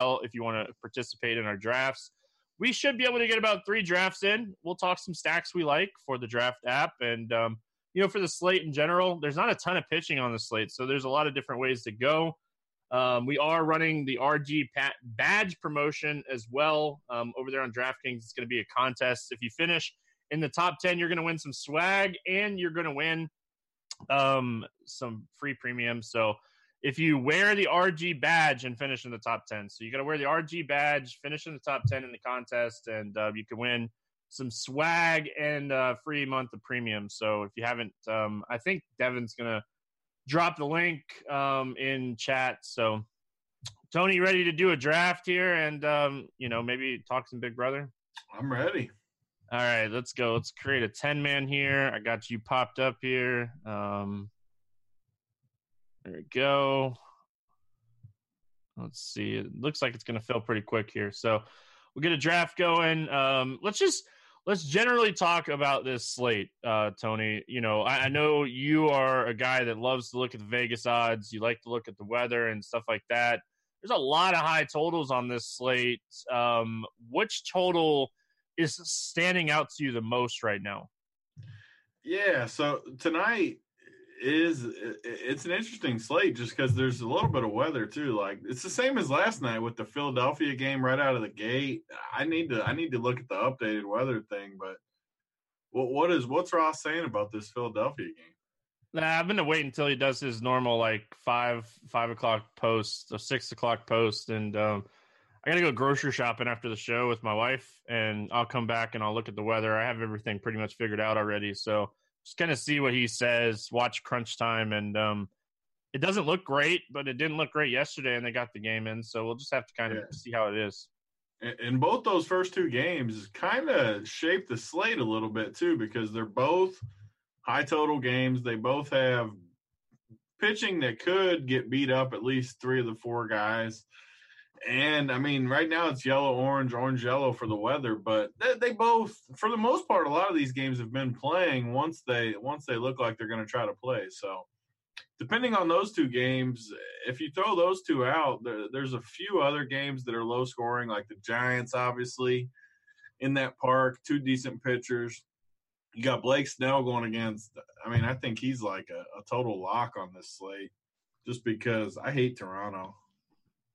if you want to participate in our drafts. We should be able to get about three drafts in. We'll talk some stacks we like for the draft app. And, um, you know, for the slate in general, there's not a ton of pitching on the slate. So there's a lot of different ways to go. Um, we are running the RG Pat badge promotion as well um, over there on DraftKings. It's going to be a contest. If you finish in the top 10, you're going to win some swag and you're going to win um, some free premium. So if you wear the RG badge and finish in the top 10, so you got to wear the RG badge, finish in the top 10 in the contest, and uh, you can win some swag and uh, free month of premium. So if you haven't, um, I think Devin's going to drop the link um, in chat. So, Tony, ready to do a draft here and, um, you know, maybe talk some Big Brother? I'm ready. All right, let's go. Let's create a 10 man here. I got you popped up here. Um, there we go. Let's see. It looks like it's going to fill pretty quick here. So we'll get a draft going. Um, let's just let's generally talk about this slate, uh, Tony. You know, I, I, know you are a guy that loves to look at the Vegas odds. You like to look at the weather and stuff like that. There's a lot of high totals on this slate. Um, which total is standing out to you the most right now? Yeah, so tonight is it's an interesting slate just because there's a little bit of weather too. Like it's the same as last night with the Philadelphia game right out of the gate. I need to I need to look at the updated weather thing, but what what is what's Ross saying about this Philadelphia game? Nah, I've been to wait until he does his normal like five five o'clock post or six o'clock post, and um, I gotta go grocery shopping after the show with my wife, and I'll come back and I'll look at the weather. I have everything pretty much figured out already, so just kind of see what he says, watch crunch time, and um, it doesn't look great, but it didn't look great yesterday, and they got the game in. So we'll just have to kind of yeah. see how it is. And both those first two games kind of shaped the slate a little bit too, because they're both high total games. They both have pitching that could get beat up at least three of the four guys. And I mean, right now it's yellow, orange, orange, yellow for the weather, but they, they, both, for the most part, a lot of these games have been playing once they once they look like they're going to try to play. So, depending on those two games, if you throw those two out, there, there's a few other games that are low scoring, like the Giants, obviously, in that park, two decent pitchers. You got Blake Snell going against. I mean, I think he's like a, a total lock on this slate, just because I hate Toronto.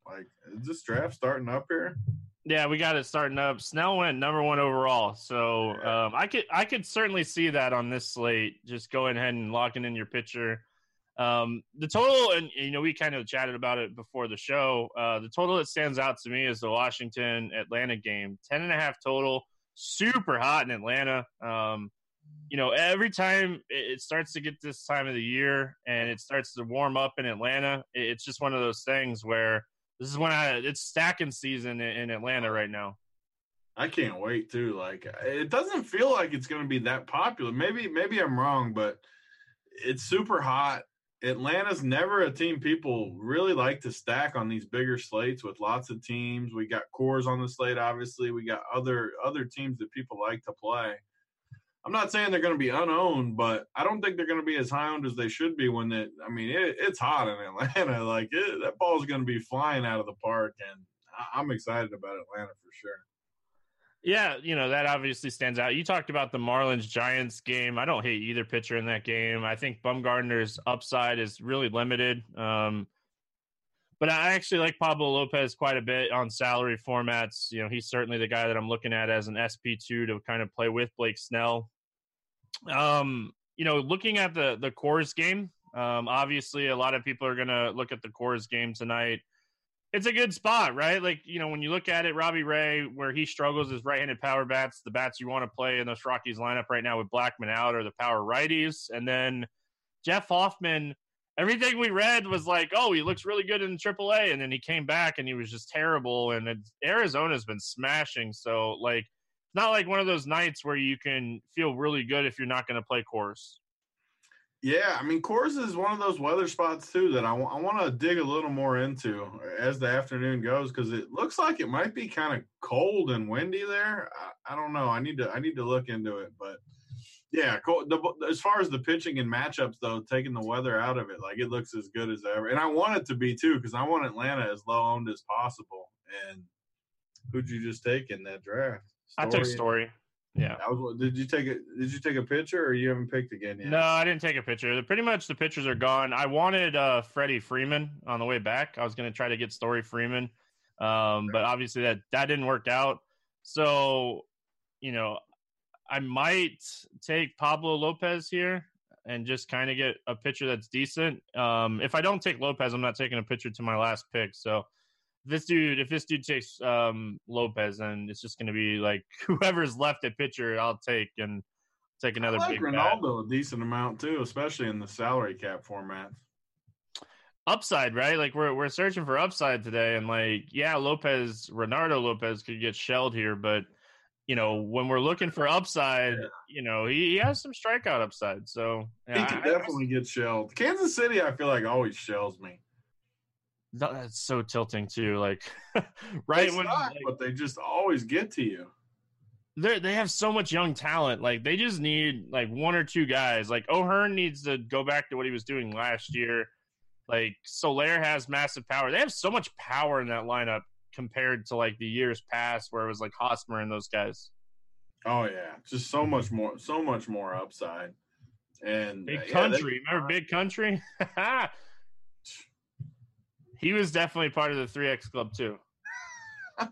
Like, is this draft starting up here? Yeah, we got it starting up. Snell went number one overall, so um, I could I could certainly see that on this slate. Just going ahead and locking in your pitcher. Um, the total, and you know, we kind of chatted about it before the show. Uh, the total that stands out to me is the Washington Atlanta game, ten and a half total. Super hot in Atlanta. Um, you know, every time it starts to get this time of the year and it starts to warm up in Atlanta, it's just one of those things where this is when I it's stacking season in, in Atlanta right now. I can't wait too. Like it doesn't feel like it's going to be that popular. Maybe maybe I'm wrong, but it's super hot. Atlanta's never a team people really like to stack on these bigger slates with lots of teams. We got Coors on the slate, obviously. We got other other teams that people like to play. I'm not saying they're going to be unowned, but I don't think they're going to be as high owned as they should be when it. I mean, it, it's hot in Atlanta. Like it, that ball's going to be flying out of the park, and I'm excited about Atlanta for sure. Yeah, you know that obviously stands out. You talked about the Marlins Giants game. I don't hate either pitcher in that game. I think Bumgarner's upside is really limited. Um, but I actually like Pablo Lopez quite a bit on salary formats. You know, he's certainly the guy that I'm looking at as an SP two to kind of play with Blake Snell. Um, you know, looking at the the Coors game, um, obviously a lot of people are gonna look at the Coors game tonight. It's a good spot, right? Like, you know, when you look at it, Robbie Ray, where he struggles is right-handed power bats. The bats you want to play in this Rockies lineup right now with Blackman out or the power righties. And then Jeff Hoffman, everything we read was like, oh, he looks really good in AAA, and then he came back and he was just terrible. And Arizona's been smashing, so like not like one of those nights where you can feel really good if you're not going to play Coors. Yeah, I mean, Coors is one of those weather spots too that I, w- I want to dig a little more into as the afternoon goes because it looks like it might be kind of cold and windy there. I, I, don't know. I need to I need to look into it, but yeah. The, as far as the pitching and matchups though, taking the weather out of it, like it looks as good as ever, and I want it to be too because I want Atlanta as low owned as possible. And who'd you just take in that draft? I took Story. Yeah. That was, did you take a Did you take a picture, or you haven't picked again yet? No, I didn't take a picture. Pretty much the pictures are gone. I wanted uh, Freddie Freeman on the way back. I was going to try to get Story Freeman, um, but obviously that that didn't work out. So, you know, I might take Pablo Lopez here and just kind of get a pitcher that's decent. Um, if I don't take Lopez, I'm not taking a pitcher to my last pick. So this dude, if this dude takes um, Lopez, then it's just going to be like whoever's left at pitcher, I'll take and take another. I like Reynaldo bat. a decent amount too, especially in the salary cap format. Upside, right? Like we're we're searching for upside today, and like yeah, Lopez, Reynaldo Lopez could get shelled here, but you know when we're looking for upside, yeah. you know he, he, has some strikeout upside, so yeah, he can I, definitely I, get shelled. Kansas City, I feel like always shells me that's so tilting too. Like right when, like, but they just always get to you. They they have so much young talent. Like they just need like one or two guys. Like O'Hearn needs to go back to what he was doing last year. Like Soler has massive power. They have so much power in that lineup compared to like the years past where it was like Hosmer and those guys. Oh yeah, just so much more, so much more upside. And big country, yeah, they, remember big country? He was definitely part of the three X club too.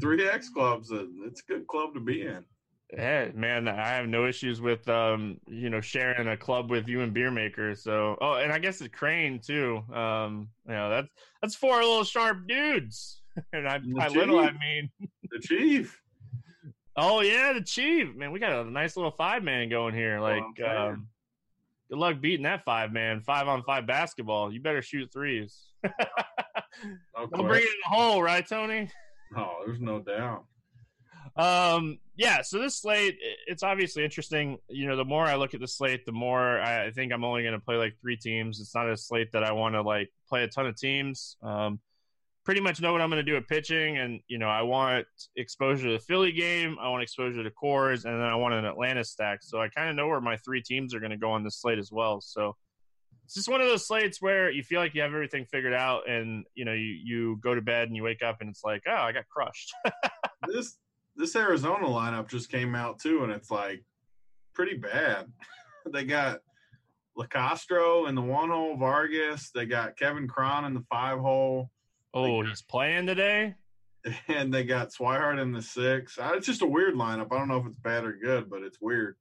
Three X clubs, it's a good club to be in. Yeah, man, I have no issues with um, you know, sharing a club with you and beer maker. So, oh, and I guess it's Crane too. Um, you know, that's that's four little sharp dudes, and I, by little I mean the chief. Oh yeah, the chief. Man, we got a nice little five man going here. Like, um, good luck beating that five man five on five basketball. You better shoot threes. Don't bring it in the hole, right, Tony? Oh, there's no doubt. Um, yeah. So this slate, it's obviously interesting. You know, the more I look at the slate, the more I think I'm only going to play like three teams. It's not a slate that I want to like play a ton of teams. Um, pretty much know what I'm going to do at pitching, and you know I want exposure to the Philly game, I want exposure to Coors, and then I want an Atlanta stack. So I kind of know where my three teams are going to go on this slate as well. So it's just one of those slates where you feel like you have everything figured out, and you know you you go to bed and you wake up and it's like, oh, I got crushed. this this Arizona lineup just came out too, and it's like pretty bad. they got Locastro in the one hole, Vargas. They got Kevin Cron in the five hole. Oh, he's playing today. And they got Swihart in the six. Uh, it's just a weird lineup. I don't know if it's bad or good, but it's weird.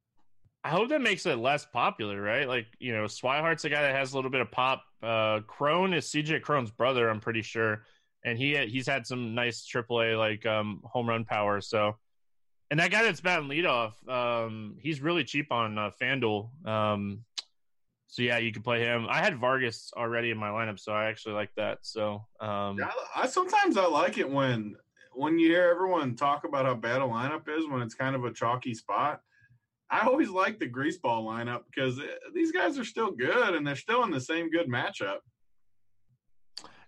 I hope that makes it less popular, right? Like, you know, Swihart's a guy that has a little bit of pop. Uh Cron is CJ Cron's brother, I'm pretty sure. And he he's had some nice AAA like um home run power. So and that guy that's batting leadoff, um, he's really cheap on uh, FanDuel. Um, so yeah, you can play him. I had Vargas already in my lineup, so I actually like that. So um, yeah, I sometimes I like it when when you hear everyone talk about how bad a lineup is when it's kind of a chalky spot. I always like the greaseball lineup because these guys are still good and they're still in the same good matchup.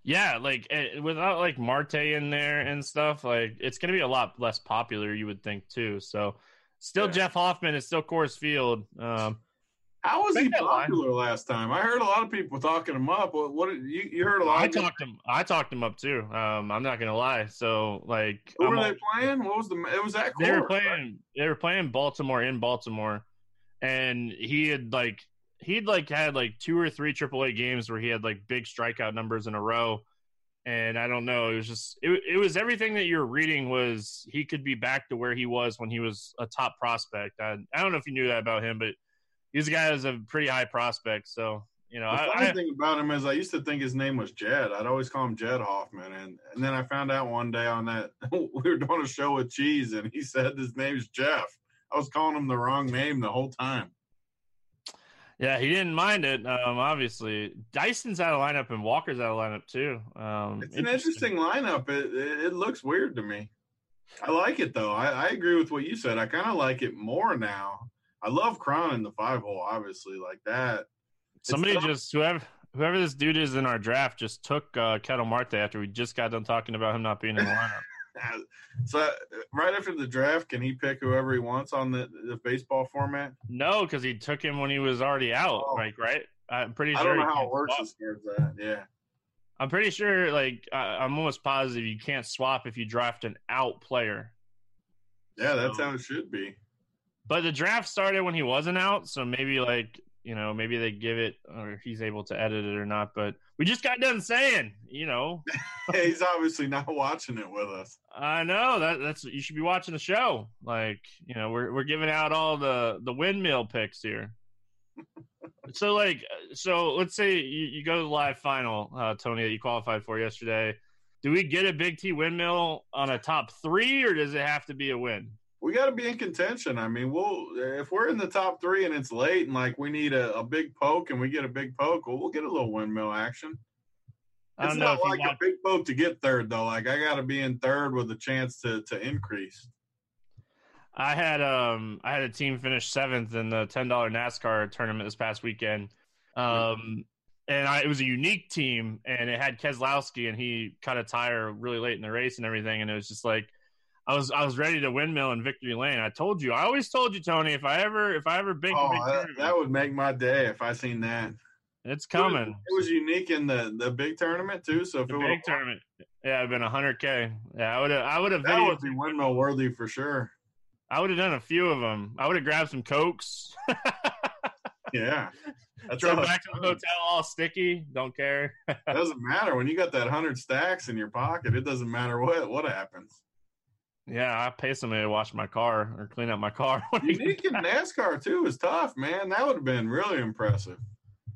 Yeah, like eh, without like Marte in there and stuff, like it's going to be a lot less popular, you would think too. So, still yeah. Jeff Hoffman is still Coors Field. Um, how was he popular last time? I heard a lot of people talking him up. What, what you, you heard a lot? I talked him. I talked him up too. Um, I'm not gonna lie. So like, who I'm were they playing? What was the? It was that. They were playing. Right? They were playing Baltimore in Baltimore, and he had like he'd like had like two or three AAA games where he had like big strikeout numbers in a row. And I don't know. It was just it, it was everything that you're reading was he could be back to where he was when he was a top prospect. I, I don't know if you knew that about him, but he's a guy who's a pretty high prospect. So you know, the funny I, thing about him is I used to think his name was Jed. I'd always call him Jed Hoffman, and and then I found out one day on that we were doing a show with Cheese, and he said his name's Jeff. I was calling him the wrong name the whole time. Yeah, he didn't mind it. Um, obviously, Dyson's out of lineup and Walker's out of lineup too. Um, it's an interesting, interesting lineup. It, it, it looks weird to me. I like it though. I, I agree with what you said. I kind of like it more now I love Cron in the five hole, obviously, like that. Somebody just whoever whoever this dude is in our draft just took uh, Ketel Marte after we just got done talking about him not being in the lineup. so uh, right after the draft, can he pick whoever he wants on the, the baseball format? No, because he took him when he was already out. Oh. Like right, I'm pretty sure. I don't know how it works as far as that. Yeah. I'm pretty sure, like, I, I'm almost positive you can't swap if you draft an out player. Yeah, that's so, how it should be. But the draft started when he wasn't out, so maybe like you know maybe they give it or he's able to edit it or not. But we just got done saying, you know, he's obviously not watching it with us. I know that that's you should be watching the show. Like you know we're we're giving out all the the windmill picks here. so like so let's say you, you go to the live final, uh, Tony, that you qualified for yesterday. Do we get a Big T windmill on a top three, or does it have to be a win? We got to be in contention. I mean, we'll if we're in the top three and it's late and like we need a, a big poke and we get a big poke, well, we'll get a little windmill action. It's not like a big poke to get third though. Like I got to be in third with a chance to to increase. I had um I had a team finish seventh in the ten dollar NASCAR tournament this past weekend. Um, and I, it was a unique team, and it had Keselowski, and he cut a tire really late in the race and everything, and it was just like I was I was ready to windmill in victory lane. I told you. I always told you, Tony. If I ever if I ever big, oh, that, that, would make my day if I seen that. It's coming. It was, it was, unique in the the big tournament too. So if the it big tournament, yeah, it'd been hundred k. Yeah, I would have. I would have. That would be windmill worthy for sure. I would have done a few of them. I would have grabbed some cokes. yeah. That's Drove back to the hotel all sticky. Don't care. It doesn't matter when you got that hundred stacks in your pocket. It doesn't matter what what happens. Yeah, I pay somebody to wash my car or clean up my car. Unique in NASCAR too is tough, man. That would have been really impressive.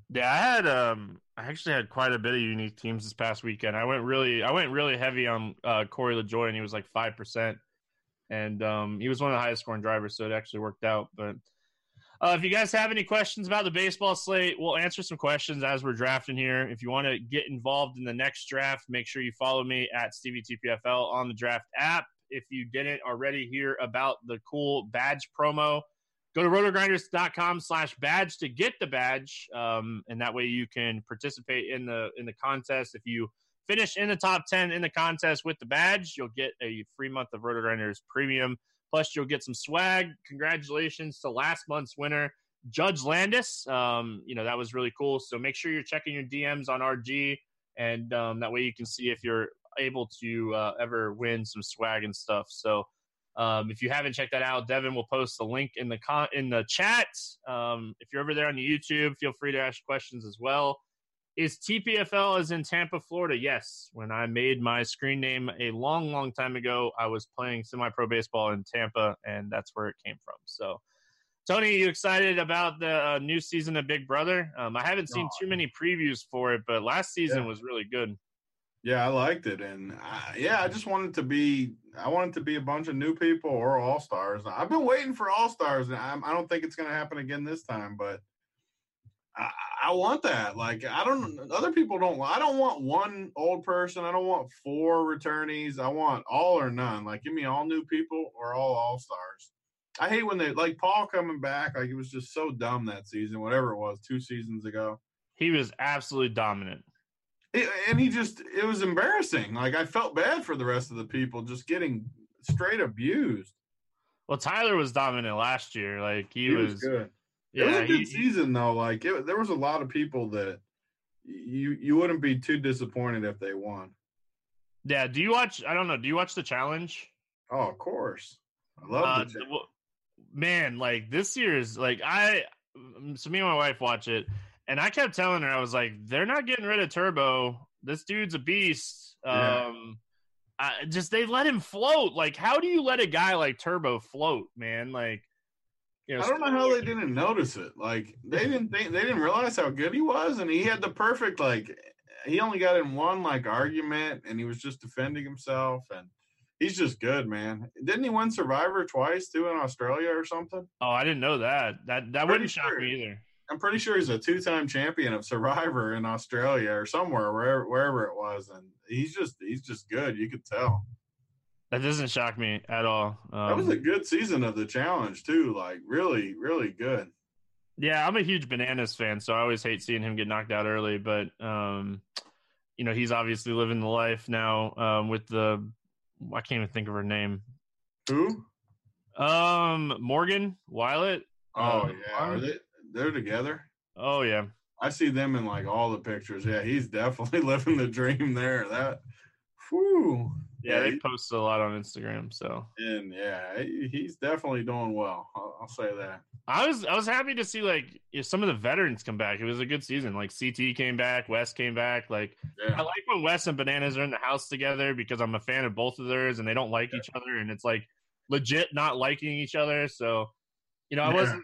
Yeah, I had um I actually had quite a bit of unique teams this past weekend. I went really I went really heavy on uh, Corey LaJoie and he was like five percent. And um he was one of the highest scoring drivers, so it actually worked out. But uh, if you guys have any questions about the baseball slate, we'll answer some questions as we're drafting here. If you want to get involved in the next draft, make sure you follow me at Stevie TPFL on the draft app if you didn't already hear about the cool badge promo. Go to rotogrinders.com slash badge to get the badge. Um, and that way you can participate in the in the contest. If you finish in the top 10 in the contest with the badge, you'll get a free month of Rotogrinders premium. Plus, you'll get some swag. Congratulations to last month's winner, Judge Landis. Um, you know, that was really cool. So make sure you're checking your DMs on RG, and um, that way you can see if you're able to uh, ever win some swag and stuff. So um, if you haven't checked that out, Devin will post the link in the con- in the chat. Um, if you're over there on the YouTube, feel free to ask questions as well. Is TPFL is in Tampa, Florida? Yes. When I made my screen name a long, long time ago, I was playing semi-pro baseball in Tampa, and that's where it came from. So, Tony, you excited about the uh, new season of Big Brother? Um, I haven't seen too many previews for it, but last season yeah. was really good. Yeah, I liked it, and I, yeah, I just wanted to be. I wanted to be a bunch of new people or all stars. I've been waiting for all stars, and I'm, I do not think it's going to happen again this time. But I, I, want that. Like I don't. Other people don't. I don't want one old person. I don't want four returnees. I want all or none. Like give me all new people or all all stars. I hate when they like Paul coming back. Like it was just so dumb that season. Whatever it was, two seasons ago. He was absolutely dominant. It, and he just it was embarrassing. Like I felt bad for the rest of the people just getting straight abused. Well, Tyler was dominant last year. Like he, he was, was, good. Yeah, it was a good he, season though. Like it, there was a lot of people that you you wouldn't be too disappointed if they won. Yeah. Do you watch? I don't know. Do you watch the challenge? Oh, of course. I love uh, the man. Like this year's like I. So me and my wife watch it, and I kept telling her, I was like, they're not getting rid of Turbo. This dude's a beast. Yeah. Um, I, just they let him float. Like, how do you let a guy like Turbo float, man? Like, you know, I don't know how they didn't notice it. Like, they didn't think they didn't realize how good he was, and he had the perfect like. He only got in one like argument, and he was just defending himself, and he's just good, man. Didn't he win Survivor twice too in Australia or something? Oh, I didn't know that. That that wouldn't shock me either. I'm pretty sure he's a two-time champion of Survivor in Australia or somewhere, wherever wherever it was, and he's just he's just good. You could tell. That doesn't shock me at all. Um, that was a um, good season of the challenge too. Like really, really good. Yeah, I'm a huge bananas fan, so I always hate seeing him get knocked out early. But um, you know, he's obviously living the life now um, with the. I can't even think of her name. Who? Um, Morgan Willett. Oh um, yeah? They're together. Oh yeah. I see them in like all the pictures. Yeah, he's definitely living the dream there. That, whew. Yeah, they post a lot on Instagram. So and yeah, he's definitely doing well. I'll, I'll, say that. I was I was happy to see like some of the veterans come back. It was a good season. Like CT came back, Wes came back. Like yeah. I like when Wes and Bananas are in the house together because I'm a fan of both of theirs, and they don't like yeah. each other, and it's like legit not liking each other. So you know, I wasn't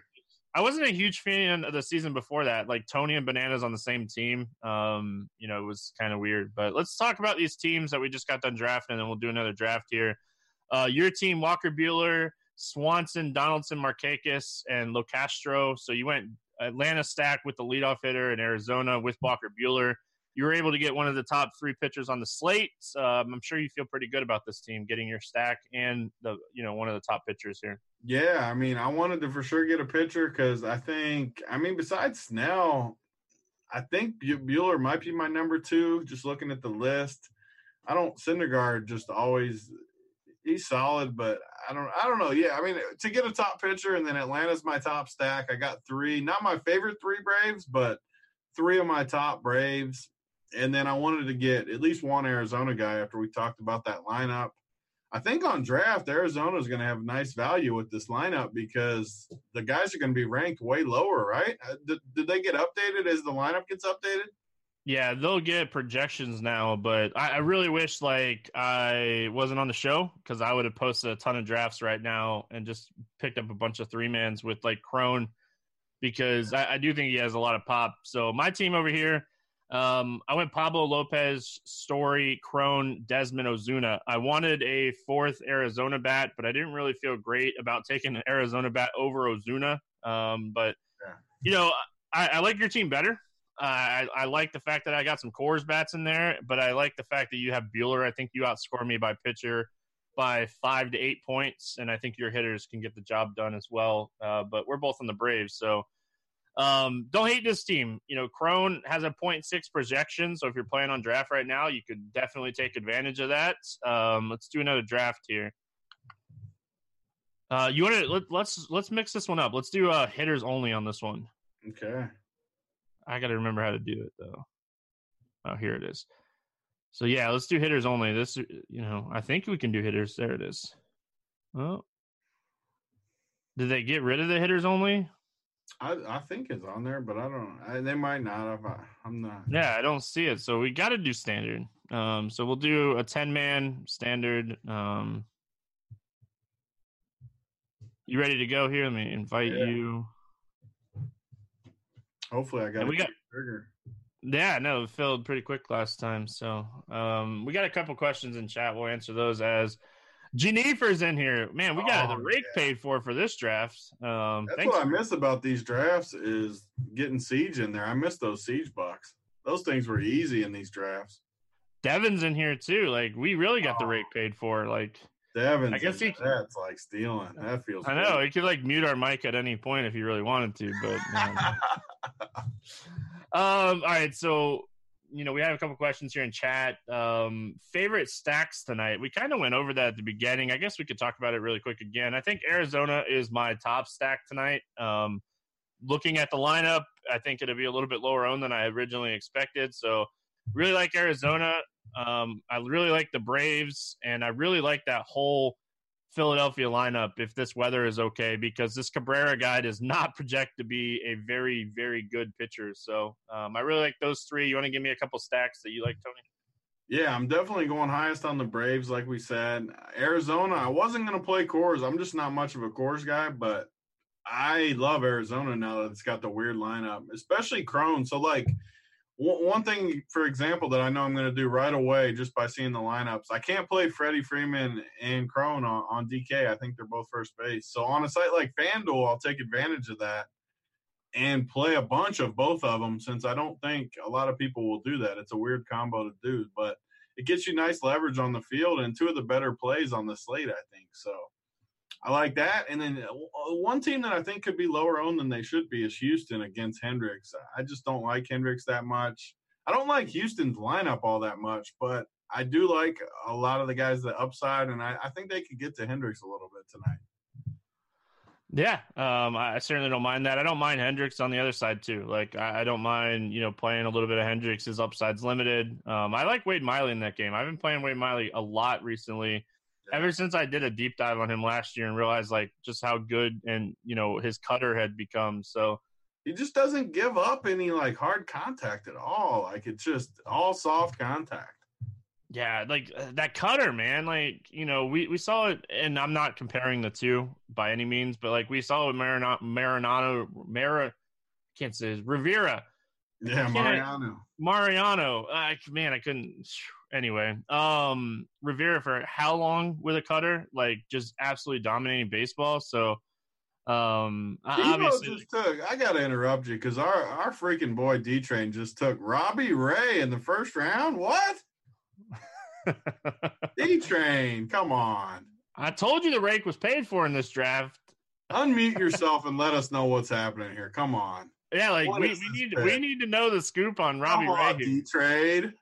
I wasn't a huge fan of the season before that. Like Tony and Bananas on the same team. Um, you know, it was kind of weird. But let's talk about these teams that we just got done drafting, and then we'll do another draft here. Uh, your team: Walker Buehler, Swanson, Donaldson, Markakis, and Locastro. So you went Atlanta stack with the leadoff hitter in Arizona with Walker Buehler you were able to get one of the top three pitchers on the slate. Um, I'm sure you feel pretty good about this team getting your stack and the you know one of the top pitchers here. Yeah, I mean, I wanted to for sure get a pitcher because I think, I mean, besides Snell, I think Buehler might be my number two. Just looking at the list, I don't Syndergaard just always he's solid, but I don't I don't know. Yeah, I mean, to get a top pitcher and then Atlanta's my top stack. I got three, not my favorite three Braves, but three of my top Braves and then I wanted to get at least one Arizona guy after we talked about that lineup. I think on draft, Arizona is going to have nice value with this lineup because the guys are going to be ranked way lower, right? Uh, did, did they get updated as the lineup gets updated? Yeah, they'll get projections now, but I, I really wish like I wasn't on the show because I would have posted a ton of drafts right now and just picked up a bunch of three mans with like Cron because I, I do think he has a lot of pop. So my team over here um, I went Pablo Lopez, Story, Cron, Desmond Ozuna. I wanted a fourth Arizona bat, but I didn't really feel great about taking an Arizona bat over Ozuna. Um, but you know, I, I, like your team better. Uh, I, I, like the fact that I got some Coors bats in there, but I like the fact that you have Buehler. I think you outscore me by pitcher by five to eight points, and I think your hitters can get the job done as well. Uh, but we're both on the Braves, so um, don't hate this team. You know, Cron has a 0.6 projection, so if you're playing on draft right now, you could definitely take advantage of that. Um, let's do another draft here. Uh, you want to let, let's let's mix this one up. Let's do uh, hitters only on this one. Okay. I got to remember how to do it though. Oh, here it is. So yeah, let's do hitters only. This, you know, I think we can do hitters. There it is. Oh, did they get rid of the hitters only? I, I think it's on there, but I don't. I, they might not. If I, I'm not. Yeah, I don't see it. So we got to do standard. Um, so we'll do a ten man standard. Um, you ready to go here? Let me invite yeah. you. Hopefully, I got. we got. Burger. Yeah, no, it filled pretty quick last time. So um, we got a couple questions in chat. We'll answer those as Jennifer's in here. Man, we got oh, the rake yeah. paid for for this draft. Um, That's what I miss about these drafts is getting siege in there. I miss those siege bucks. Those things were easy in these drafts. Devin's in here too. Like we really got oh. the rake paid for. Like Devin, I guess he that's like stealing. That feels. I know he could like mute our mic at any point if he really wanted to, but. um, all right, so you know, we have a couple questions here in chat. Um, favorite stacks tonight. We kind of went over that at the beginning. I guess we could talk about it really quick again. I think Arizona is my top stack tonight. Um, looking at the lineup, I think it'll be a little bit lower owned than I originally expected. So, really like Arizona. Um, I really like the Braves, and I really like that whole Philadelphia lineup if this weather is okay, because this Cabrera guy does not project to be a very, very good pitcher. So um, I really like those three. You want to give me a couple stacks that you like, Tony? Yeah, I'm definitely going highest on the Braves, like we said. Arizona, I wasn't going to play Coors. I'm just not much of a Coors guy, but I love Arizona now that it's got the weird lineup, especially Cron. So, like, one thing, for example, that I know I'm going to do right away just by seeing the lineups, I can't play Freddie Freeman and Cron on, on DK. I think they're both first base. So on a site like FanDuel, I'll take advantage of that and play a bunch of both of them since I don't think a lot of people will do that. It's a weird combo to do, but it gets you nice leverage on the field and two of the better plays on the slate, I think. So I like that. And then uh, one team that I think could be lower owned than they should be is Houston against Hendricks. I just don't like Hendricks that much. I don't like Houston's lineup all that much, but I do like a lot of the guys that upside, and I, I think they could get to Hendricks a little bit tonight. Yeah, um, I certainly don't mind that. I don't mind Hendricks on the other side too. Like I, I don't mind, you know, playing a little bit of Hendricks. His upside's limited. Um, I like Wade Miley in that game. I've been playing Wade Miley a lot recently. Ever since I did a deep dive on him last year and realized like just how good and you know his cutter had become. So he just doesn't give up any like hard contact at all. Like it's just all soft contact. Yeah, like uh, that cutter, man. Like you know, we, we saw it, and I'm not comparing the two by any means, but like we saw it with Marinano, Marinano, Mara, can't say his, Rivera. Yeah, Mariano. Mariano. I, man, I couldn't. Anyway, um, Rivera for how long with a cutter? Like just absolutely dominating baseball. So, um, obviously, just took. I got to interrupt you because our our freaking boy D Train just took Robbie Ray in the first round. What? D Train, come on. I told you the rake was paid for in this draft. Unmute yourself and let us know what's happening here. Come on. Yeah, like we, we need pick? we need to know the scoop on Robbie Come on, D Trade.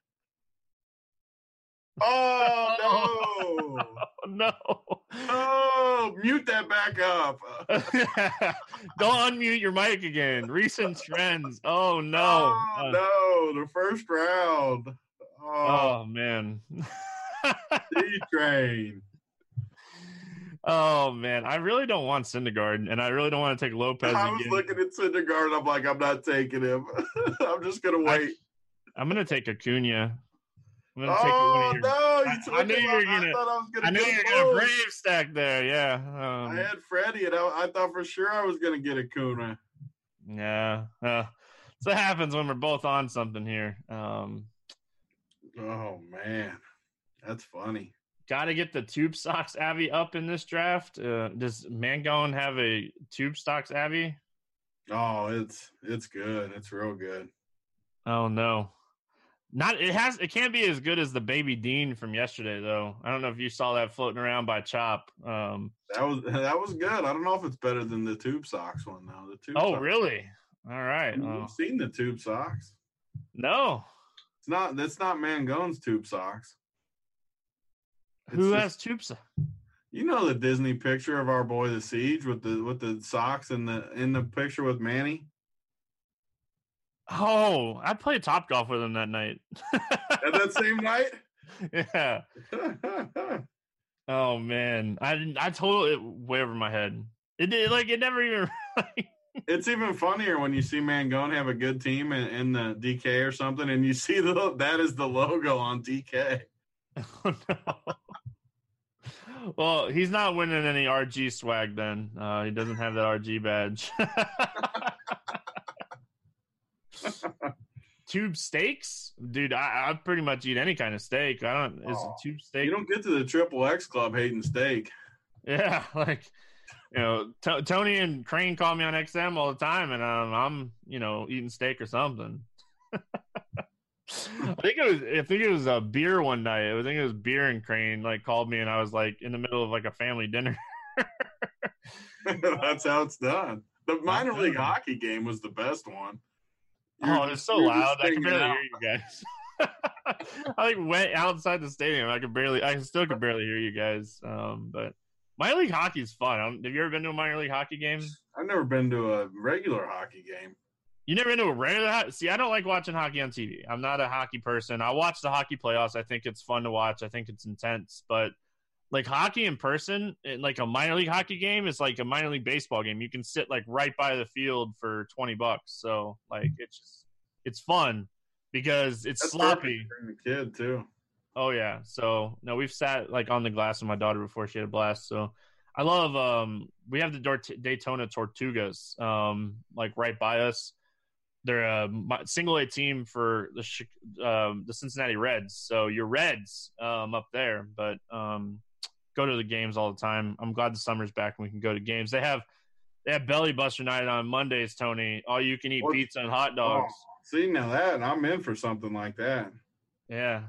Oh no! no! Oh, mute that back up. Don't unmute your mic again. Recent trends. Oh no! Oh, uh, no! The first round. Oh, oh man. D train. Oh man, I really don't want Syndergaard, and I really don't want to take Lopez. I was again. looking at Syndergaard. I'm like, I'm not taking him. I'm just gonna wait. I, am gonna take Acuna. I'm gonna oh take no! You took I, I knew you were gonna. I, thought I was gonna. I knew you were gonna brave stack there. Yeah. Um, I had Freddie, and I, I, thought for sure I was gonna get Acuna. Yeah. Uh, so that happens when we're both on something here. Um, Oh man, that's funny. Got to get the tube stocks Avi up in this draft. Uh, does Mangone have a tube stocks Avi? Oh, it's it's good. It's real good. Oh no, not it has. It can't be as good as the baby Dean from yesterday though. I don't know if you saw that floating around by Chop. Um, that was that was good. I don't know if it's better than the tube socks one though. The tube. Oh really? All right. You've oh. seen the tube socks? No. It's not. That's not Mangone's tube socks. It's Who just, has tube socks? You know the Disney picture of our boy the Siege with the with the socks in the in the picture with Manny. Oh, I played top golf with him that night. At that same night. Yeah. oh man, I I totally it way over my head. It did like it never even. it's even funnier when you see Mangone have a good team in, in, the DK or something, and you see the that is the logo on DK. Oh, no. Well, he's not winning any RG swag then. Uh, he doesn't have that RG badge. tube steaks, dude. I, I pretty much eat any kind of steak. I don't. Is oh, tube steak? You don't get to the triple X club hating steak. Yeah, like you know, T- Tony and Crane call me on XM all the time, and um, I'm, you know, eating steak or something. I think it was. I think it was a beer one night. I think it was beer and Crane like called me, and I was like in the middle of like a family dinner. That's how it's done. The minor league hockey game was the best one. Oh, it's so loud. I can barely hear you guys. I like went outside the stadium. I could barely. I still could barely hear you guys. Um, but minor league hockey is fun. Have you ever been to a minor league hockey game? I've never been to a regular hockey game. You never been to a regular hockey? See, I don't like watching hockey on TV. I'm not a hockey person. I watch the hockey playoffs. I think it's fun to watch. I think it's intense, but like hockey in person, like a minor league hockey game is like a minor league baseball game. You can sit like right by the field for 20 bucks. So like it's just, it's fun because it's That's sloppy. The kid too. Oh yeah. So no, we've sat like on the glass with my daughter before she had a blast. So I love. Um, we have the Daytona Tortugas, um, like right by us. They're a single A team for the um, the Cincinnati Reds. So your Reds um, up there, but um, go to the games all the time. I'm glad the summer's back and we can go to games. They have they have Belly Buster night on Mondays, Tony. All you can eat what? pizza and hot dogs. Oh, see now that I'm in for something like that. Yeah,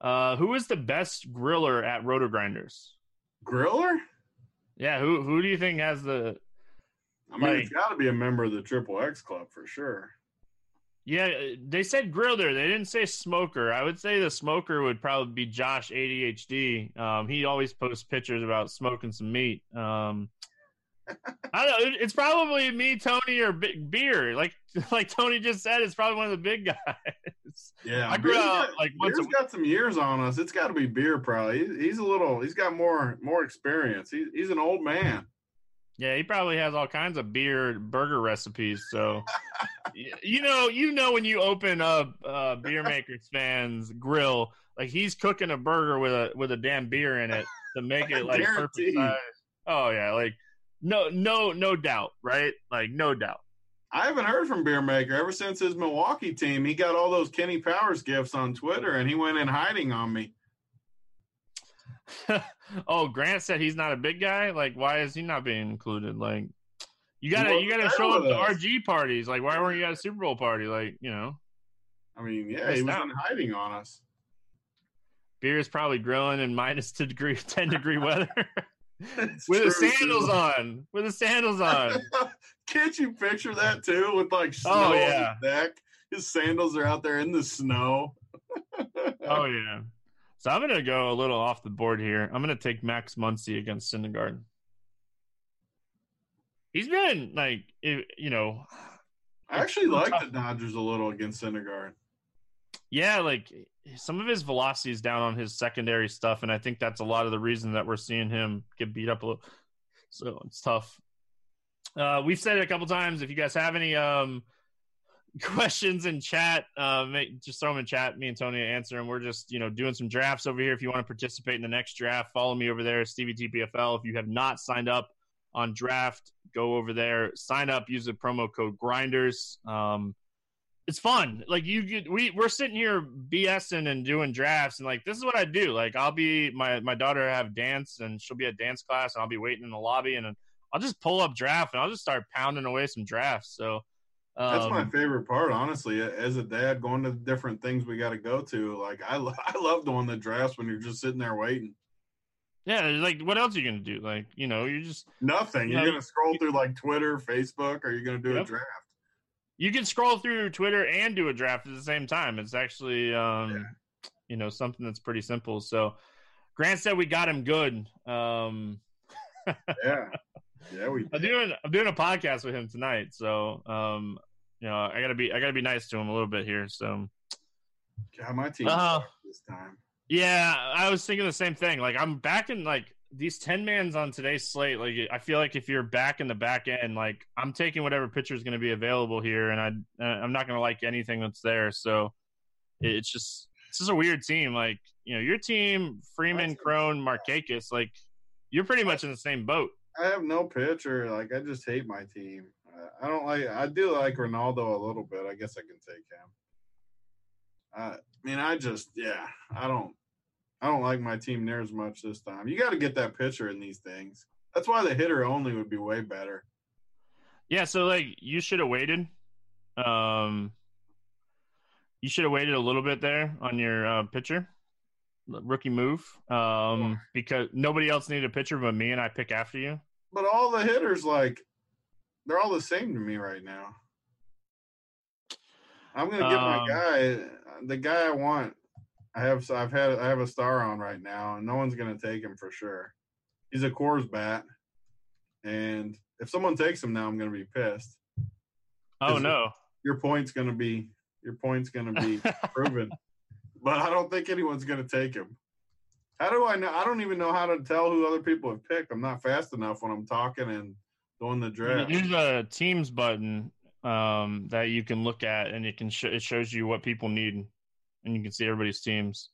uh, who is the best griller at Roto Grinders? Griller? Yeah, who who do you think has the? I mean, like, it's got to be a member of the Triple X Club for sure. Yeah, they said griller. They didn't say smoker. I would say the smoker would probably be Josh ADHD. Um, he always posts pictures about smoking some meat. Um, I don't know. It's probably me, Tony, or Big Beer. Like like Tony just said, it's probably one of the big guys. Yeah, I grew up got, like once Beer's a got some years on us. It's got to be beer, probably. He's, he's a little. He's got more more experience. He's he's an old man. Yeah, he probably has all kinds of beer burger recipes. So, you know, you know when you open up uh, Beer Makers fans grill, like he's cooking a burger with a with a damn beer in it to make it like perfect size. Oh yeah, like no no no doubt, right? Like no doubt. I haven't heard from Beer Maker ever since his Milwaukee team. He got all those Kenny Powers gifts on Twitter, and he went in hiding on me. oh, Grant said he's not a big guy. Like, why is he not being included? Like, you gotta Well, you gotta show up to RG parties. Like, why weren't you at a Super Bowl party? Like, you know. I mean, yeah, he was in hiding on us. beer is probably grilling in minus two degree, ten degree weather with his true, sandals too. on. With the sandals on. Can't you picture that too? With like oh, snow Oh, on yeah. his neck, his sandals are out there in the snow. oh yeah. So I'm gonna go a little off the board here. I'm gonna take Max Muncy against Syndergaard. He's been like, you know, I actually like tough. the Dodgers a little against Syndergaard. yeah, like some of his velocity is down on his secondary stuff, and I think that's a lot of the reason that we're seeing him get beat up a little. So it's tough. Uh, we've said it a couple times. If you guys have any um, questions in chat, uh, make, just throw them in chat. Me and Tony answer them. We're just you know doing some drafts over here. If you want to participate in the next draft, follow me over there, Stevie TPFL. If you have not signed up on draft, go over there, sign up, use the promo code Grinders. Um, it's fun. Like you get, we we're sitting here BSing and doing drafts, and like this is what I do. Like I'll be my my daughter have dance, and she'll be at dance class, and I'll be waiting in the lobby, and I'll just pull up draft, and I'll just start pounding away some drafts. So That's um, my favorite part, honestly. As a dad, going to different things we got to go to. Like I, lo- I love doing the drafts when you're just sitting there waiting. yeah. Like what else are you gonna do? Like you know, you're just Nothing. You're No. gonna scroll through like Twitter, Facebook, or you're gonna do a draft. you can scroll through Twitter and do a draft at the same time. It's actually, um, Yeah. you know, something that's pretty simple. So, Grant said we got him good. Um, Yeah, yeah. We I'm doing I'm doing a podcast with him tonight, so um, you know, I gotta be I gotta be nice to him a little bit here. So, God, my team Uh, this time. yeah, I was thinking the same thing. Like I'm back in like these ten mans on today's slate. Like I feel like if you're back in the back end, like I'm taking whatever pitcher is going to be available here, and I uh, I'm not going to like anything that's there. So it's just it's just a weird team. Like you know, your team Freeman, Cron, Markakis, like you're pretty much in the same boat. I have no pitcher. Like I just hate my team. I don't like. I do like Reynaldo a little bit. I guess I can take him. I mean, I just yeah. I don't. I don't like my team near as much this time. You got to get that pitcher in these things. That's why the hitter only would be way better. Yeah, so like you should have waited. Um, you should have waited a little bit there on your uh, pitcher rookie move. Um, because nobody else needed a pitcher but me, and I pick after you. But all the hitters, like, they're all the same to me right now. I'm gonna get my Um, guy, the guy I want. I have, I've had, I have a star on right now, and no one's gonna take him for sure. He's a Coors bat, and if someone takes him now, I'm gonna be pissed. Oh no! Your point's gonna be, your point's gonna be proven, but I don't think anyone's gonna take him. How do I know? I don't even know how to tell who other people have picked. I'm not fast enough when I'm talking and doing the draft. There's a Teams button um, that you can look at, and it can sh- it shows you what people need, and you can see everybody's teams.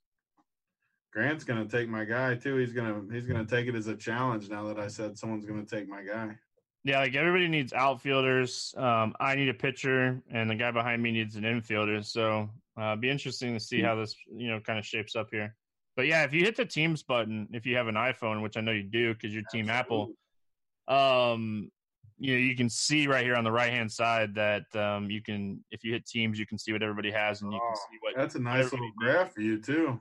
Grant's gonna take my guy too. He's gonna he's gonna take it as a challenge now that I said someone's gonna take my guy. Yeah, like everybody needs outfielders. Um, I need a pitcher, and the guy behind me needs an infielder. So uh, be interesting to see how this you know kind of shapes up here. But yeah, if you hit the Teams button, if you have an iPhone, which I know you do because you're Team Apple, um, you know you can see right here on the right hand side that um, you can if you hit Teams, you can see what everybody has, and you can Oh, see what. That's a nice little graph for you too.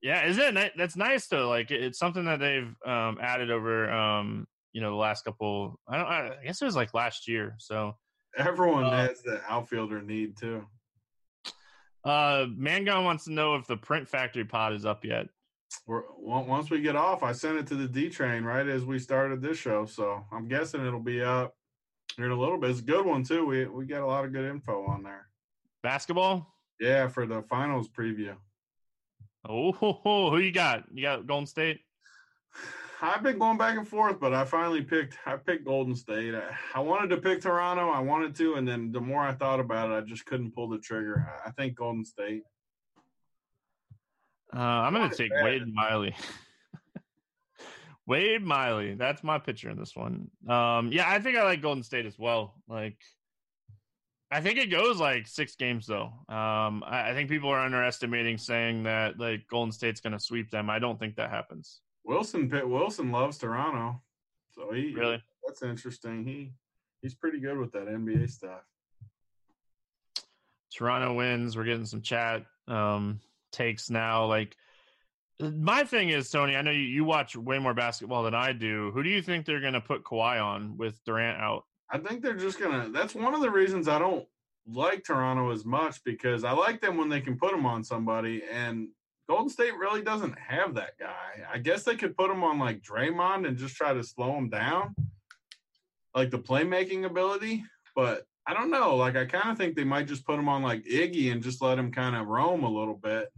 Yeah, isn't it? That's nice though. Like it's something that they've um, added over um, you know the last couple. I don't. I guess it was like last year. So. Everyone Uh, has the outfielder need too. Uh, Mangone wants to know if the print factory pod is up yet. We're, once we get off, I sent it to the D train right as we started this show, so I'm guessing it'll be up here in a little bit. It's a good one too. We we got a lot of good info on there. Basketball? Yeah, for the finals preview. Oh, who you got? You got Golden State? I've been going back and forth, but I finally picked. I picked Golden State. I, I, wanted to pick Toronto. I wanted to, and then the more I thought about it, I just couldn't pull the trigger. I, I think Golden State. Uh, I'm going to take Wade Miley. Wade Miley. That's my pitcher in this one. Um, yeah, I think I like Golden State as well. Like, I think it goes like six games though. Um, I, I think people are underestimating saying that like Golden State's going to sweep them. I don't think that happens. Wilson Pitt Wilson loves Toronto, so he really that's interesting. He he's pretty good with that NBA stuff. Toronto wins. We're getting some chat um, takes now. Like my thing is, Tony. I know you, you watch way more basketball than I do. Who do you think they're going to put Kawhi on with Durant out? I think they're just gonna. That's one of the reasons I don't like Toronto as much because I like them when they can put them on somebody, and Golden State really doesn't have that guy. I guess they could put him on like Draymond and just try to slow him down, like the playmaking ability. But I don't know. Like I kind of think they might just put him on like Iggy and just let him kind of roam a little bit.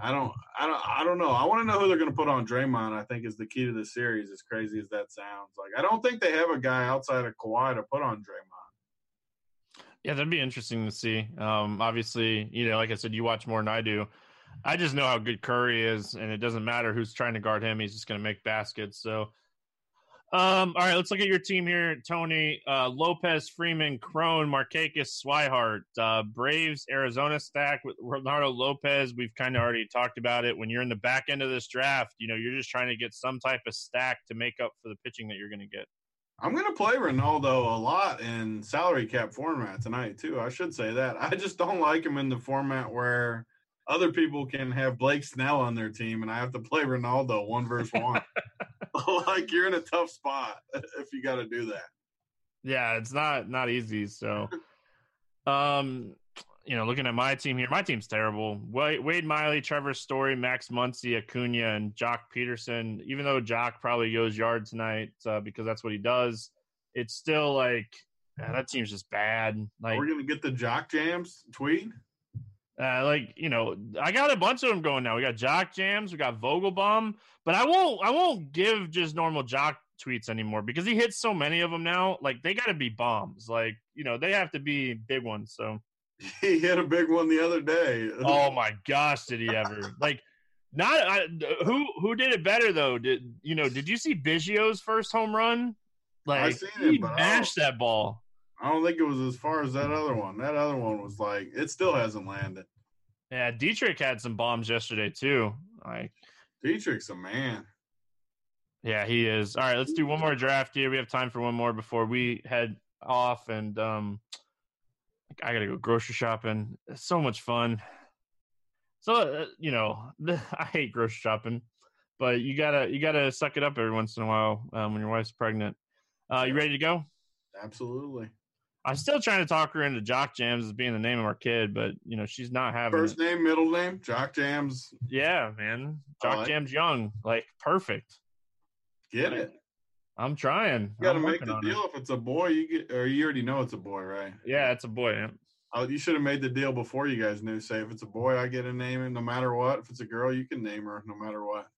I don't, I don't, I don't know. I want to know who they're going to put on Draymond. I think is the key to the series. As crazy as that sounds, like I don't think they have a guy outside of Kawhi to put on Draymond. Yeah, that'd be interesting to see. Um, obviously, you know, like I said, you watch more than I do. I just know how good Curry is, and it doesn't matter who's trying to guard him; he's just going to make baskets. So, um, all right, let's look at your team here, Tony. Uh, Lopez, Freeman, Cron, Markakis, Swihart, uh, Braves, Arizona stack with Reynaldo Lopez. We've kind of already talked about it. When you're in the back end of this draft, you know you're just trying to get some type of stack to make up for the pitching that you're going to get. I'm going to play Reynaldo a lot in salary cap format tonight too. I should say that. I just don't like him in the format where other people can have Blake Snell on their team, and I have to play Reynaldo one versus one. like you're in a tough spot if you got to do that. Yeah, it's not not easy. So, um, you know, looking at my team here, my team's terrible. Wade, Wade Miley, Trevor Story, Max Muncy, Acuna, and Joc Pederson. Even though Joc probably goes yard tonight uh, because that's what he does, it's still like man, that team's just bad. Like we're gonna get the Jock Jams tweet. Uh, like you know, I got a bunch of them going now. We got Jock Jams, we got Vogelbaum, but I won't I won't give just normal Joc tweets anymore because he hits so many of them now. Like they got to be bombs. Like you know they have to be big ones. So he hit a big one the other day. oh my gosh, did he ever? like not I, who who did it better though? Did you know? Did you see Biggio's first home run? Like he it, mashed that ball. I don't think it was as far as that other one. That other one was like it still hasn't landed. Yeah, Dietrich had some bombs yesterday too. Like Dietrich's a man. Yeah, he is. All right, let's do one more draft here. We have time for one more before we head off, and um, I gotta go grocery shopping. It's so much fun. So uh, you know, I hate grocery shopping, but you gotta you gotta suck it up every once in a while um, when your wife's pregnant. Uh, you ready to go? Absolutely. I'm still trying to talk her into Jock Jams as being the name of our kid, but you know she's not having first it. name, middle name, Jock Jams. Yeah, man, Jock like Jams Young, like perfect. Get it. I'm trying. You got to make the deal. It. If it's a boy, you get, or you already know it's a boy, right? Yeah, it's a boy. Yeah. Oh, you should have made the deal before you guys knew. Say, if it's a boy, I get a name, and no matter what. If it's a girl, you can name her, no matter what.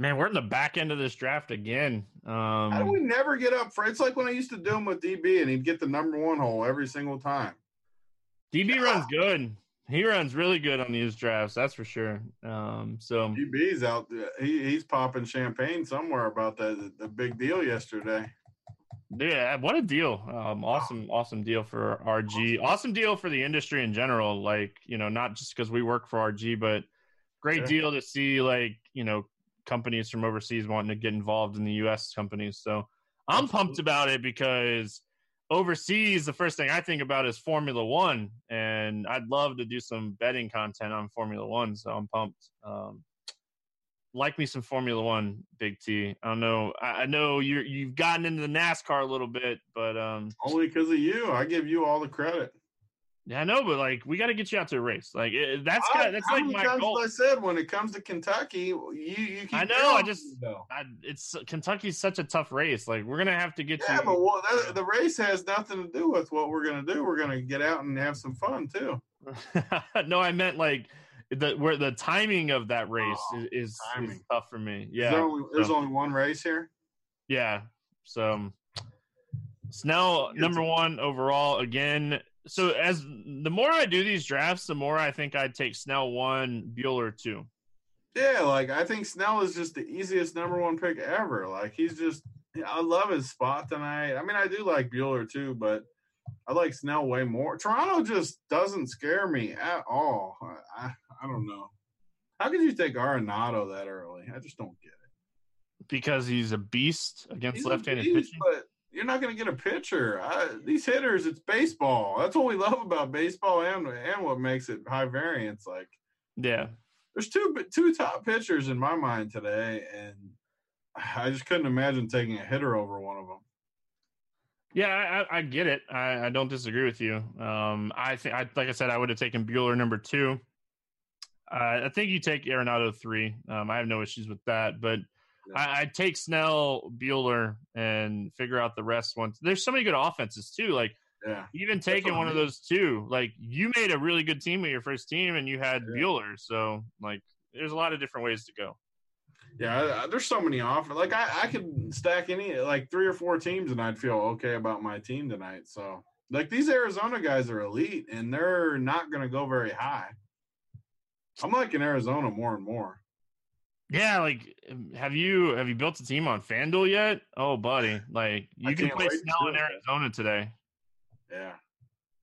Man, we're in the back end of this draft again. Um, How do we never get up for? It's like when I used to do him with DB, and he'd get the number one hole every single time. DB yeah. runs good. He runs really good on these drafts, that's for sure. Um, so DB's out. He, he's popping champagne somewhere about that the big deal yesterday. Yeah, what a deal! Um, awesome, awesome deal for RG. Awesome deal for the industry in general. Like you know, not just because we work for RG, but great deal to see like you know companies from overseas wanting to get involved in the U.S. companies. So I'm pumped about it because overseas, the first thing I think about is Formula One, and I'd love to do some betting content on Formula One. So I'm pumped. Um, like me some Formula One, Big T. I don't know. I, I know you you've gotten into the NASCAR a little bit, but um, only because of you. I give you all the credit. Yeah, I know, but like we got to get you out to a race. Like it, that's I, that's like my goal. I said when it comes to Kentucky, you you. I know. I just I, it's Kentucky's such a tough race. Like we're gonna have to get. Yeah, you, but well, that, the race has nothing to do with what we're gonna do. We're gonna get out and have some fun too. no, I meant like the where the timing of that oh, race oh, is, is, is, tough for me. Yeah, there only, there's so, only one race here. Yeah, so Snell number one overall again so as the more I do these drafts, the more I think I'd take Snell one, Buehler two. Yeah, like I think Snell is just the easiest number one pick ever. Like he's just, I love his spot tonight. I mean, I do like Buehler too, but I like Snell way more. Toronto just doesn't scare me at all. I, I, I don't know. How could you take Arenado that early? I just don't get it. Because he's a beast against he's left-handed beast, pitching. But you're not going to get a pitcher. I, these hitters, it's baseball. That's what we love about baseball, and and what makes it high variance. Like, yeah, there's two two top pitchers in my mind today, and I just couldn't imagine taking a hitter over one of them. Yeah, I, I get it. I, I, don't disagree with you. Um, I think, I, like I said, I would have taken Buehler number two. Uh, I think you take Arenado three. Um, I have no issues with that, but I, would take Snell, Buehler, and figure out the rest once. There's so many good offenses too. Like yeah. even taking one of those two, like you made a really good team with your first team, and you had yeah. Buehler. So like, there's a lot of different ways to go. Yeah, there's so many offers. Like I, I could stack any like three or four teams, and I'd feel okay about my team tonight. So like these Arizona guys are elite, and they're not going to go very high. I'm liking Arizona more and more. Yeah, like um, have you have you built a team on FanDuel yet? Oh, buddy, like you I can play Snell in Arizona today. Yeah,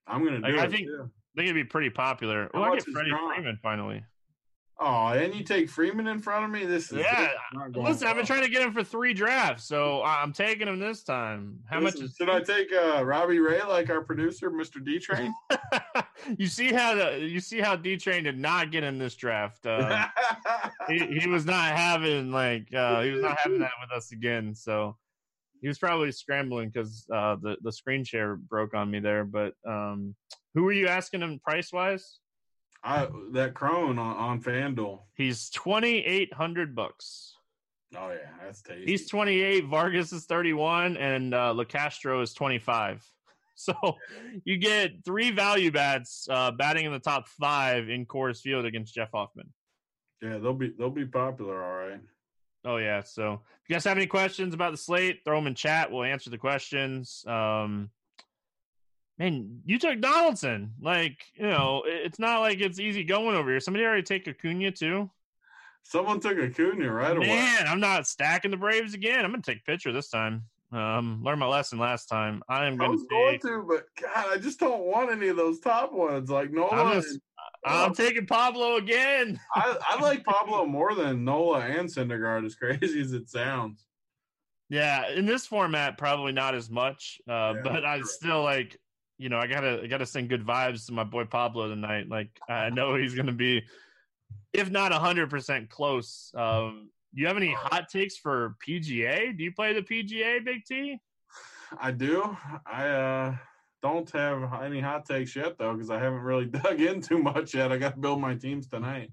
I'm gonna do like, it. I think too. Think it'd be pretty popular. Oh, I get Freddie Freeman finally. Oh, and you take Freeman in front of me. This is yeah. Listen, I've been trying to get him for three drafts, so I'm taking him this time. How Listen, much? Is- should I take uh, Robbie Ray like our producer, Mr. D Train? you see how the you see how D Train did not get in this draft. Uh, he, he, was not having like uh, he was not having that with us again. So he was probably scrambling because uh, the the screen share broke on me there. But um, who were you asking him price wise? I that Cron on, on FanDuel. He's twenty eight hundred bucks. Oh yeah, that's tasty. He's twenty eight. Vargas is thirty one, and uh, Locastro is twenty five. So you get three value bats uh, batting in the top five in Coors Field against Jeff Hoffman. Yeah, they'll be they'll be popular, all right. Oh yeah. So if you guys have any questions about the slate, throw them in chat. We'll answer the questions. Um, man, you took Donaldson. Like, you know, it's not like it's easy going over here. Somebody already take Acuna too. Someone took Acuna right away. Man, I'm not stacking the Braves again. I'm gonna take pitcher this time. Um, learned my lesson last time. I am gonna going to, but God, I just don't want any of those top ones. Like Nola. I'm, just, I'm taking Pablo again. I, I like Pablo more than Nola and Syndergaard. As crazy as it sounds. Yeah, in this format, probably not as much. Uh, yeah, but I still like you know, I gotta I gotta send good vibes to my boy Pablo tonight. Like I know he's gonna be, if not hundred percent close. Um, do you have any hot takes for PGA? Do you play the PGA, Big T? I do. I uh, don't have any hot takes yet though, because I haven't really dug in too much yet. I got to build my teams tonight.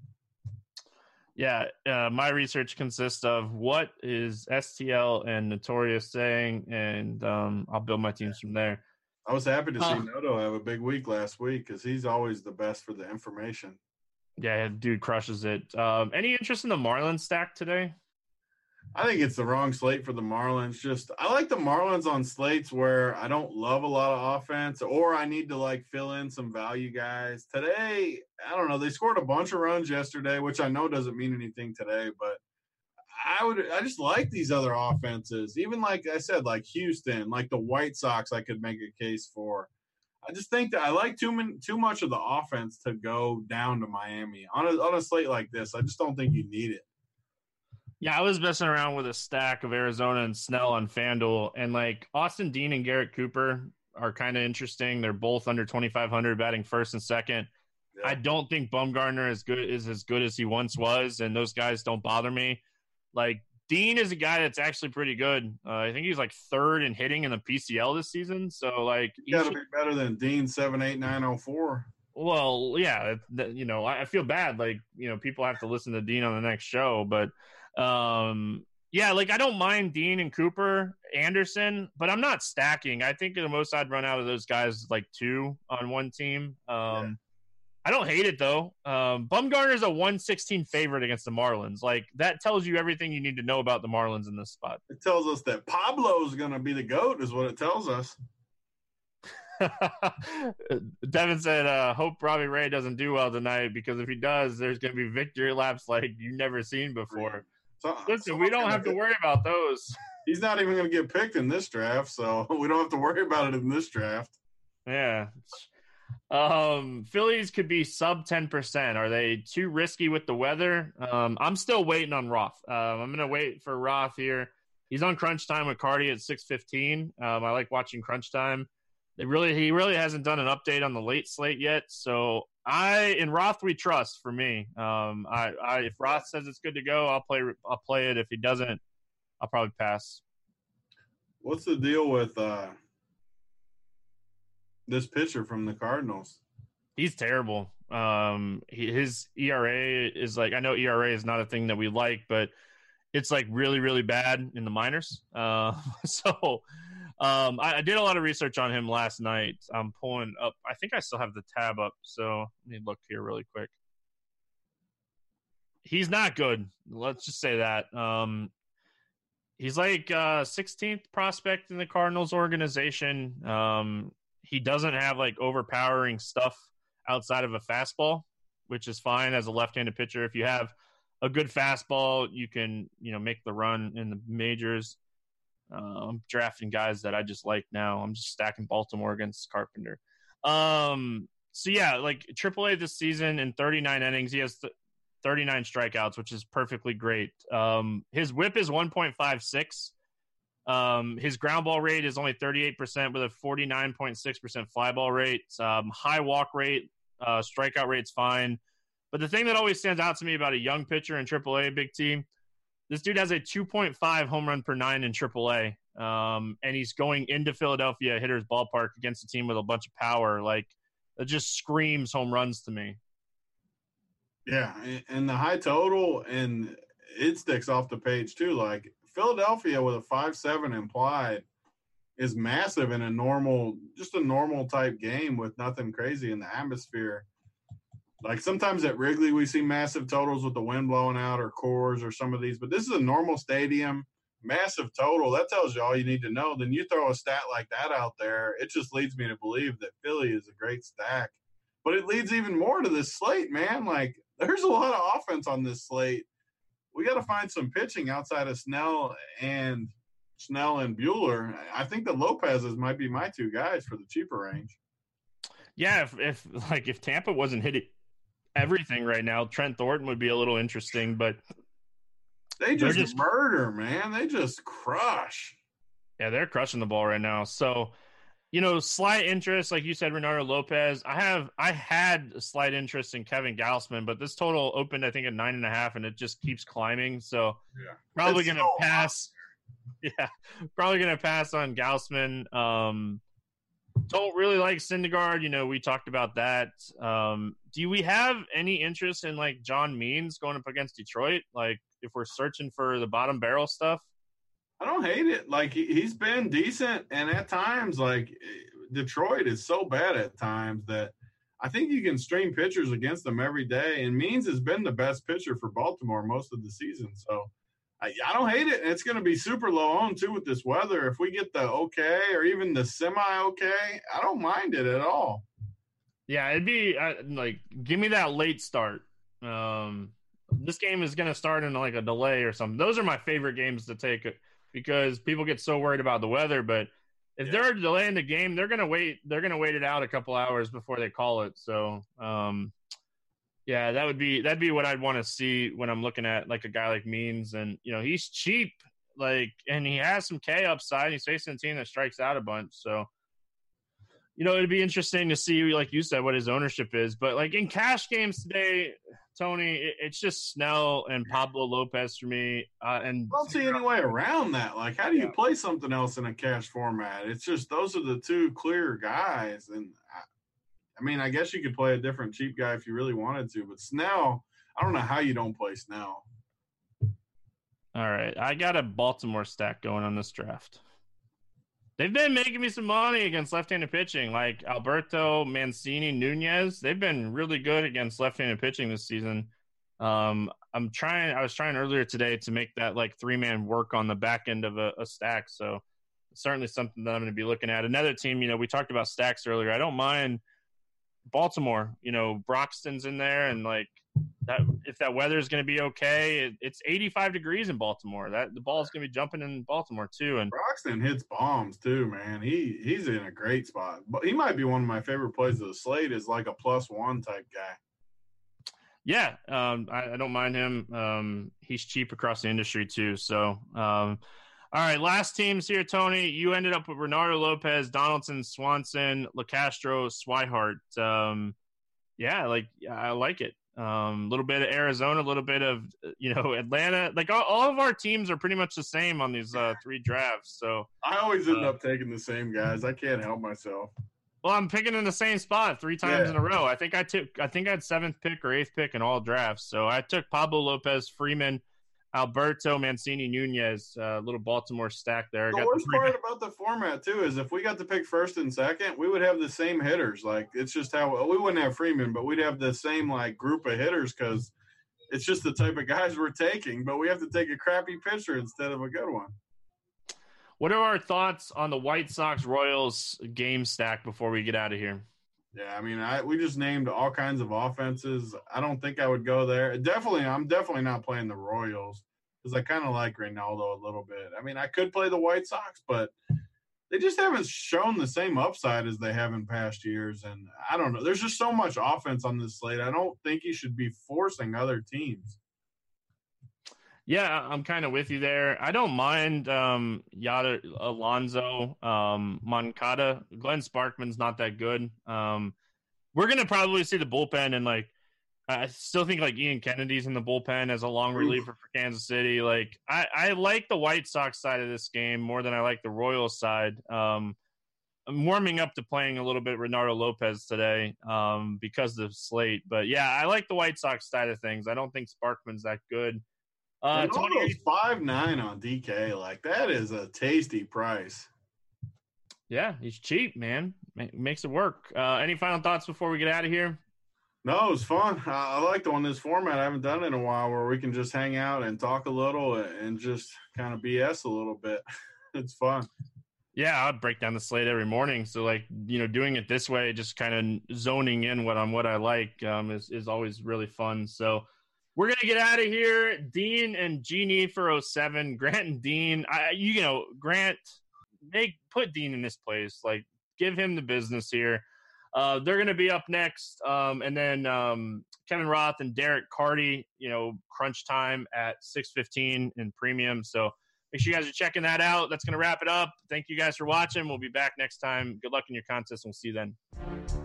Yeah, uh, my research consists of what is STL and Notorious saying, and um, I'll build my teams from there. I was happy to see Noto have a big week last week because he's always the best for the information. Yeah, dude crushes it. Um, any interest in the Marlins stack today? I think it's the wrong slate for the Marlins. Just I like the Marlins on slates where I don't love a lot of offense or I need to like fill in some value guys. Today, I don't know, they scored a bunch of runs yesterday, which I know doesn't mean anything today, but I would I just like these other offenses. Even like I said, like Houston, like the White Sox, I could make a case for. I just think that I like too many, too much of the offense to go down to Miami on a on a slate like this. I just don't think you need it. Yeah, I was messing around with a stack of Arizona and Snell on FanDuel, and like Austin Dean and Garrett Cooper are kind of interesting. They're both under twenty five hundred, batting first and second. Yeah. I don't think Bumgarner is good is as good as he once was, and those guys don't bother me. Like Dean is a guy that's actually pretty good. Uh, I think he's like third in hitting in the PCL this season. So like, you got to be better than Dean seven eight nine zero four. Well, yeah, you know, I feel bad. Like, you know, people have to listen to Dean on the next show, but um, yeah, like I don't mind Dean and Cooper Anderson, but I'm not stacking. I think the most I'd run out of those guys like two on one team. Um, yeah. I don't hate it though. Um, is a 116 favorite against the Marlins. Like that tells you everything you need to know about the Marlins in this spot. It tells us that Pablo's going to be the goat, is what it tells us. Devin said, uh, "Hope Robbie Ray doesn't do well tonight because if he does, there's going to be victory laps like you've never seen before." So, Listen, we don't have to worry about those. He's not even going to get picked in this draft, so we don't have to worry about it in this draft. Yeah. Um, Phillies could be sub ten percent. Are they too risky with the weather? Um, I'm still waiting on Roth. Um, I'm going to wait for Roth here. He's on crunch time with Carty at six fifteen. Um, I like watching crunch time. They really he really hasn't done an update on the late slate yet. So I in Roth we trust for me. Um, I, I if Roth says it's good to go, I'll play I'll play it. If he doesn't, I'll probably pass. What's the deal with uh, this pitcher from the Cardinals? He's terrible. Um, he, his ERA is like I know ERA is not a thing that we like, but it's like really really bad in the minors. Uh, so um, I, I, did a lot of research on him last night. I'm pulling up. I think I still have the tab up. So let me look here really quick. He's not good. Let's just say that. Um, he's like uh, 16th prospect in the Cardinals organization. Um, he doesn't have like overpowering stuff outside of a fastball, which is fine as a left-handed pitcher. If you have a good fastball, you can you know make the run in the majors. Uh, I'm drafting guys that I just like now. I'm just stacking Baltimore against Carpenter. Um, so yeah, like AAA this season in 39 innings, he has th- 39 strikeouts, which is perfectly great. Um, his WHIP is 1.56. Um, his ground ball rate is only 38% with a 49.6% fly ball rate. Um, high walk rate, uh, strikeout rate's fine. But the thing that always stands out to me about a young pitcher in AAA, big team, this dude has a 2.5 home run per nine in AAA, um, and he's going into Philadelphia Hitters Ballpark against a team with a bunch of power. Like it just screams home runs to me. Yeah, and the high total and it sticks off the page too. Like Philadelphia with a five seven implied is massive in a normal, just a normal type game with nothing crazy in the atmosphere. Like sometimes at Wrigley, we see massive totals with the wind blowing out or Coors or some of these, but this is a normal stadium, massive total. That tells you all you need to know. Then you throw a stat like that out there, it just leads me to believe that Philly is a great stack. But it leads even more to this slate, man. Like there's a lot of offense on this slate. We got to find some pitching outside of Snell and Snell and Buehler. I think the Lopez's might be my two guys for the cheaper range. Yeah, if, if like if Tampa wasn't hitting everything right now. Trent Thornton would be a little interesting, but they just, just murder, man. They just crush. Yeah, they're crushing the ball right now. So, you know, slight interest, like you said, Reynaldo Lopez. I have, I had a slight interest in Kevin Gausman, but this total opened, I think, at nine and a half, and it just keeps climbing. So, yeah. probably going to so pass. Yeah, probably going to pass on Gausman. Um, don't really like Syndergaard. You know, we talked about that. Um, do we have any interest in like John Means going up against Detroit? Like, if we're searching for the bottom barrel stuff, I don't hate it. Like he's been decent, and at times, like Detroit is so bad at times that I think you can stream pitchers against them every day. And Means has been the best pitcher for Baltimore most of the season, so I, I don't hate it. And it's going to be super low on too with this weather. If we get the okay or even the semi okay, I don't mind it at all. Yeah, it'd be uh, like give me that late start. Um, this game is going to start in like a delay or something. Those are my favorite games to take because people get so worried about the weather. But if yeah. they're delaying the game, they're going to wait. They're to wait it out a couple hours before they call it. So, um, yeah, that would be that'd be what I'd want to see when I'm looking at like a guy like Means, and you know he's cheap, like, and he has some K upside. He's facing a team that strikes out a bunch, so you know it'd be interesting to see, like you said, what his ownership is. But like in cash games today, Tony, it, it's just Snell and Pablo Lopez for me. Uh, and I don't see any way around that. Like, how do you Yeah. play something else in a cash format? It's just those are the two clear guys, and I, I mean, I guess you could play a different cheap guy if you really wanted to, but Snell, I don't know how you don't play Snell. All right, I got a Baltimore stack going on this draft. They've been making me some money against left-handed pitching, like Alberto Mancini Nunez. They've been really good against left-handed pitching this season. Um, I'm trying. I was trying earlier today to make that like three-man work on the back end of a, a stack. So certainly something that I'm going to be looking at. Another team, you know, we talked about stacks earlier. I don't mind Baltimore. You know, Broxton's in there, and like that. If that weather is going to be okay, it, it's 85 degrees in Baltimore. That the ball is going to be jumping in Baltimore too, and Broxton hits bombs too, man. He he's in a great spot, but he might be one of my favorite plays of the slate. Is like a plus one type guy. yeah, um, I, I don't mind him. Um, he's cheap across the industry too. So, um, all right, last teams here, Tony. You ended up with Reynaldo Lopez, Donaldson, Swanson, Locastro, Swihart. Um, yeah, like I like it. A um, little bit of Arizona, a little bit of you know Atlanta. Like all, all of our teams are pretty much the same on these uh, three drafts. So, I always end Uh, up taking the same guys. I can't help myself. well, I'm picking in the same spot three times Yeah. in a row. I think I took, I think I had seventh pick or eighth pick in all drafts. So I took Pablo Lopez, Freeman, Alberto Mancini, Nunez, uh, little Baltimore stack there. The Got worst three- part about the format too is if we got to pick first and second, we would have the same hitters. Like it's just how we wouldn't have Freeman, but we'd have the same like group of hitters because it's just the type of guys we're taking. But we have to take a crappy pitcher instead of a good one. What are our thoughts on the White Sox Royals game stack before we get out of here? Yeah, I mean, I we just named all kinds of offenses. I don't think I would go there. Definitely, I'm definitely not playing the Royals because I kind of like Reynaldo a little bit. I mean, I could play the White Sox, but they just haven't shown the same upside as they have in past years. And I don't know. There's just so much offense on this slate. I don't think you should be forcing other teams. Yeah, I'm kind of with you there. I don't mind um, Yonder Alonso, um, Moncada. Glenn Sparkman's not that good. Um, we're gonna probably see the bullpen and like I still think like Ian Kennedy's in the bullpen as a long reliever for Kansas City. Like I, I like the White Sox side of this game more than I like the Royals side. Um, I'm warming up to playing a little bit Reynaldo Lopez today um, because of the slate. But yeah, I like the White Sox side of things. I don't think Sparkman's that good. Uh, And all 28 those five nine on DK, like that is a tasty price. Yeah, he's cheap, man. Makes it work. Uh, any final thoughts before we get out of here? No, it was fun. I, I like the one this format. I haven't done it in a while where we can just hang out and talk a little and just kind of BS a little bit. It's fun. Yeah, I'd break down the slate every morning. So, like, you know, doing it this way, just kind of zoning in what on what I like, um, is is always really fun. So, we're gonna get out of here. Dean and Genie for 07. Grant and Dean. I, you know, Grant, make put Dean in this place. Like, give him the business here. Uh, they're to be up next. Um, and then um, Kevin Roth and Derek Carty, you know, crunch time at 6.15 in premium. So make sure you guys are checking that out. That's to wrap it up. Thank you guys for watching. We'll be back next time. Good luck in your contest. We'll see you then.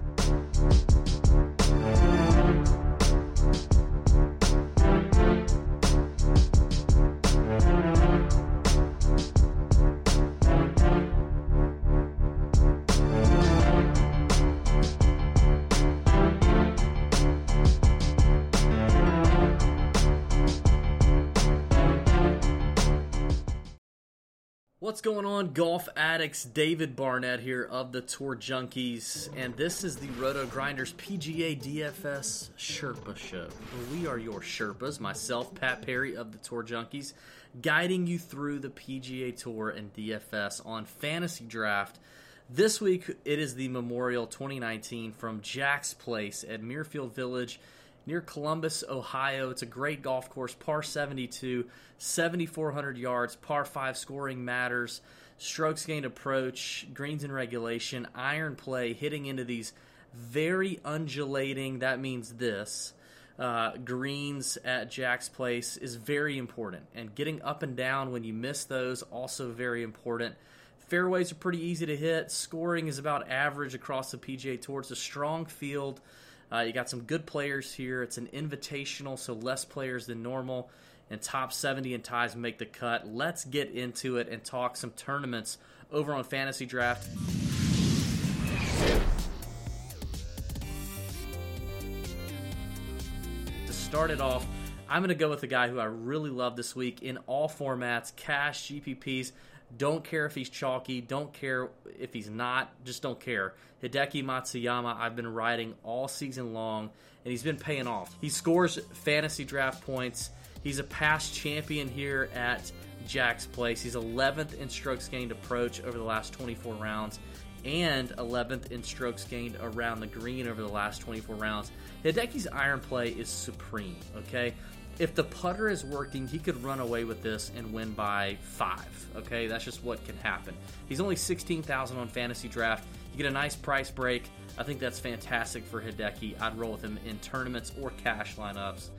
What's going on, golf addicts? David Barnett here of the Tour Junkies, and this is the Roto Grinders PGA DFS Sherpa Show. We are your Sherpas, myself, Pat Perry of the Tour Junkies, guiding you through the PGA Tour and DFS on Fantasy Draft. This week, it is the Memorial 2019 from Jack's Place at Muirfield Village near Columbus, Ohio. It's a great golf course, par 72, 7,400 yards, par 5 scoring matters, strokes gained approach, greens in regulation, iron play, hitting into these very undulating, that means this. Uh, greens at Jack's Place is very important, and getting up and down when you miss those also very important. Fairways are pretty easy to hit. Scoring is about average across the PGA Tour. It's a strong field. Uh, you got some good players here. It's an invitational, so less players than normal. And top 70 and ties make the cut. Let's get into it and talk some tournaments over on Fantasy Draft. To start it off, I'm going to go with a guy who I really love this week in all formats cash, GPPs. Don't care if he's chalky. Don't care if he's not. Just don't care. Hideki Matsuyama, I've been riding all season long, and he's been paying off. He scores fantasy draft points. He's a past champion here at Jack's Place. He's 11th in strokes gained approach over the last 24 rounds and 11th in strokes gained around the green over the last 24 rounds. Hideki's iron play is supreme, okay? If the putter is working, he could run away with this and win by five. Okay, that's just what can happen. He's only sixteen thousand on fantasy draft. You get a nice price break. I think that's fantastic for Hideki. I'd roll with him in tournaments or cash lineups.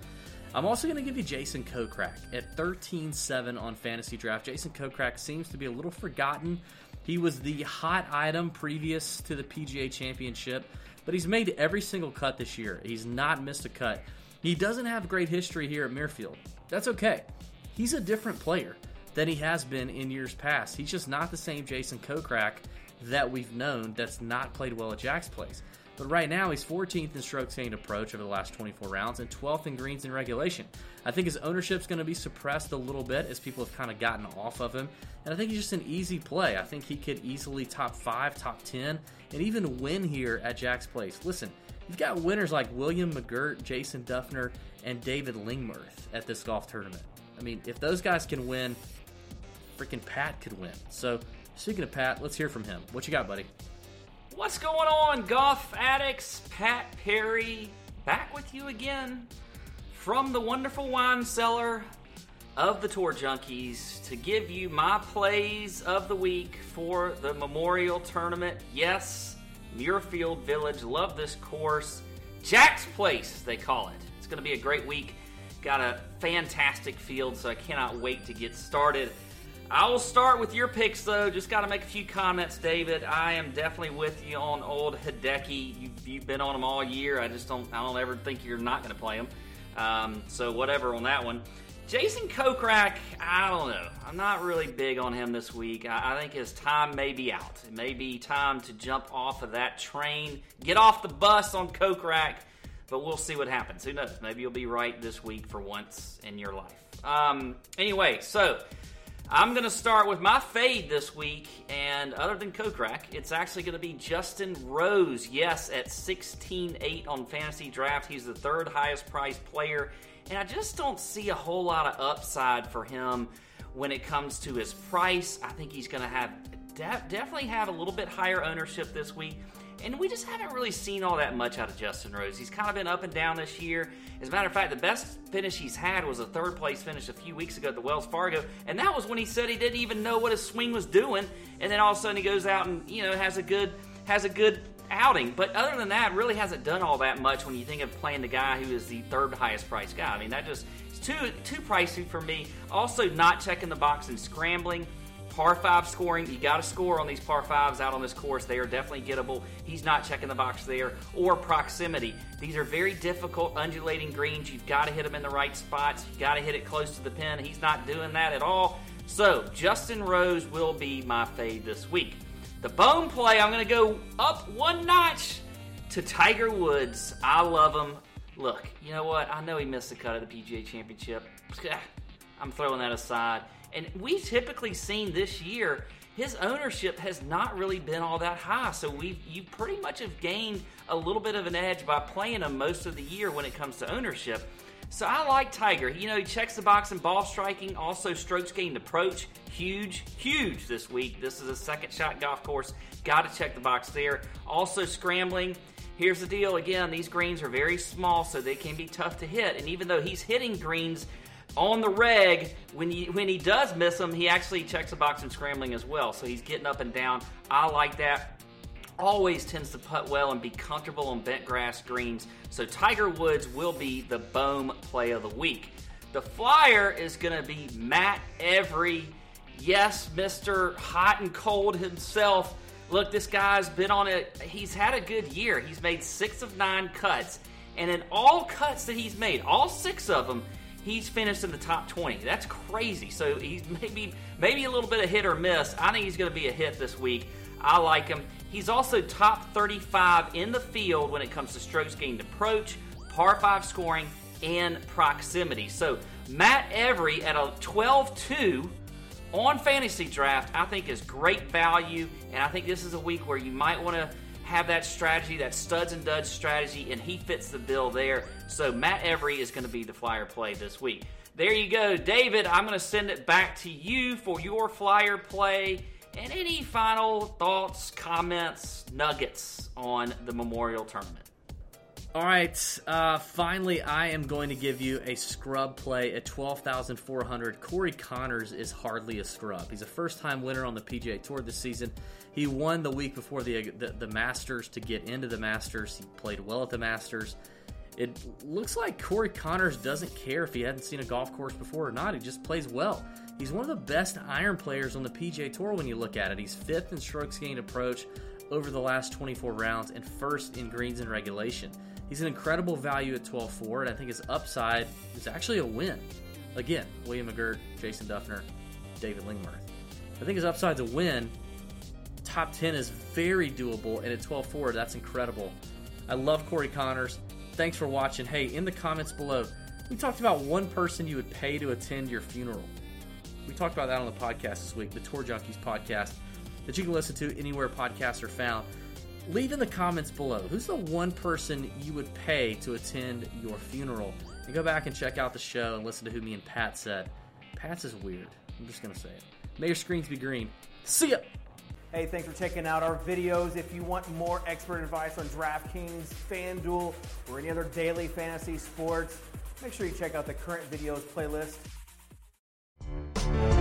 I'm also going to give you Jason Kokrak at 13-7 on fantasy draft. Jason Kokrak seems to be a little forgotten. He was the hot item previous to the PGA Championship, but he's made every single cut this year. He's not missed a cut. He doesn't have great history here at Muirfield. That's okay. He's a different player than he has been in years past. He's just not the same Jason Kokrak that we've known that's not played well at Jack's Place. But right now, he's 14th in strokes gained approach over the last 24 rounds and 12th in greens in regulation. I think his ownership's going to be suppressed a little bit as people have kind of gotten off of him. And I think he's just an easy play. I think he could easily top 5, top 10, and even win here at Jack's Place. Listen, You've got winners like William McGirt, Jason Dufner, and David Lingmerth at this golf tournament. I mean, if those guys can win, freaking Pat could win. So, speaking of Pat, let's hear from him. What you got, buddy? What's going on, golf addicts? Pat Perry back with you again from the wonderful wine cellar of the Tour Junkies to give you my plays of the week for the Memorial Tournament. Yes, Muirfield Village. Love this course. Jack's Place, they call it. It's going to be a great week. Got a fantastic field, so I cannot wait to get started. I will start with your picks, though. Just got to make a few comments, David. I am definitely with you on old Hideki. You've, you've been on him all year. I just don't. I don't ever think you're not going to play him. Um, so whatever on that one. Jason Kokrak, I don't know. I'm not really big on him this week. I, I, think his time may be out. It may be time to jump off of that train, get off the bus on Kokrak, but we'll see what happens. Who knows? Maybe you'll be right this week for once in your life. Um, anyway, so I'm going to start with my fade this week, and other than Kokrak, it's actually going to be Justin Rose. Yes, at 16-8 on Fantasy Draft, he's the third highest priced player and I just don't see a whole lot of upside for him when it comes to his price. I think he's going to have de- definitely have a little bit higher ownership this week. And we just haven't really seen all that much out of Justin Rose. He's kind of been up and down this year. As a matter of fact, the best finish he's had was a third place finish a few weeks ago at the Wells Fargo. And that was when he said he didn't even know what his swing was doing. And then all of a sudden he goes out and, you know, has a good has a good outing. But other than that, really hasn't done all that much when you think of playing the guy who is the third highest priced guy. I mean, that just is too too pricey for me. Also, not checking the box and scrambling. Par five scoring, you got to score on these par fives out on this course. They are definitely gettable. He's not checking the box there. Or proximity. These are very difficult undulating greens. You've got to hit them in the right spots. You've got to hit it close to the pin. He's not doing that at all. So, Justin Rose will be my fade this week. The bone play, I'm going to go up one notch to Tiger Woods. I love him. Look, you know what? I know he missed the cut of the PGA Championship. I'm throwing that aside. And we've typically seen this year his ownership has not really been all that high. So we you pretty much have gained a little bit of an edge by playing him most of the year when it comes to ownership. So I like Tiger. You know, he checks the box in ball striking, also strokes gained approach. Huge, huge this week. This is a second shot golf course. Got to check the box there. Also scrambling. Here's the deal again, these greens are very small, so they can be tough to hit. And even though he's hitting greens on the reg, when he, when he does miss them, he actually checks the box in scrambling as well. So he's getting up and down. I like that always tends to putt well and be comfortable on bent grass greens. So Tiger Woods will be the Bohm play of the week. The flyer is going to be Matt Every. Yes, Mr. Hot and Cold himself. Look, this guy's been on it. He's had a good year. He's made six of nine cuts. And in all cuts that he's made, all six of them, he's finished in the top 20. That's crazy. So he's maybe maybe a little bit of hit or miss. I think he's going to be a hit this week. I like him. He's also top 35 in the field when it comes to strokes gained approach, par 5 scoring, and proximity. So Matt Every at a 12 2 on fantasy draft, I think is great value. And I think this is a week where you might want to have that strategy, that studs and duds strategy, and he fits the bill there. So Matt Every is going to be the flyer play this week. There you go, David. I'm going to send it back to you for your flyer play and any final thoughts, comments, nuggets on the Memorial Tournament. All right, uh, finally, I am going to give you a scrub play at 12,400. Corey Conners is hardly a scrub. He's a first time winner on the PGA Tour this season. He won the week before the, the, the Masters to get into the Masters. He played well at the Masters. It looks like Corey Conners doesn't care if he hadn't seen a golf course before or not. He just plays well. He's one of the best iron players on the PGA Tour when you look at it. He's fifth in strokes gained approach over the last 24 rounds and first in greens in regulation. He's an incredible value at 12-4, and I think his upside is actually a win. Again, William McGirt, Jason Dufner, David Lingmerth. I think his upside's a win. Top 10 is very doable, and at 12-4, that's incredible. I love Corey Conners. Thanks for watching. Hey, in the comments below, we talked about one person you would pay to attend your funeral. We talked about that on the podcast this week, the Tour Junkies podcast, that you can listen to anywhere podcasts are found. Leave in the comments below who's the one person you would pay to attend your funeral? And go back and check out the show and listen to who me and pat said. Pat's is weird. I'm just gonna say it. May your screens be green. See ya! Hey, thanks for checking out our videos. If you want more expert advice on DraftKings, FanDuel, or any other daily fantasy sports, make sure you check out the current videos playlist Thank you.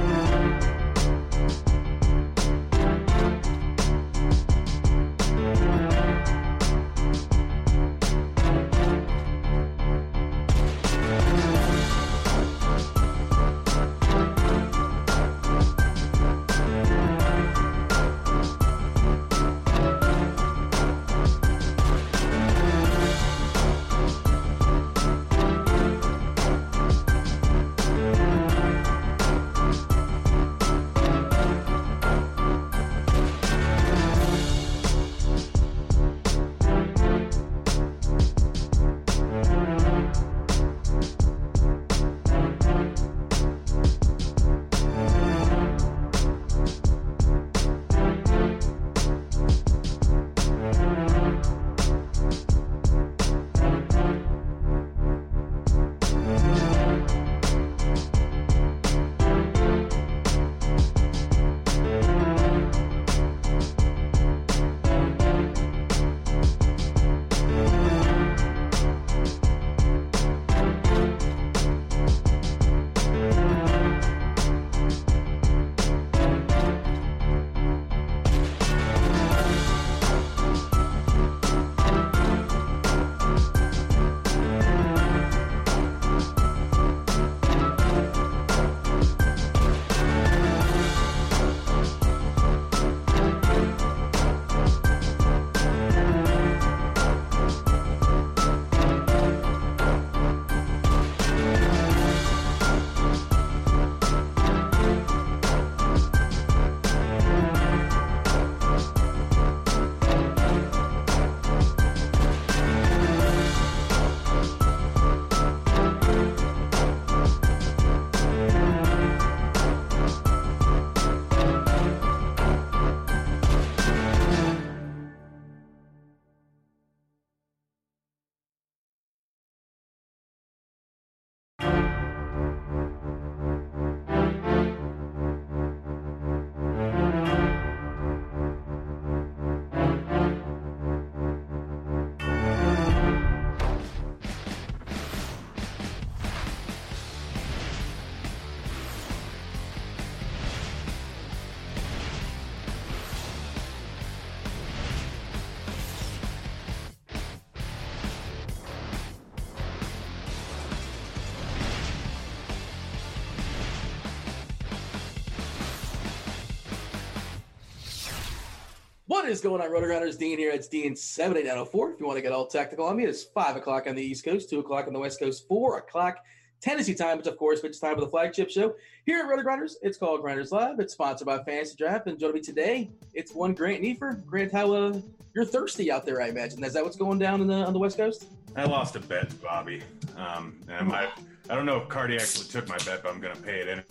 What is going on, Rotogrinders? Dean here. It's Dean seven eight nine zero four. If you want to get all technical on me, it's five o'clock on the East Coast, two o'clock on the West Coast, four o'clock Tennessee time. It's of course it's time of the flagship show here at Rotogrinders. It's called Grinders Live. It's sponsored by Fantasy Draft, and joining me today, it's one Grant Neefer. Grant, how uh, you're thirsty out there? I imagine is that what's going down the on the West Coast? I lost a bet Bobby, um, and I, I don't know if Carty actually took my bet, but I'm going to pay it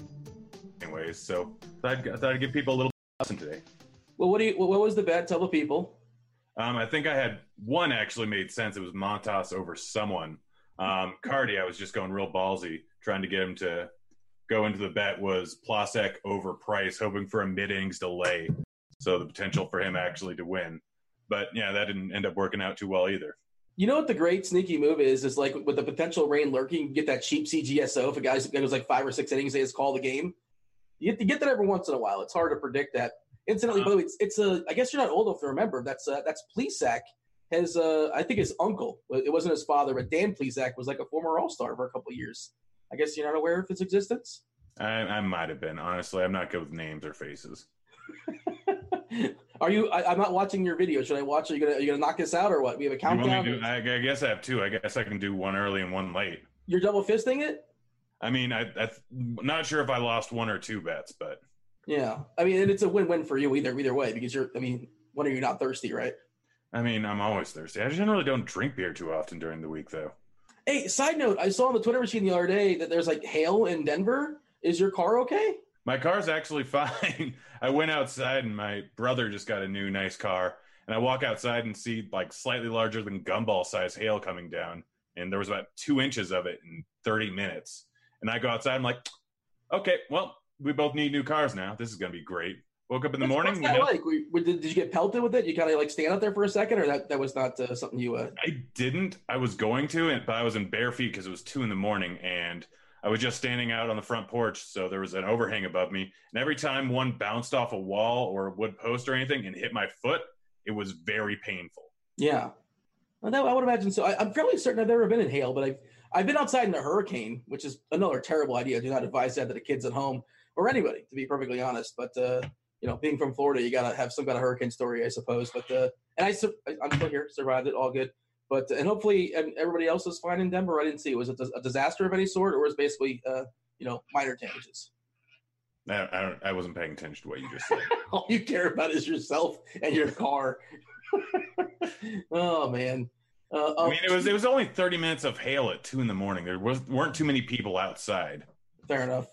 anyways. So I thought, I'd, I thought I'd give people a little lesson today. Well, what do you? What was the bet? Tell the people. Um, I think I had one actually made sense. It was Montas over someone. Um, Carty, I was just going real ballsy, trying to get him to go into the bet was Plesac over Price, hoping for a mid innings delay, so the potential for him actually to win. But yeah, that didn't end up working out too well either. You know what the great sneaky move is? Is like with the potential rain lurking, you get that cheap CGSO if a guy goes like five or six innings, they just call the game. You get to get that every once in a while. It's hard to predict that. Incidentally, by the way, it's, it's a. I guess you're not old enough to remember. That's uh, that's Plesac. His uh, I think his uncle. It wasn't his father, but Dan Plesac was like a former All Star for a couple of years. I guess you're not aware of its existence. I, I might have been. Honestly, I'm not good with names or faces. are you? I, am not watching your video. Should I watch? Are you gonna? Are you gonna knock this out or what? We have a countdown. Do, I, I, guess I have two. I guess I can do one early and one late. You're double fisting it. I mean, I, I'm not sure if I lost one or two bets, but yeah, I mean, and it's a win-win for you either either way because you're. I mean, when are you not thirsty, right? I mean, I'm always thirsty. I generally don't drink beer too often during the week, though. Hey, side note, I saw on the Twitter machine the other day that there's like hail in Denver. Is your car okay? My car's actually fine. I went outside and my brother just got a new nice car. And I walk outside and see like slightly larger than gumball size hail coming down. And there was about two inches of it in 30 minutes. And I go outside, I'm like, okay, well, we both need new cars now. This is going to be great. Woke up in the morning. What's that like? We, we, did, did, you get pelted with it? You kind of like stand out there for a second, or that, that was not uh, something you? Uh... I didn't. I was going to, but I was in bare feet because it was two in the morning, and I was just standing out on the front porch, so there was an overhang above me. And every time one bounced off a wall or a wood post or anything and hit my foot, it was very painful. Yeah, well, that, I would imagine so. I, am fairly certain I've never been in hail, but I've I've been outside in a hurricane, which is another terrible idea. I do not advise that to the kids at home or anybody, to be perfectly honest. But uh, you know, being from Florida, you gotta have some kind of hurricane story, I suppose. But uh, and I, I'm still here, survived it, all good. But and hopefully, everybody else is fine in Denver. I didn't see it was it a disaster of any sort, or was basically uh, you know minor damages. I, I, I, wasn't paying attention to what you just said. All you care about is yourself and your car. oh man. Uh, I mean, it was it was only thirty minutes of hail at two in the morning. There was weren't too many people outside. Fair enough.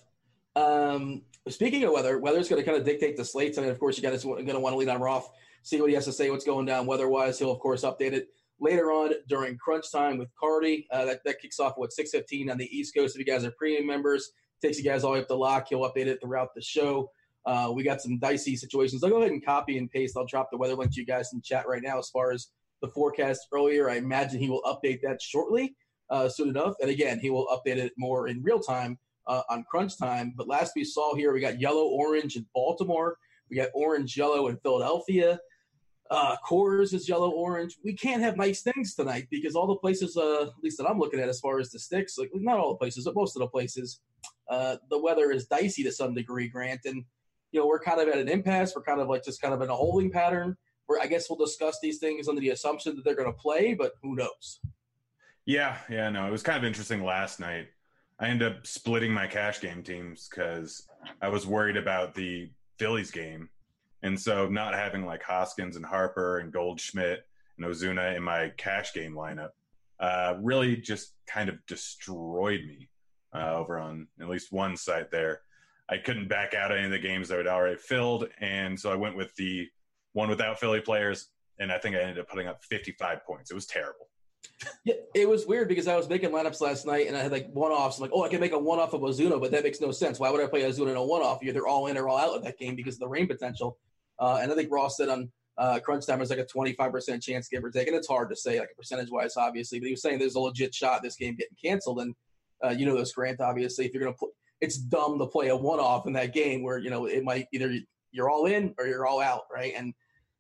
Um, Speaking of weather, weather's going to kind of dictate the slate tonight. Of course, you guys are going to want to lead on Ross, see what he has to say, what's going down weather-wise. He'll of course update it later on during crunch time with Cardi. Uh, that that kicks off what six fifteen on the East Coast. If you guys are premium members, takes you guys all the way up to lock. He'll update it throughout the show. Uh, we got some dicey situations. I'll go ahead and copy and paste. I'll drop the weather link to you guys in chat right now. As far as the forecast earlier, I imagine he will update that shortly, uh, soon enough. And again, he will update it more in real time uh, on crunch time. But last we saw here, we got yellow orange in Baltimore. We got orange yellow in Philadelphia. Uh, Coors is yellow orange. We can't have nice things tonight because all the places, uh, at least that I'm looking at, as far as the sticks, like not all the places, but most of the places, uh, the weather is dicey to some degree. Grant, and you know we're kind of at an impasse. We're kind of like just kind of in a holding pattern. Where I guess we'll discuss these things under the assumption that they're going to play, but who knows? Yeah, yeah, no, it was kind of interesting last night. I ended up splitting my cash game teams because I was worried about the Phillies game. And so not having like Hoskins and Harper and Goldschmidt and Ozuna in my cash game lineup uh, really just kind of destroyed me uh, over on at least one site there. I couldn't back out any of the games that had already filled. And so I went with the one without Philly players. And I think I ended up putting up 55 points. It was terrible. Yeah, it was weird because I was making lineups last night and I had like one offs. I'm like, oh, I can make a one off of Ozuna, but that makes no sense. Why would I play Ozuna in a one off? Either all in or all out of that game because of the rain potential. Uh, and I think Ross said on uh, Crunch Time there's like a 25% chance give or take. And it's hard to say, like percentage wise, obviously. But he was saying there's a legit shot this game getting canceled. And uh, you know this, Grant, obviously, if you're going to play, it's dumb to play a one off in that game where, you know, it might either you're all in or you're all out, right? And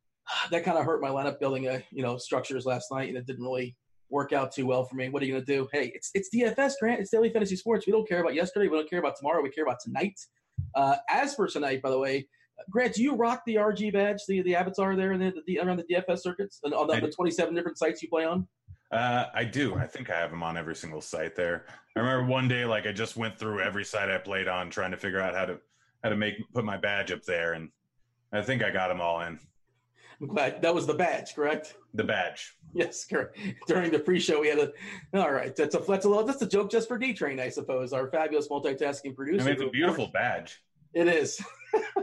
that kind of hurt my lineup building, uh, you know, structures last night. And it didn't really work out too well for me. What are you going to do? Hey, it's it's DFS, Grant. It's daily fantasy sports. We don't care about yesterday. We don't care about tomorrow. We care about tonight. Uh, as for tonight, by the way, Grant, do you rock the RG badge, the the avatar there, and the, the around the DFS circuits, and on the, the 27 different sites you play on? Uh, I do. I think I have them on every single site there. I remember one day, like I just went through every site I played on, trying to figure out how to how to make put my badge up there, and I think I got them all in. I'm glad that was the badge, correct? The badge. Yes, correct. During the pre-show, we had a. All right, that's a that's a little that's a joke just for D Train, I suppose. Our fabulous multitasking producer. I mean, it's a beautiful badge. It is.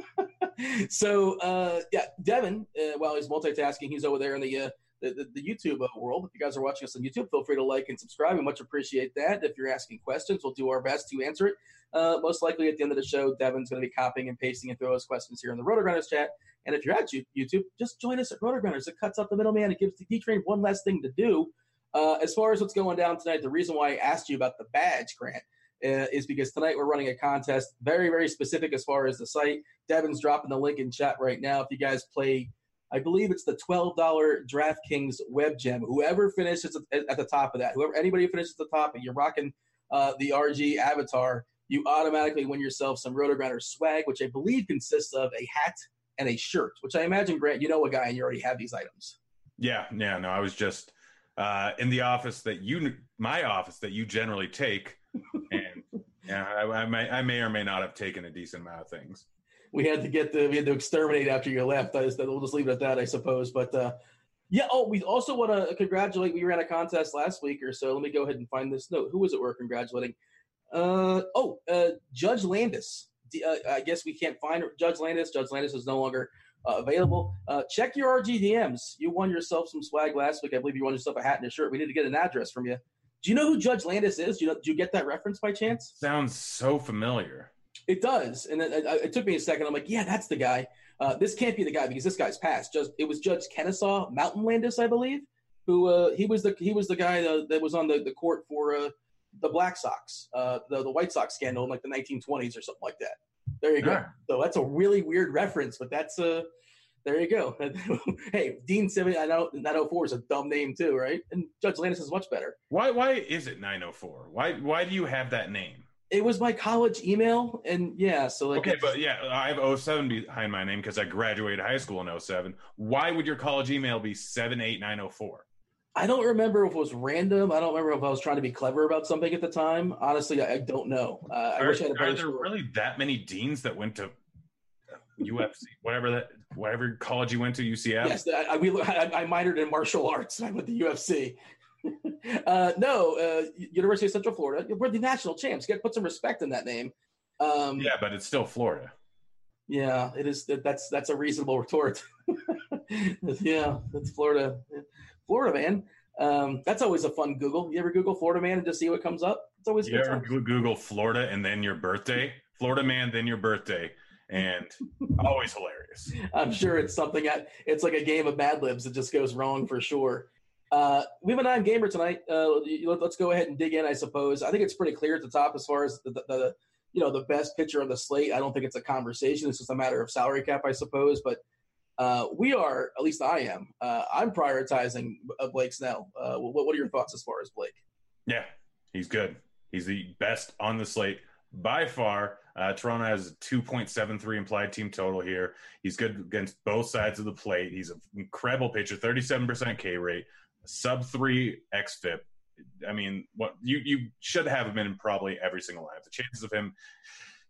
so uh, yeah, Devin, uh, while he's multitasking, he's over there in the uh, the, the, the, YouTube uh, world. If you guys are watching us on YouTube, feel free to like and subscribe. We much appreciate that. If you're asking questions, we'll do our best to answer it. Uh, most likely at the end of the show, Devin's going to be copying and pasting and throw those questions here in the RotoGrinders chat. And if you're at YouTube, just join us at RotoGrinders. It cuts out the middleman. It gives the D-Train one less thing to do. Uh, as far as what's going down tonight, the reason why I asked you about the badge, Grant, uh, is because tonight we're running a contest, very, very specific as far as the site. Devin's dropping the link in chat right now. If you guys play, I believe it's the $12 DraftKings web gem. Whoever finishes at, the top of that, whoever anybody finishes at the top, and you're rocking uh, the RG avatar, you automatically win yourself some RotoGrinder swag, which I believe consists of a hat and a shirt, which I imagine, Grant, you know a guy and you already have these items. Yeah, yeah, no, I was just uh, in the office that you, my office that you generally take, and yeah, I, I, may, I may or may not have taken a decent amount of things. We had to get the, we had to exterminate after you left. I just, we'll just leave it at that, I suppose. But uh, yeah, oh, we also want to congratulate. We ran a contest last week or so. Let me go ahead and find this note. Who was it we're congratulating? Uh, oh, uh, Judge Landis. Uh, I guess we can't find Judge Landis. Judge Landis is no longer uh, available. Uh, check your RGDMs. You won yourself some swag last week. I believe you won yourself a hat and a shirt. We need to get an address from you. Do you know who Judge Landis is? Do you know? Do you get that reference by chance? Sounds so familiar. It does, and it, it took me a second. I'm like, yeah, that's the guy. Uh, this can't be the guy because this guy's passed. Just it was Judge Kennesaw Mountain Landis, I believe, who uh, he was the he was the guy that, that was on the, the court for uh, the Black Sox, uh, the the White Sox scandal in like the 1920s or something like that. There you go. Yeah. So that's a really weird reference, but that's a uh, there you go. hey, Dean Seven I know 904 is a dumb name too, right? And Judge Landis is much better. Why why is it 904? Why why do you have that name? It was my college email, and yeah, so like okay, but yeah, I have 07 behind my name because I graduated high school in 07. Why would your college email be 78904? I don't remember if it was random. I don't remember if I was trying to be clever about something at the time. Honestly, I, I don't know. Uh, I are, wish I had a Are there really that many deans that went to UFC, whatever that, whatever college you went to, UCF? Yes, I, I, we, I, I minored in martial arts. I went to UFC. uh, no, uh, University of Central Florida. We're the national champs. You got to put some respect in that name. Um, yeah, but it's still Florida. Yeah, it is. That's that's a reasonable retort. yeah, that's Florida. Florida man. Um, that's always a fun Google. You ever Google Florida man and just see what comes up? It's always you ever Google Florida and then your birthday, Florida man, then your birthday, and always hilarious. I'm sure it's something. I, it's like a game of Mad Libs. It just goes wrong for sure. Uh, we have a nine gamer tonight. Uh, let's go ahead and dig in. I suppose. I think it's pretty clear at the top as far as the, the, the you know the best pitcher on the slate. I don't think it's a conversation. It's just a matter of salary cap, I suppose. But uh, we are, at least I am, uh, I'm prioritizing uh, Blake Snell. Uh, what, what, are your thoughts as far as Blake? Yeah, he's good. He's the best on the slate by far. Uh, Toronto has a 2.73 implied team total here. He's good against both sides of the plate. He's an incredible pitcher, 37% K rate, sub three xFIP. I mean, what you you should have him in probably every single line. The chances of him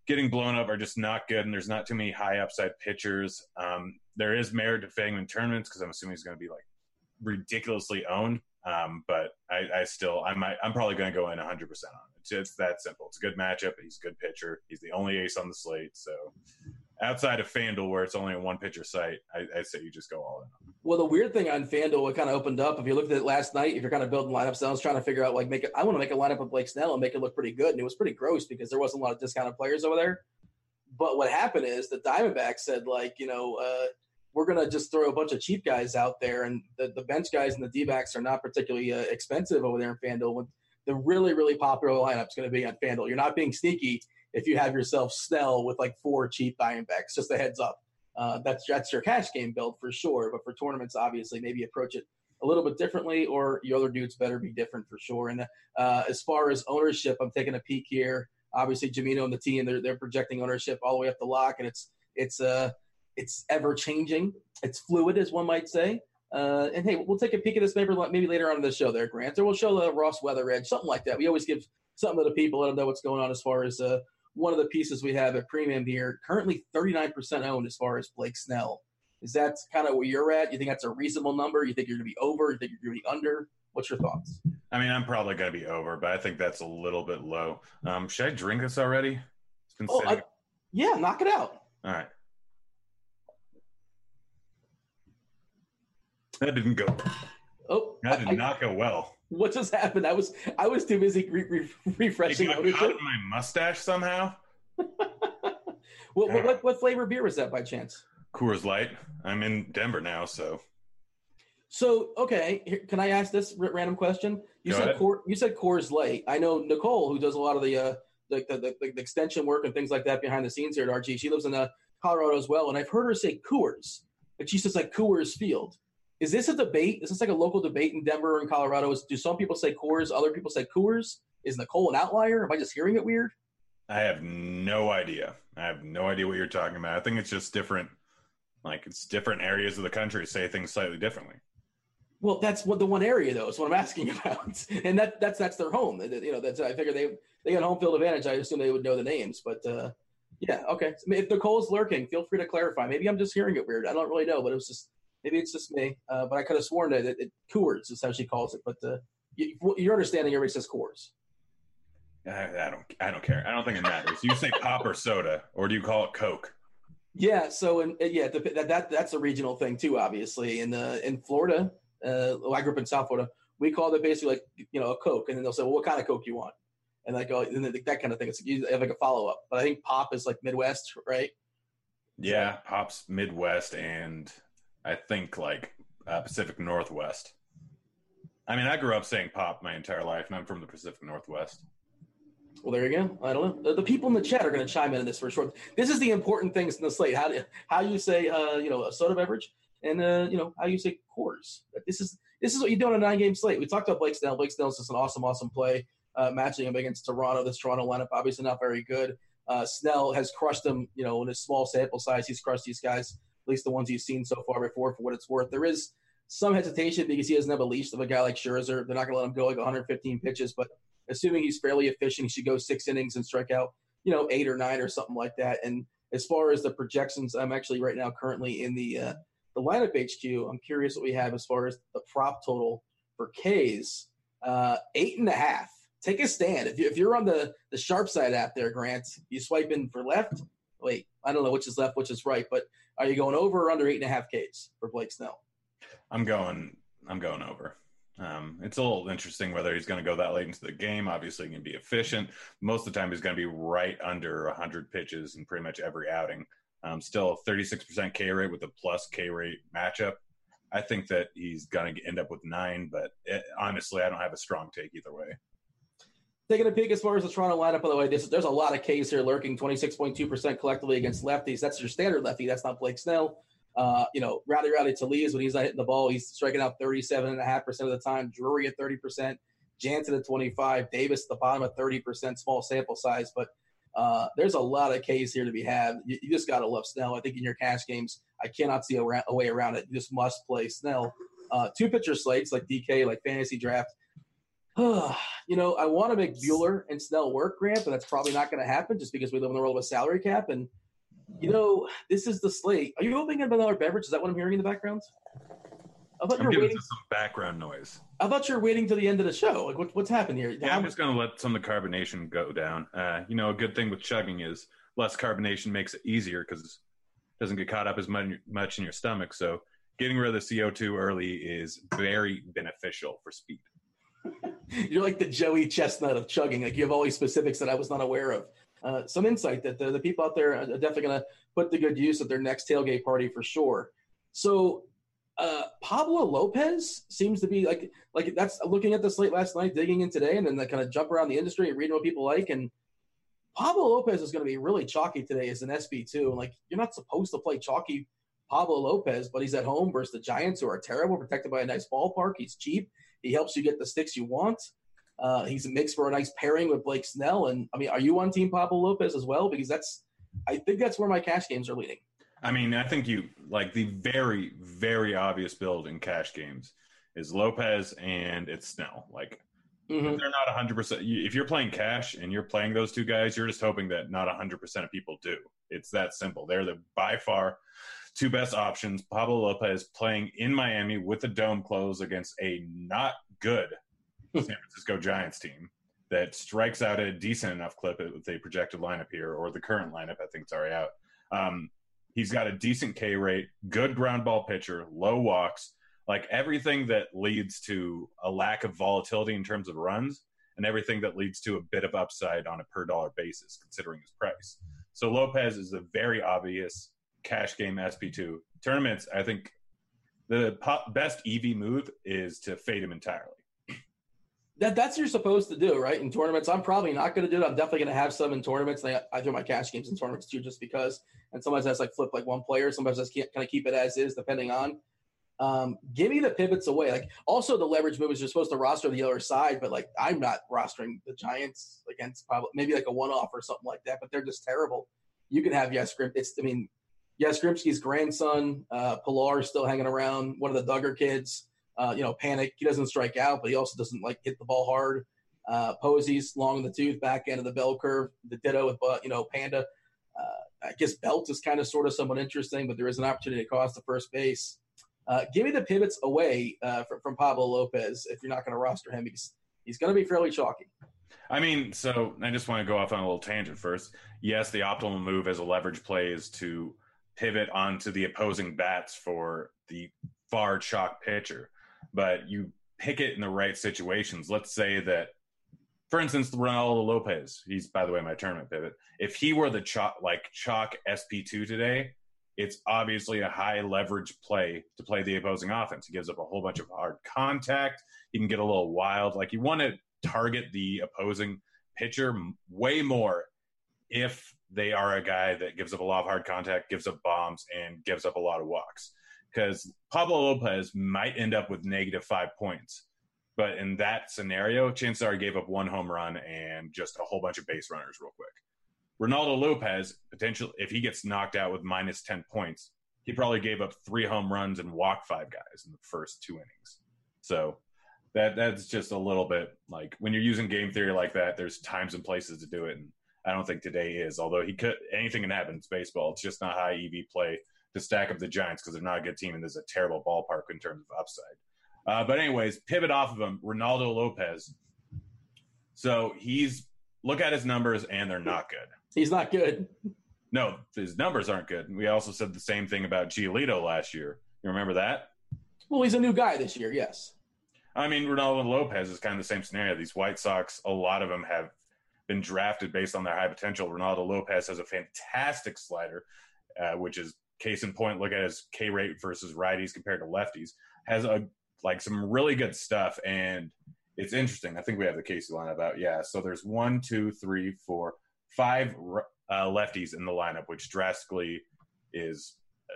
getting blown up are just not good, and there's not too many high upside pitchers. Um, there is merit to fading in tournaments because I'm assuming he's going to be like ridiculously owned. Um, but I, I, still, I might, I'm probably going to go in 100% on it. It's, it's, that simple. It's a good matchup. He's a good pitcher. He's the only ace on the slate. So outside of FanDuel, where it's only a one pitcher site, I, I say you just go all in. Well, the weird thing on FanDuel, it kind of opened up. If you looked at it last night, if you're kind of building lineups, I was trying to figure out like make it. I want to make a lineup of Blake Snell and make it look pretty good, and it was pretty gross because there wasn't a lot of discounted players over there. But what happened is the Diamondbacks said like, you know, uh, we're going to just throw a bunch of cheap guys out there, and the, the bench guys and the D backs are not particularly uh, expensive over there in FanDuel. The really, really popular lineup is going to be on FanDuel. You're not being sneaky if you have yourself Snell with like four cheap Diamondbacks. Just a heads up. Uh, that's that's your cash game build for sure. But for tournaments, obviously, maybe approach it a little bit differently, or your other dudes better be different for sure. And uh, as far as ownership, I'm taking a peek here. Obviously, Jamino and the team they're they're projecting ownership all the way up the lock, and it's it's uh it's ever changing. It's fluid, as one might say. Uh, and hey, we'll take a peek at this maybe, maybe later on in the show there, Grant, or we'll show the Ross Weather Edge, something like that. We always give something to the people, let them know what's going on as far as uh, one of the pieces we have at Premium here. Currently 39% owned as far as Blake Snell. Is that kind of where you're at? You think that's a reasonable number? You think you're going to be over? You think you're going to be under? What's your thoughts? I mean, I'm probably going to be over, but I think that's a little bit low. Um, should I drink this already? It's been Oh. I, yeah, knock it out. All right. That didn't go. Oh, That did I- not go well. What just happened? I was I was too busy re- re- refreshing. ownership. caught in my mustache somehow. What, what, what, what flavor beer was that by chance? Coors Light. I'm in Denver now, so So okay, here, can I ask this r- random question? You Go said. Cor- you said Coors Light. I know Nicole, who does a lot of the uh, the, the, the, the extension work and things like that behind the scenes here at RG. She lives in uh, Colorado as well, and I've heard her say Coors, but she says like Coors Field. Is this a debate? Is this like a local debate in Denver and Colorado? Is, do some people say Coors, other people say Coors? Is Nicole an outlier? Am I just hearing it weird? I have no idea. I have no idea what you're talking about. I think it's just different. Like it's different areas of the country say things slightly differently. Well, that's what the one area though. Is what I'm asking about, and that that's that's their home. You know, that's I figure they they got home field advantage. I assume they would know the names, but uh, yeah, okay. If Nicole's lurking, feel free to clarify. Maybe I'm just hearing it weird. I don't really know, but it was just maybe it's just me. Uh, but I could have sworn that it, it Coors is how she calls it. But uh, you, your understanding, everybody says Coors. I, I don't. I don't care. I don't think it matters. You say pop or soda, or do you call it Coke? Yeah. So and yeah, the, that, that that's a regional thing too. Obviously, in uh, in Florida, uh, well, I grew up in South Florida. We call it basically like you know a Coke, and then they'll say, "Well, what kind of Coke you want?" And like, oh, and then that kind of thing. It's like you have like a follow up. But I think pop is like Midwest, right? Yeah, pop's Midwest, and I think like uh, Pacific Northwest. I mean, I grew up saying pop my entire life, and I'm from the Pacific Northwest. Well, there you go. I don't know. The, the people in the chat are going to chime in on this for sure. This is the important things in the slate. How do, how you say uh, you know a soda beverage, and uh, you know how you say Coors. This is this is what you do on a nine game slate. We talked about Blake Snell. Blake Snell's just an awesome, awesome play uh, matching him against Toronto. This Toronto lineup obviously not very good. Uh, Snell has crushed them. You know, in a small sample size, he's crushed these guys. At least the ones you've seen so far before. For what it's worth, there is some hesitation because he doesn't have a leash of a guy like Scherzer. They're not going to let him go like 115 pitches, but assuming he's fairly efficient, he should go six innings and strike out, you know, eight or nine or something like that. And as far as the projections, I'm actually right now currently in the uh, the lineup HQ. I'm curious what we have as far as the prop total for K's. Uh, eight and a half. Take a stand. If, you, if you're on the, the sharp side app there, Grant, you swipe in for left. Wait, I don't know which is left, which is right, but are you going over or under eight and a half Ks for Blake Snell? I'm going. I'm going over. Um, it's a little interesting whether he's going to go that late into the game. Obviously, he can be efficient. Most of the time, he's going to be right under 100 pitches in pretty much every outing. Um, still, 36% K rate with a plus K rate matchup. I think that he's going to end up with nine, but it, honestly, I don't have a strong take either way. Taking a peek as far as the Toronto lineup, by the way, this, there's a lot of Ks here lurking, 26.2% collectively against lefties. That's your standard lefty. That's not Blake Snell. Uh, you know, Rowdy Rowdy Tellez, when he's not hitting the ball, he's striking out 37.5% of the time. Drury at 30%, Jansen at 25, Davis at the bottom at 30%, small sample size. But uh, there's a lot of Ks here to be had. You, you just got to love Snell. I think in your cash games, I cannot see a, ra- a way around it. You just must play Snell. Uh, two pitcher slates like DK, like fantasy draft. you know, I want to make Buehler and Snell work, Grant, but that's probably not going to happen just because we live in the world of a salary cap. And, you know, this is the slate. Are you opening up another beverage? Is that what I'm hearing in the background? I thought you're waiting. some background noise. I thought you were waiting till the end of the show. Like, what, what's happened here? Yeah, I'm just going to let some of the carbonation go down. Uh, you know, a good thing with chugging is less carbonation makes it easier because it doesn't get caught up as much much in your stomach. So getting rid of the CO2 early is very beneficial for speed. You're like the Joey Chestnut of chugging. Like you have all these specifics that I was not aware of. Uh, some insight that the, the people out there are definitely going to put to good use at their next tailgate party for sure. So uh, Pablo Lopez seems to be like like that's looking at the slate last night, digging in today, and then they kind of jump around the industry and reading what people like. And Pablo Lopez is going to be really chalky today as an SP two. And like you're not supposed to play chalky Pablo Lopez, but he's at home versus the Giants, who are terrible, protected by a nice ballpark. He's cheap. He helps you get the sticks you want. Uh, he's a mix for a nice pairing with Blake Snell. And I mean, are you on Team Pablo Lopez as well? Because that's, I think that's where my cash games are leading. I mean, I think you like the very, very obvious build in cash games is Lopez and it's Snell. Like Mhm. they're not 100%. If you're playing cash and you're playing those two guys, you're just hoping that not 100% of people do. It's that simple. They're the by far two best options. Pablo Lopez playing in Miami with the dome closed against a not good San Francisco Giants team that strikes out a decent enough clip with a projected lineup here, or the current lineup. I think it's already out. Um, he's got a decent K rate, good ground ball pitcher, low walks, like everything that leads to a lack of volatility in terms of runs, and everything that leads to a bit of upside on a per dollar basis, considering his price. So Lopez is a very obvious cash game SP2 tournaments. I think the best EV move is to fade him entirely. That that's you're supposed to do, right? In tournaments, I'm probably not going to do it. I'm definitely going to have some in tournaments. I, I do my cash games in tournaments too, just because. And sometimes just like flip like one player. Sometimes can't kind of keep it as is, depending on. Um, give me the pivots away. Like also the leverage move is you're supposed to roster the other side, but like I'm not rostering the Giants against probably maybe like a one off or something like that. But they're just terrible. You can have yes, Grim. It's I mean, Yastrzemski's grandson, uh, Pillar is still hanging around. One of the Duggar kids. Uh, you know, Panik. He doesn't strike out, but he also doesn't like hit the ball hard. Uh, Posey's long in the tooth, back end of the bell curve. The ditto with uh, you know Panda. Uh, I guess Belt is kind of sort of somewhat interesting, but there is an opportunity to the first base. Uh, give me the pivots away uh, from, from Pablo Lopez if you're not going to roster him. He's he's going to be fairly chalky. I mean, so I just want to go off on a little tangent first. Yes, the optimal move as a leverage play is to pivot onto the opposing bats for the far chalk pitcher, but you pick it in the right situations. Let's say that, for instance, Reynaldo Lopez. He's by the way my tournament pivot. If he were the chalk like chalk SP two today, it's obviously a high leverage play to play the opposing offense. He gives up a whole bunch of hard contact. He can get a little wild. Like you want to target the opposing pitcher way more if they are a guy that gives up a lot of hard contact, gives up bombs, and gives up a lot of walks. Because Pablo Lopez might end up with negative five points. But in that scenario, chances are he gave up one home run and just a whole bunch of base runners real quick. Reynaldo Lopez, potentially, if he gets knocked out with minus 10 points, he probably gave up three home runs and walked five guys in the first two innings. So that that's just a little bit like when you're using game theory like that, there's times and places to do it. And I don't think today is, although he could anything can happen. It's baseball. It's just not high EV play to stack up the Giants because they're not a good team and there's a terrible ballpark in terms of upside. Uh, but anyways, pivot off of him, Reynaldo Lopez. So he's look at his numbers and they're not good. He's not good. No, his numbers aren't good. We also said the same thing about Giolito last year. You remember that? Well, he's a new guy this year. Yes. I mean, Reynaldo Lopez is kind of the same scenario. These White Sox, a lot of them have been drafted based on their high potential. Reynaldo Lopez has a fantastic slider, uh, which is case in point. Look at his K rate versus righties compared to lefties. Has a like some really good stuff, and it's interesting. I think we have the KC lineup out. Yeah, so there's one, two, three, four, five uh, lefties in the lineup, which drastically is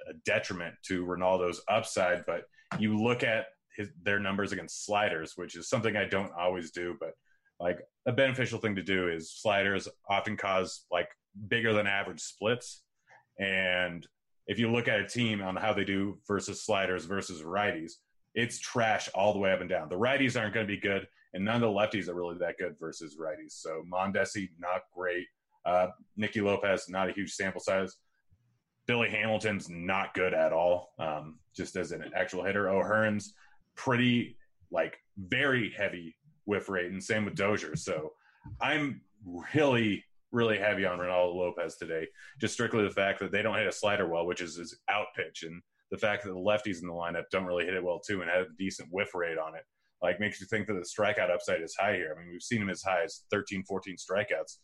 a detriment to Reynaldo's upside. But you look at his, their numbers against sliders, which is something I don't always do, but like a beneficial thing to do is sliders often cause like bigger than average splits. And if you look at a team on how they do versus sliders versus righties, it's trash all the way up and down. The righties aren't going to be good, and none of the lefties are really that good versus righties. So Mondesi, not great. Uh, Nicky Lopez, not a huge sample size. Billy Hamilton's not good at all, um, just as an actual hitter. O'Hearn's pretty, like, very heavy whiff rate, and same with Dozier. So I'm really, really heavy on Reynaldo Lopez today. Just strictly the fact that they don't hit a slider well, which is his out pitch, and the fact that the lefties in the lineup don't really hit it well too, and have a decent whiff rate on it, like makes you think that the strikeout upside is high here. I mean, we've seen him as high as 13, 14 strikeouts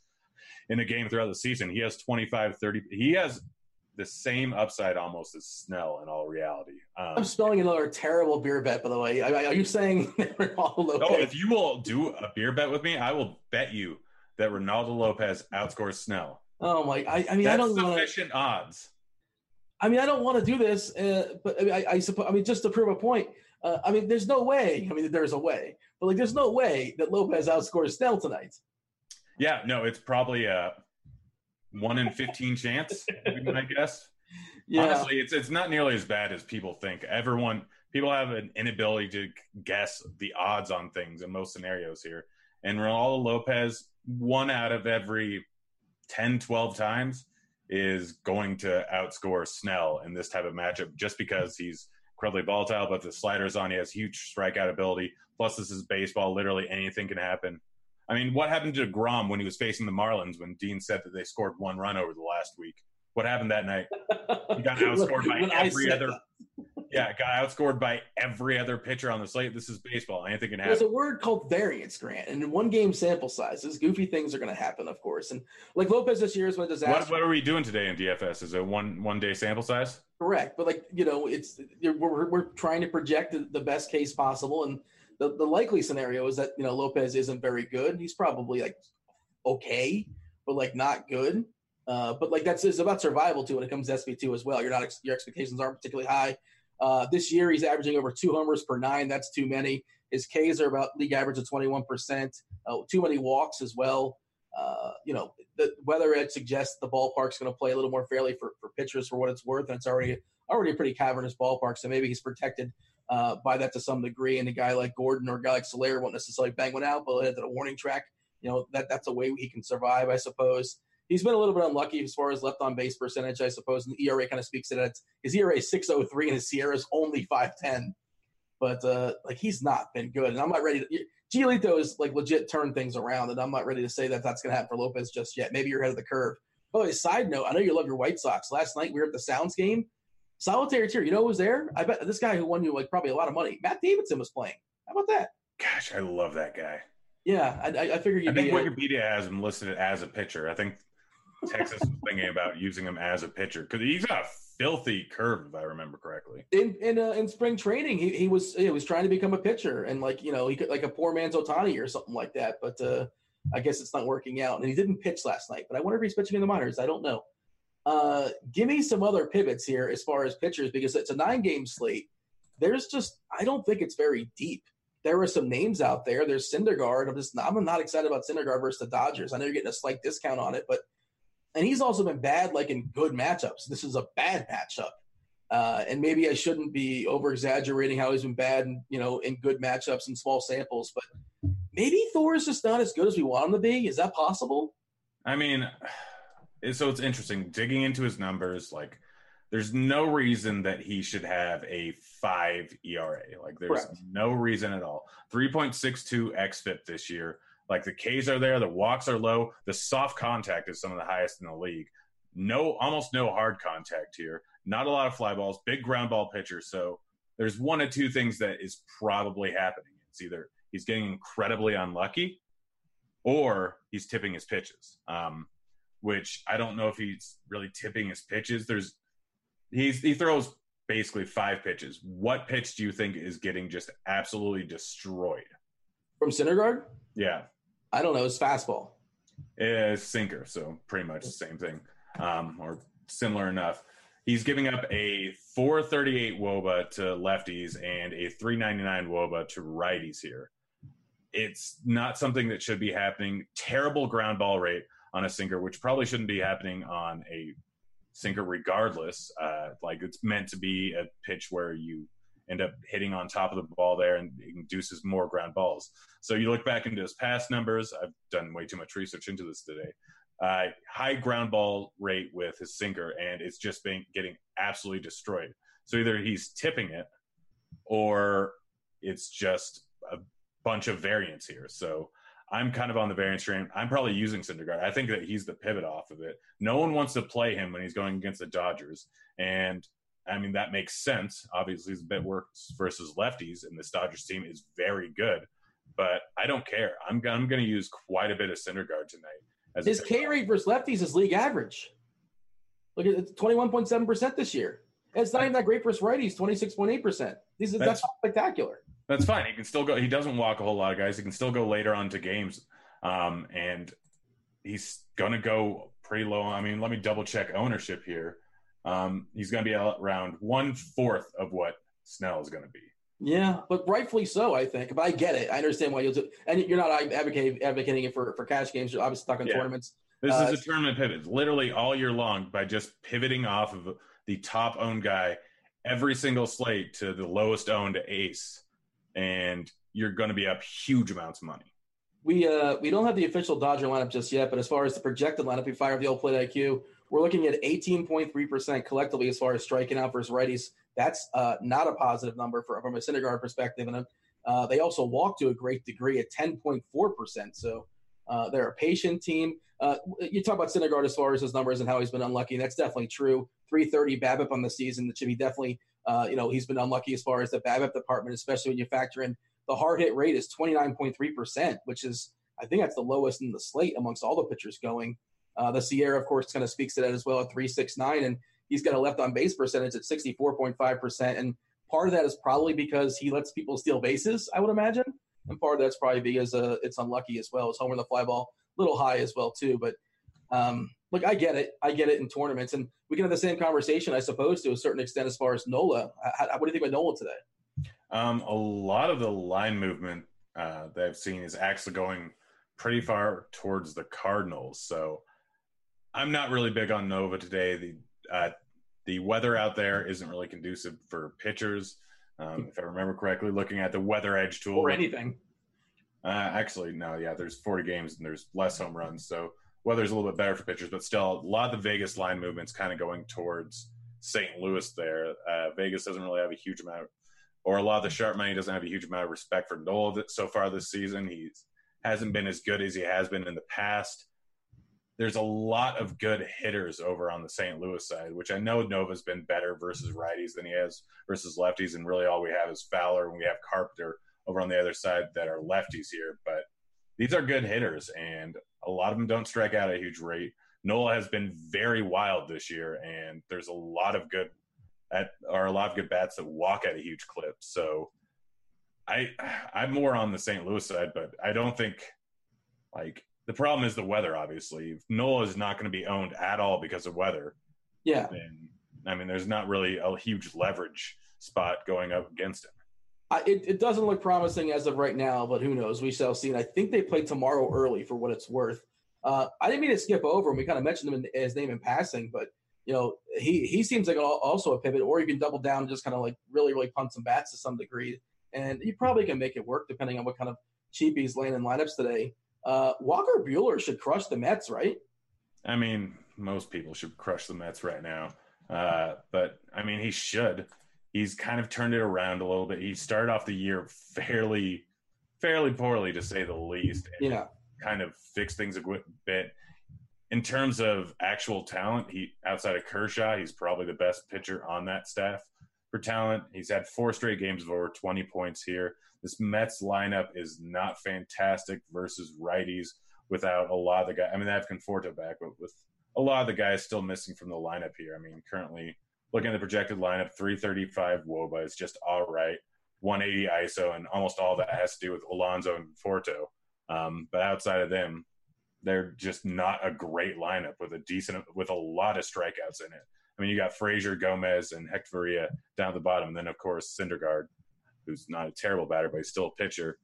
in a game throughout the season. He has 25, 30. He has the same upside almost as Snell in all reality. Um, I'm spelling another terrible beer bet, by the way. Are you saying Reynaldo Lopez? Oh, if you will do a beer bet with me, I will bet you that Reynaldo Lopez outscores Snell. Oh my! I, I mean, I don't want to. sufficient odds. I mean, I don't want to do this, uh, but I, mean, I, I suppose. I mean, just to prove a point. Uh, I mean, there's no way. I mean, there's a way, but like, there's no way that Lopez outscores Snell tonight. Yeah, no, it's probably a one in fifteen chance. I guess. Yeah. Honestly, it's it's not nearly as bad as people think. Everyone, people have an inability to guess the odds on things in most scenarios here. And Reynaldo Lopez, one out of every 10, 12 times, is going to outscore Snell in this type of matchup just because he's incredibly volatile, but the sliders on, he has huge strikeout ability. Plus, this is baseball. Literally anything can happen. I mean, what happened to Grom when he was facing the Marlins when Dean said that they scored one run over the last week? What happened that night? He got outscored by every other. Yeah, got outscored by every other pitcher on the slate. This is baseball. Anything can There's happen. a word called variance, Grant, and in one game sample sizes, goofy things are going to happen, of course. And like Lopez this year is a disaster. What, what are we doing today in DFS? Is it one one day sample size? Correct, but like you know, it's we're we're trying to project the, the best case possible, and the the likely scenario is that you know Lopez isn't very good. He's probably like okay, but like not good. Uh, but like that's it's about survival too when it comes to SP two as well. You're not your expectations aren't particularly high. Uh, this year he's averaging over two homers per nine. That's too many. His Ks are about league average of 21 percent. Uh, too many walks as well. Uh, you know, the weather edge suggests the ballpark's going to play a little more fairly for, for pitchers for what it's worth, and it's already already a pretty cavernous ballpark. So maybe he's protected uh, by that to some degree. And a guy like Gordon or a guy like Soler won't necessarily bang one out, but he'll hit warning track. You know, that that's a way he can survive, I suppose. He's been a little bit unlucky as far as left on base percentage, I suppose. And the ERA kind of speaks to that. His ERA is 603 and his SIERA is only 510. But uh, like he's not been good. And I'm not ready to Giolito is like legit turned things around, and I'm not ready to say that that's going to happen for Lopez just yet. Maybe you're ahead of the curve. By the way, side note, I know you love your White Sox. Last night we were at the Sounds game. Solitary tier. You know who was there? I bet this guy who won you like probably a lot of money. Matt Davidson was playing. How about that? Gosh, I love that guy. Yeah, I, I, I figured I think be. Wikipedia has him listed as a pitcher. I think Texas was thinking about using him as a pitcher because he's got a filthy curve, if I remember correctly. in in uh, in spring training, he, he was he was trying to become a pitcher, and like you know, he could like a poor man's Ohtani or something like that. But uh, I guess it's not working out, and he didn't pitch last night. But I wonder if he's pitching in the minors. I don't know. Uh, give me some other pivots here as far as pitchers because it's a nine game slate. There's just I don't think it's very deep. There are some names out there. There's Syndergaard. I'm just I'm not excited about Syndergaard versus the Dodgers. I know you're getting a slight discount on it, but and he's also been bad like in good matchups. This is a bad matchup. Uh, and maybe I shouldn't be over exaggerating how he's been bad, in, you know, in good matchups and small samples. But maybe Thor is just not as good as we want him to be. Is that possible? I mean, so it's interesting digging into his numbers. Like, there's no reason that he should have a five ERA. Like, there's Correct. no reason at all. 3.62 xFIP this year. Like, the Ks are there, the walks are low, the soft contact is some of the highest in the league. No, almost no hard contact here. Not a lot of fly balls, big ground ball pitcher. So, there's one of two things that is probably happening. It's either he's getting incredibly unlucky or he's tipping his pitches. Um, which I don't know if he's really tipping his pitches. There's he's he throws basically five pitches. What pitch do you think is getting just absolutely destroyed? From Syndergaard? Yeah, I don't know. It's fastball. it's sinker, so pretty much the same thing, um, or similar enough. He's giving up a 438 woba to lefties and a 399 woba to righties here. It's not something that should be happening. Terrible ground ball rate on a sinker, which probably shouldn't be happening on a sinker regardless. Uh, like it's meant to be a pitch where you end up hitting on top of the ball there and induces more ground balls. So you look back into his past numbers. I've done way too much research into this today. Uh, high ground ball rate with his sinker, and it's just been getting absolutely destroyed. So either he's tipping it, or it's just a bunch of variance here. So I'm kind of on the variance train. I'm probably using Syndergaard. I think that he's the pivot off of it. No one wants to play him when he's going against the Dodgers, and I mean that makes sense. Obviously, he's a bit worse versus lefties, and this Dodgers team is very good. But I don't care. I'm I'm going to use quite a bit of Syndergaard tonight. As His K rate versus lefties is league average. Look at it, 21.7% this year. And it's not even that great versus righties, 26.8%. These, that's, That's- spectacular. That's fine. He can still go. He doesn't walk a whole lot of guys. He can still go later on to games, um, and he's going to go pretty low. I mean, let me double check ownership here. Um, he's going to be around one fourth of what Snell is going to be. Yeah, but rightfully so, I think. But I get it. I understand why you'll do And you're not advocating, advocating it for, for cash games. You're obviously talking Yeah. tournaments. This Uh, is a tournament pivot, literally all year long, by just pivoting off of the top owned guy every single slate to the lowest owned ace, and you're going to be up huge amounts of money. We uh we don't have the official Dodger lineup just yet, but as far as the projected lineup, we fire the old plate IQ. We're looking at 18.3% collectively as far as striking out versus righties. That's uh, not a positive number for, from a Syndergaard perspective. And uh, they also walk to a great degree at 10.4%. So uh, they're a patient team. Uh, you talk about Syndergaard as far as his numbers and how he's been unlucky. That's definitely true. 330 BABIP on the season. That should be definitely, uh, you know, he's been unlucky as far as the BABIP department, especially when you factor in the hard hit rate is 29.3%, which is, I think that's the lowest in the slate amongst all the pitchers going. Uh, the SIERA, of course, kind of speaks to that as well at 369. And he's got a left on base percentage at 64.5%. And part of that is probably because he lets people steal bases, I would imagine. And part of that's probably because uh, it's unlucky as well. His homer in the fly ball, a little high as well, too. But um, look, I get it. I get it in tournaments. And we can have the same conversation, I suppose, to a certain extent as far as Nola. How, what do you think about Nola today? Um, a lot of the line movement uh, that I've seen is actually going pretty far towards the Cardinals. So I'm not really big on Nola today. The uh, the weather out there isn't really conducive for pitchers. Um, if I remember correctly, looking at the Weather Edge tool, Or anything. Uh, actually, no, yeah, there's 40 games and there's less home runs, so weather's a little bit better for pitchers. But still, a lot of the Vegas line movements kind of going towards St. Louis. There, uh, Vegas doesn't really have a huge amount, or a lot of the sharp money doesn't have a huge amount of respect for Nola so far this season. He's hasn't been as good as he has been in the past. There's a lot of good hitters over on the St. Louis side, which I know Nola's been better versus righties than he has versus lefties, and really all we have is Fowler and we have Carpenter over on the other side that are lefties here. But these are good hitters, and a lot of them don't strike out at a huge rate. Nola has been very wild this year, and there's a lot of good at are a lot of good bats that walk at a huge clip. So I I'm more on the St. Louis side, but I don't think like the problem is the weather. Obviously, if Nola is not going to be owned at all because of weather. Yeah. Then I mean, there's not really a huge leverage spot going up against him. I, it, it doesn't look promising as of right now, but who knows? We shall see. And I think they play tomorrow early for what it's worth. Uh, I didn't mean to skip over, and we kind of mentioned him in, his name in passing, but you know he he seems like also a pivot, or you can double down and just kind of like really really punt some bats to some degree, and you probably can make it work depending on what kind of cheapies laying in lineups today. Uh, Walker Buehler should crush the Mets, right? I mean, most people should crush the Mets right now, uh, but I mean he should. He's kind of turned it around a little bit. He started off the year fairly, fairly poorly to say the least. Yeah kind of fix things a bit. In terms of actual talent, he outside of Kershaw, he's probably the best pitcher on that staff for talent. He's had four straight games of over 20 points here. This Mets lineup is not fantastic versus righties without a lot of the guys. I mean, they have Conforto back, but with a lot of the guys still missing from the lineup here. I mean, currently looking at the projected lineup, 335 Woba is just all right, 180 ISO, and almost all that has to do with Alonso and Forto. Um, but outside of them, they're just not a great lineup with a decent, with a lot of strikeouts in it. I mean, you got Frazier, Gomez, and Hechavarria down at the bottom. And then, of course, Syndergaard, who's not a terrible batter, but he's still a pitcher.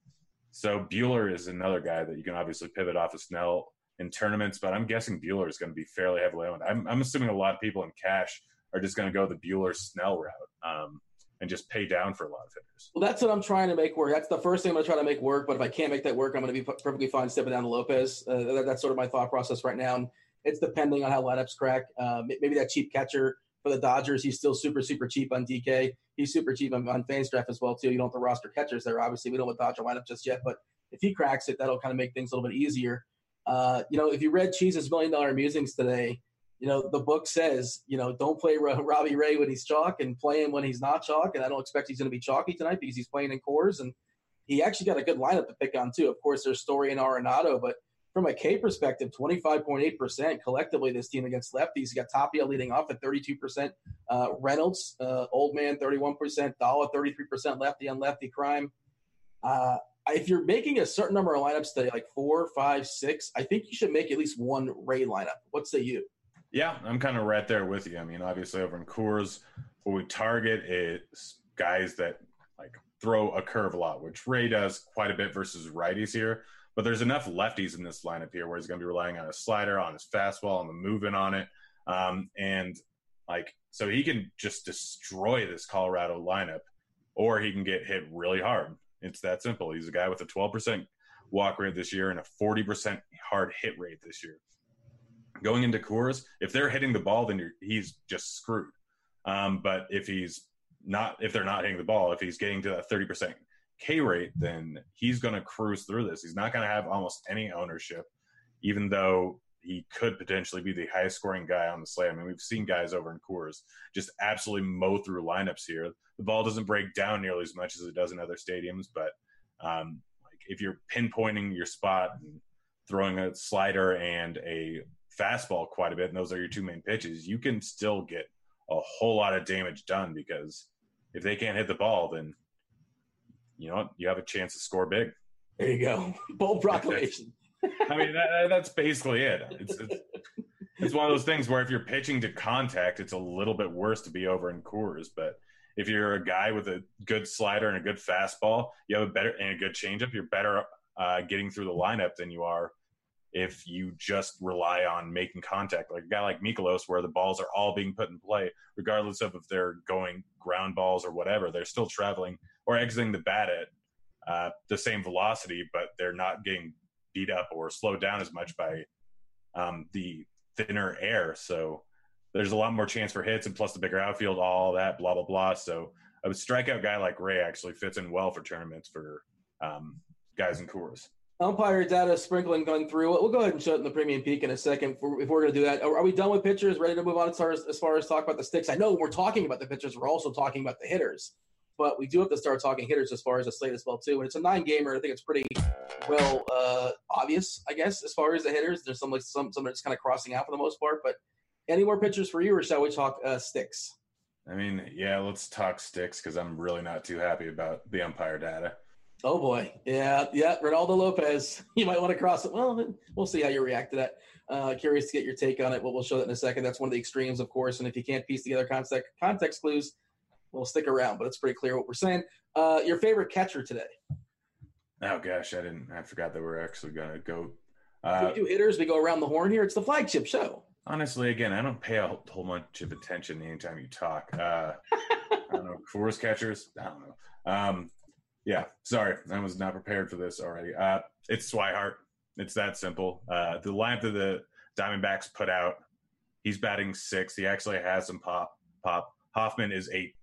So Buehler is another guy that you can obviously pivot off of Snell in tournaments, but I'm guessing Buehler is going to be fairly heavily owned. I'm, I'm assuming a lot of people in cash are just going to go the Buehler Snell route. Um, and just pay down for a lot of hitters. Well, that's what I'm trying to make work. That's the first thing I'm going to try to make work. But if I can't make that work, I'm going to be perfectly fine stepping down to Lopez. Uh, that's sort of my thought process right now. It's depending on how lineups crack. Uh, maybe that cheap catcher for the Dodgers, he's still super, super cheap on DK. He's super cheap on, on as well, too. You don't have the roster catchers there. Obviously, we don't have Dodger lineup just yet. But if he cracks it, that'll kind of make things a little bit easier. Uh, you know, if you read Cheese's Million Dollar Musings today, you know, the book says, you know, don't play Robbie Ray when he's chalk and play him when he's not chalk. And I don't expect he's going to be chalky tonight because he's playing in Coors. And he actually got a good lineup to pick on, too. Of course, there's Story and Arenado, but from a K perspective, 25.8% collectively this team against lefties. You got Tapia leading off at 32%. Uh, Reynolds, uh, old man, 31%. Dalla, 33% lefty on lefty crime. Uh, if you're making a certain number of lineups today, like four, five, six, I think you should make at least one Ray lineup. What say you? Yeah, I'm kind of right there with you. I mean, obviously over in Coors, what we target is guys that like throw a curve a lot, which Ray does quite a bit versus righties here. But there's enough lefties in this lineup here where he's going to be relying on his slider, on his fastball, on the movement on it, um, and like so he can just destroy this Colorado lineup, or he can get hit really hard. It's that simple. He's a guy with a 12% walk rate this year and a 40% hard hit rate this year. Going into Coors, if they're hitting the ball, then he's just screwed. Um, but if he's not, if they're not hitting the ball, if he's getting to that 30% K rate, then he's going to cruise through this. He's not going to have almost any ownership, even though he could potentially be the highest scoring guy on the slate. I mean, we've seen guys over in Coors just absolutely mow through lineups here. The ball doesn't break down nearly as much as it does in other stadiums, but um, like if you're pinpointing your spot and throwing a slider and a fastball quite a bit, and those are your two main pitches, you can still get a whole lot of damage done because if they can't hit the ball, then you know you have a chance to score big. There you go, bold proclamation. I mean, that, that's basically it. It's, it's, it's one of those things where if you're pitching to contact, it's a little bit worse to be over in Coors. But if you're a guy with a good slider and a good fastball, you have a better and a good changeup. You're better uh, getting through the lineup than you are if you just rely on making contact. Like a guy like Mikolas, where the balls are all being put in play, regardless of if they're going ground balls or whatever, they're still traveling or exiting the bat at uh, the same velocity, but they're not getting beat up or slowed down as much by um, the thinner air. So there's a lot more chance for hits, and plus the bigger outfield, all that, blah blah blah. So a strikeout guy like Ray actually fits in well for tournaments for um, guys in Coors. Umpire data sprinkling going through. We'll go ahead and show it in the premium peak in a second if we're, we're going to do that. Are we done with pitchers? Ready to move on as far as, as far as talk about the sticks? I know we're talking about the pitchers. We're also talking about the hitters but we do have to start talking hitters as far as the slate as well too. And it's a nine gamer. I think it's pretty well uh, obvious, I guess, as far as the hitters. There's some like some some just kind of crossing out for the most part. But any more pitchers for you, or shall we talk uh, sticks? I mean, yeah, let's talk sticks because I'm really not too happy about the umpire data. Oh boy, yeah, yeah, Reynaldo Lopez. You might want to cross it. Well, we'll see how you react to that. Uh, curious to get your take on it. But we'll show that in a second. That's one of the extremes, of course. And if you can't piece together context context clues, we'll stick around, but it's pretty clear what we're saying. Uh, your favorite catcher today? Oh gosh, I didn't. I forgot that we're actually gonna go. Uh, we do hitters. We go around the horn here. It's the flagship show. Honestly, again, I don't pay a whole bunch of attention anytime you talk. Uh, I don't know. Forest catchers. I don't know. Um, yeah, sorry, I was not prepared for this already. Uh, it's Swihart. It's that simple. Uh, the lineup that the Diamondbacks put out, he's batting six. He actually has some pop. Pop. Hoffman is a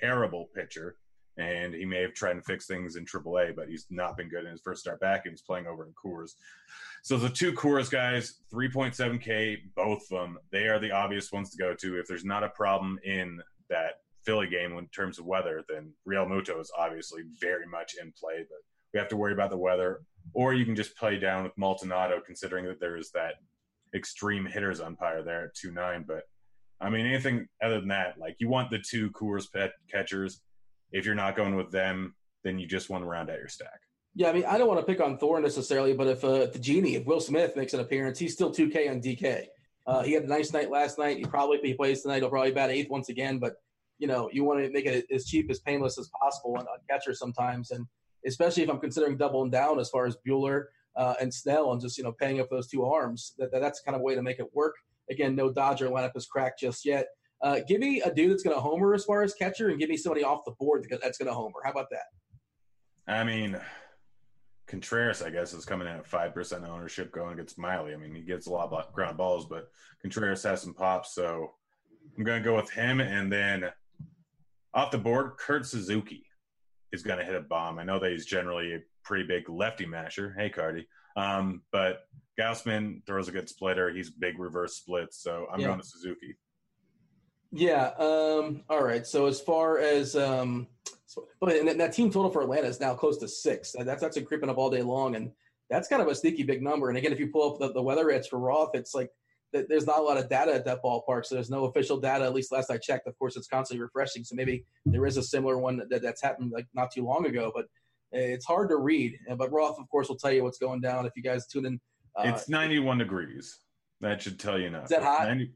terrible pitcher, and he may have tried to fix things in AAA, but he's not been good in his first start back. He was playing over in Coors. So the two Coors guys, 3.7K, both of them, they are the obvious ones to go to. If there's not a problem in that Philly game in terms of weather, then Realmuto is obviously very much in play, but we have to worry about the weather. Or you can just play down with Maldonado, considering that there is that extreme hitters umpire there at 2 9. But I mean, anything other than that, like you want the two Coors pet catchers. If you're not going with them, then you just want to round out your stack. Yeah, I mean, I don't want to pick on Thor necessarily, but if, uh, if the genie, if Will Smith makes an appearance, he's still 2K on DK. Uh, he had a nice night last night. He probably, if he plays tonight, he'll probably bat eighth once again. But you know, you want to make it as cheap as painless as possible on, on catcher sometimes, and especially if I'm considering doubling down as far as Buehler uh, and Snell and just you know paying up those two arms. That, that that's kind of way to make it work. Again, no Dodger lineup is cracked just yet. Uh, give me a dude that's going to homer as far as catcher, and give me somebody off the board that's going to homer. How about that? I mean, Contreras, I guess, is coming in at five percent ownership going against Miley. I mean, he gets a lot of ground balls, but Contreras has some pops, so I'm going to go with him. And then off the board, Kurt Suzuki is going to hit a bomb. I know that he's generally a pretty big lefty masher. Hey, Cardi. Um, but Gausman throws a good splitter. He's big reverse splits, so I'm yeah. going to Suzuki. Yeah. Um, all right. So as far as um, so, but and that team total for Atlanta is now close to six. That's that's been creeping up all day long, and that's kind of a sneaky big number. And again, if you pull up the, the weather edge for Roth, it's like there's not a lot of data at that ballpark, so there's no official data. At least last I checked. Of course, it's constantly refreshing, so maybe there is a similar one that, that's happened like not too long ago. But it's hard to read. But Roth, of course, will tell you what's going down if you guys tune in uh, it's 91 degrees. That should tell you enough. Is that hot? 90,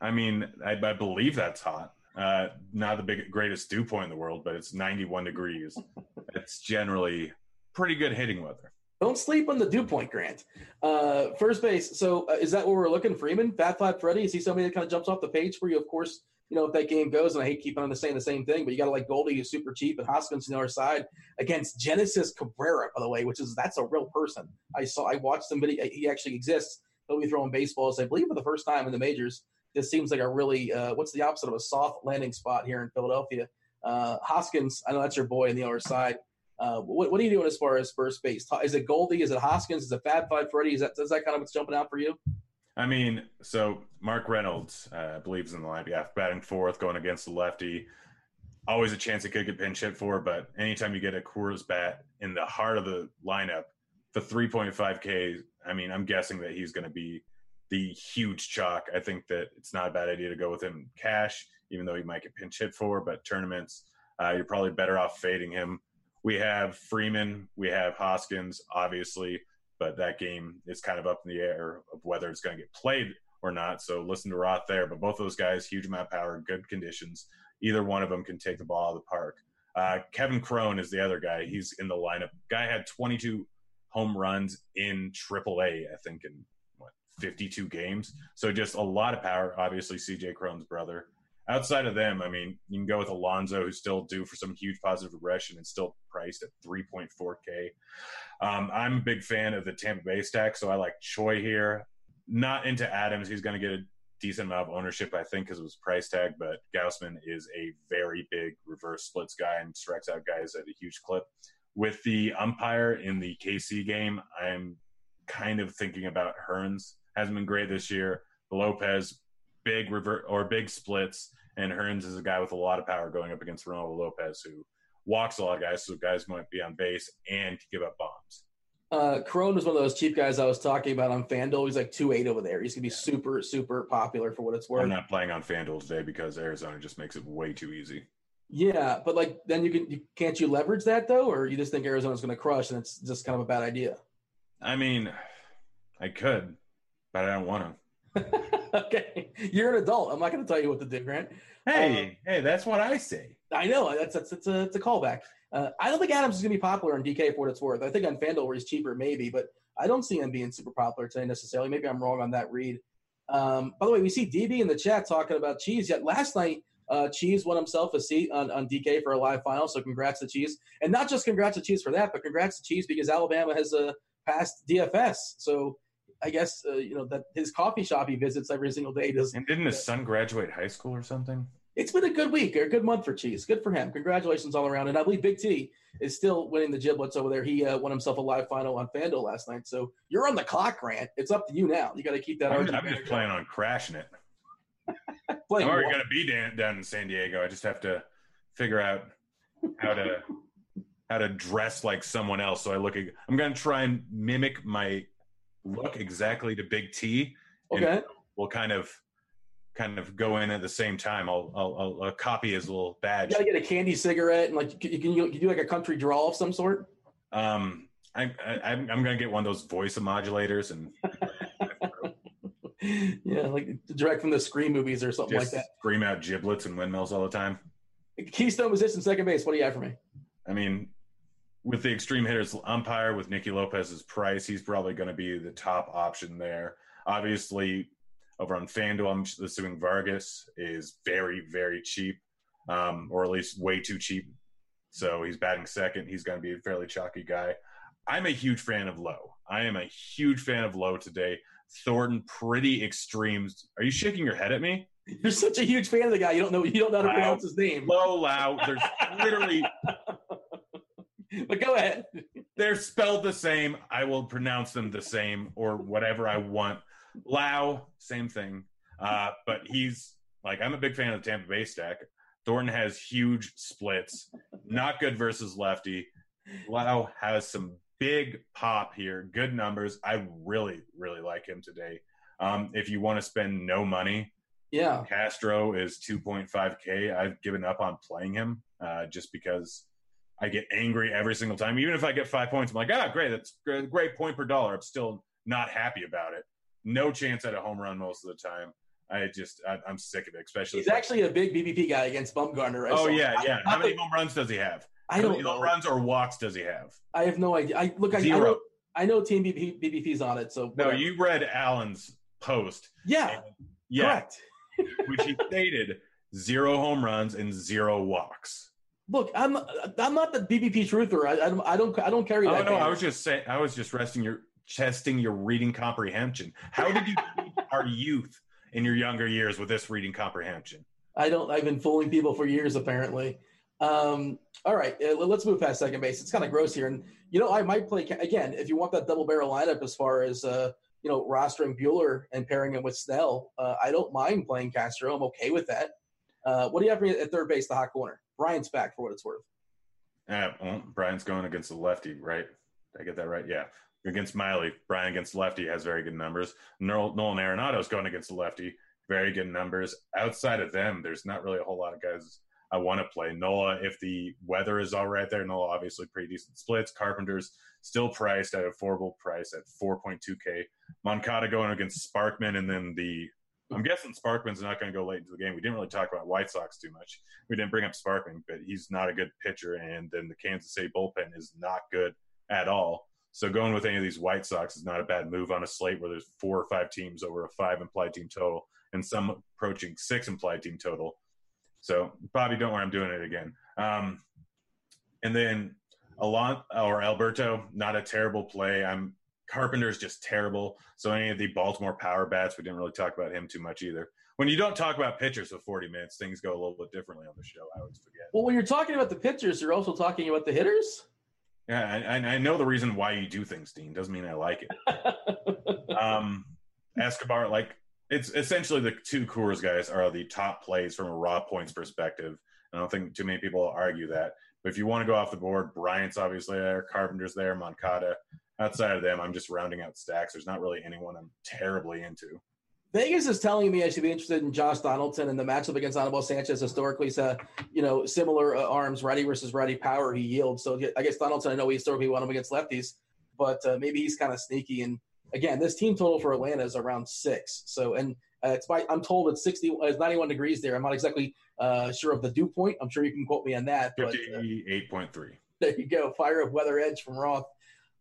I mean, I, I, believe that's hot. Uh, not the big, greatest dew point in the world, but it's 91 degrees. it's generally pretty good hitting weather. Don't sleep on the dew point, Grant. Uh, first base. So uh, is that what we're looking? Freeman, Fab Five Freddy. Is he somebody that kind of jumps off the page for you? Of course, you know if that game goes, and I hate keeping on the saying the same thing, but you got to like Goldie, who's super cheap, and Hoskins on the other side against Genesis Cabrera, by the way, which is that's a real person. I saw, I watched somebody. He actually exists. He'll be throwing baseballs, I believe, for the first time in the majors. This seems like a really uh, what's the opposite of a soft landing spot here in Philadelphia. Uh, Hoskins, I know that's your boy on the other side. Uh, what, what, are you doing as far as first base? Is it Goldie? Is it Hoskins? Is it Fab Five Freddy? Is that is that kind of what's jumping out for you? I mean, so Mark Reynolds uh, believes in the line. Yeah, batting fourth, going against the lefty. Always a chance it could get pinch hit for, but anytime you get a Coors bat in the heart of the lineup, the 3.5K, I mean, I'm guessing that he's going to be the huge chalk. I think that it's not a bad idea to go with him cash, even though he might get pinch hit for, but tournaments, uh, you're probably better off fading him we have Freeman, we have Hoskins, obviously, but that game is kind of up in the air of whether it's going to get played or not. So listen to Roth there. But both those guys, huge amount of power, good conditions. Either one of them can take the ball out of the park. Uh, Kevin Cron is the other guy. He's in the lineup. Guy had 22 home runs in AAA, I think, in what 52 games. So just a lot of power. Obviously, CJ Cron's brother outside of them, I mean, you can go with Alonso, who's still due for some huge positive regression and still priced at 3.4K. Um, I'm a big fan of the Tampa Bay stack, so I like Choi here. Not into Adams. He's going to get a decent amount of ownership, I think, because it was price tag, but Gausman is a very big reverse splits guy and strikes out guys at a huge clip. With the umpire in the KC game, I'm kind of thinking about Hearns. Hasn't been great this year. Lopez big revert or big splits, and Hearns is a guy with a lot of power going up against Reynaldo Lopez, who walks a lot of guys, so guys might be on base and give up bombs. Uh, Cron was one of those cheap guys I was talking about on FanDuel. He's like two eight over there. He's gonna be super super popular for what it's worth. I'm not playing on FanDuel today because Arizona just makes it way too easy. Yeah, but like then you can you, can't you leverage that though, or you just think Arizona's to crush and it's just kind of a bad idea? I mean, I could, but I don't want to. okay, you're an adult. I'm not going to tell you what to do, Grant. Hey, um, hey, that's what I say. I know that's that's it's a it's a callback. Uh, I don't think Adams is going to be popular on DK for what it's worth. I think on FanDuel where he's cheaper, maybe, but I don't see him being super popular today necessarily. Maybe I'm wrong on that read. Um, by the way, we see DB in the chat talking about Cheese. Yet last night, uh, Cheese won himself a seat on, on DK for a live final. So congrats to Cheese, and not just congrats to Cheese for that, but congrats to Cheese because Alabama has uh, passed DFS. So I guess uh, you know that his coffee shop he visits every single day does. And didn't his son graduate high school or something? It's been a good week or a good month for Cheese. Good for him. Congratulations all around. And I believe Big T is still winning the giblets over there. He uh, won himself a live final on FanDuel last night. So you're on the clock, Grant. It's up to you now. You got to keep that. I'm, I'm just planning on crashing it. I'm already going to be down, down in San Diego. I just have to figure out how to how to dress like someone else. So I look. I'm going to try and mimic my look exactly to Big T. Okay. We'll kind of kind of go in at the same time. I'll I'll, I'll copy his little badge. You gotta get a candy cigarette and like you can you, you do like a country draw of some sort. Um, I, I I'm I'm gonna get one of those voice modulators and. yeah, like direct from the Scream movies or something Just like that. Scream out giblets and windmills all the time. Keystone position, second base. What do you have for me? I mean, with the extreme hitters umpire with Nicky Lopez's price, he's probably going to be the top option there. Obviously, over on FanDuel, I'm assuming Vargas is very, very cheap, um, or at least way too cheap. So he's batting second. He's going to be a fairly chalky guy. I'm a huge fan of Lowe. I am a huge fan of Lowe today. Thornton, pretty extremes. Are you shaking your head at me? You're such a huge fan of the guy. You don't know. You don't know how to pronounce his name. Low Lau. There's literally but go ahead. They're spelled the same. I will pronounce them the same or whatever I want. Lau, same thing. Uh, but he's like, I'm a big fan of the Tampa Bay stack. Thornton has huge splits, not good versus lefty. Lau has some big pop here, good numbers. I really, really like him today. Um, if you want to spend no money, yeah, Castro is 2.5K. I've given up on playing him uh, just because I get angry every single time. Even if I get five points, I'm like, ah, great, that's a great point per dollar. I'm still not happy about it. No chance at a home run most of the time. I just, I, am sick of it. Especially he's actually a big BvP guy against Bumgarner. Right? Oh yeah, yeah. How many home runs does he have? I don't know. Home runs or walks does he have? I have no idea. I look. I, Zero. I know, I know Team BB, BvP's on it, so No, you read Allen's post. yeah, Yeah, correct. which he stated zero home runs and zero walks. Look, I'm I'm not the BvP truther. I, I don't I don't I don't carry Oh that. no, I was just saying. I was just resting your testing your reading comprehension. How did you our youth in your younger years with this reading comprehension? I don't. I've been fooling people for years, apparently. Um, all right, uh, let's move past second base. It's kind of gross here, and you know, I might play again if you want that double barrel lineup as far as uh, you know, rostering Buehler and pairing him with Snell. Uh, I don't mind playing Castro. I'm okay with that. Uh, what do you have for me at third base, the hot corner? Bryant's back for what it's worth. Uh, well, Bryant's going against the lefty, right? Did I get that right? Yeah. Against Miley, Bryant against lefty has very good numbers. Nolan Arenado's going against the lefty, very good numbers. Outside of them, there's not really a whole lot of guys I want to play. Nola, if the weather is all right there, Nola obviously pretty decent splits. Carpenter's still priced at affordable price at 4.2K. Moncada going against Sparkman, and then the I'm guessing Sparkman's not going to go late into the game. We didn't really talk about White Sox too much. We didn't bring up Sparkman, but he's not a good pitcher, and then the Kansas City bullpen is not good at all. So going with any of these White Sox is not a bad move on a slate where there's four or five teams over a five implied team total, and some approaching six implied team total. So Bobby, don't worry, I'm doing it again. Um, and then Alon or Alberto, not a terrible play. I'm Carpenter's just terrible. So any of the Baltimore power bats, we didn't really talk about him too much either. When you don't talk about pitchers for 40 minutes, things go a little bit differently on the show. I always forget. Well, when you're talking about the pitchers, you're also talking about the hitters. Yeah, I, I know the reason why you do things, Dean. Doesn't mean I like it. um, Escobar, like it's essentially the two Coors guys are the top plays from a raw points perspective. I don't think too many people argue that. But if you want to go off the board, Bryant's obviously there, Carpenter's there, Moncada. Outside of them, I'm just rounding out stacks. There's not really anyone I'm terribly into. Vegas is telling me I should be interested in Josh Donaldson and the matchup against Anibal Sanchez. Historically, is uh, you know similar uh, arms, righty versus righty power he yields. So I guess Donaldson, I know we historically won him against lefties, but uh, maybe he's kind of sneaky. And again, this team total for Atlanta is around six. So and uh, it's by I'm told it's sixty, it's 91 degrees there. I'm not exactly uh, sure of the dew point. I'm sure you can quote me on that. Uh, 58.3. there you go. Fire up Weather Edge from Roth.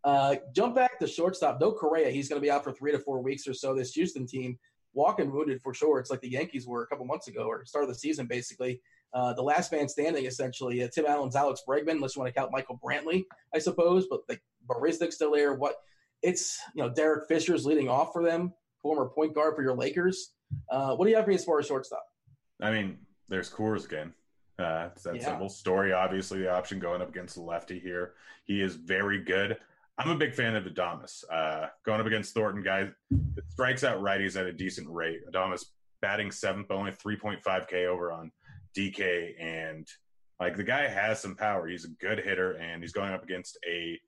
Uh, jump back to shortstop. No Correa. He's going to be out for three to four weeks or so. This Houston team, walking wounded for sure. It's like the Yankees were a couple months ago or start of the season, basically. Uh, the last man standing, essentially. Uh, Tim Allen's Alex Bregman, unless you want to count Michael Brantley, I suppose. But the Baristic's still there. What? It's you know Derek Fisher's leading off for them, former point guard for your Lakers. Uh, what do you have for me as far as shortstop? I mean, there's Coors again. Uh, it's that Yeah. simple story. Obviously, the option going up against the lefty here. He is very good. I'm a big fan of Adames. Uh, going up against Thornton, guys, it strikes out righties at a decent rate. Adames batting seventh, only 3.5K over on DK. And like the guy has some power. He's a good hitter, and he's going up against a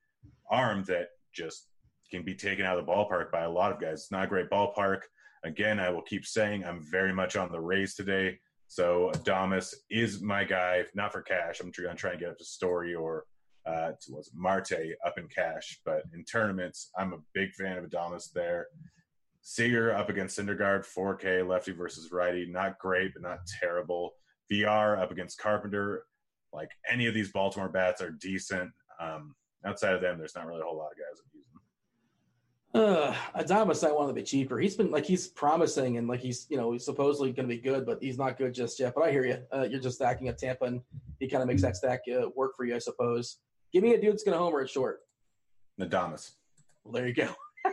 arm that just can be taken out of the ballpark by a lot of guys. It's not a great ballpark. Again, I will keep saying I'm very much on the Rays today. So Adames is my guy, not for cash. I'm going to try and get up to Story or uh, to was Marte up in cash, but in tournaments, I'm a big fan of Adames there. Seager up against Syndergaard, 4K lefty versus righty, not great but not terrible. VR up against Carpenter, like any of these Baltimore bats are decent. Um, outside of them, there's not really a whole lot of guys that use them. Uh, Adames, I want to be cheaper. He's been like he's promising and like he's you know he's supposedly going to be good, but he's not good just yet. But I hear you. Uh, you're just stacking up Tampa, and he kind of makes that stack uh, work for you, I suppose. Give me a dude that's going to homer at short. Adames. Well, there you go.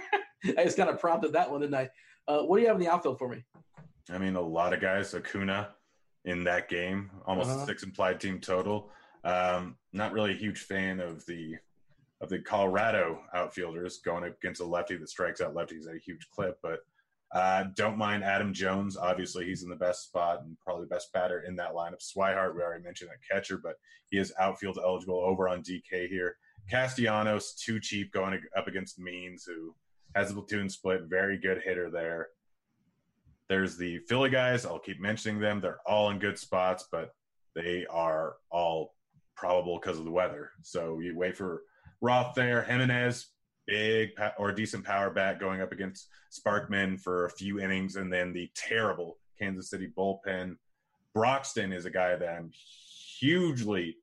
I just kind of prompted that one, didn't I? Uh, what do you have in the outfield for me? I mean, a lot of guys. Acuna in that game, almost Uh-huh. six implied team total. Um, not really a huge fan of the of the Colorado outfielders going against a lefty that strikes out lefties at a huge clip, but uh, don't mind Adam Jones. Obviously, he's in the best spot and probably the best batter in that lineup. Swihart, we already mentioned that catcher, but he is outfield eligible over on DK here. Castellanos, too cheap going up against Means, who has a platoon split, very good hitter there. There's the Philly guys. I'll keep mentioning them. They're all in good spots, but they are all probable because of the weather. So you wait for Roth there. Jimenez, big or decent power bat going up against Sparkman for a few innings, and then the terrible Kansas City bullpen. Broxton is a guy that I'm hugely,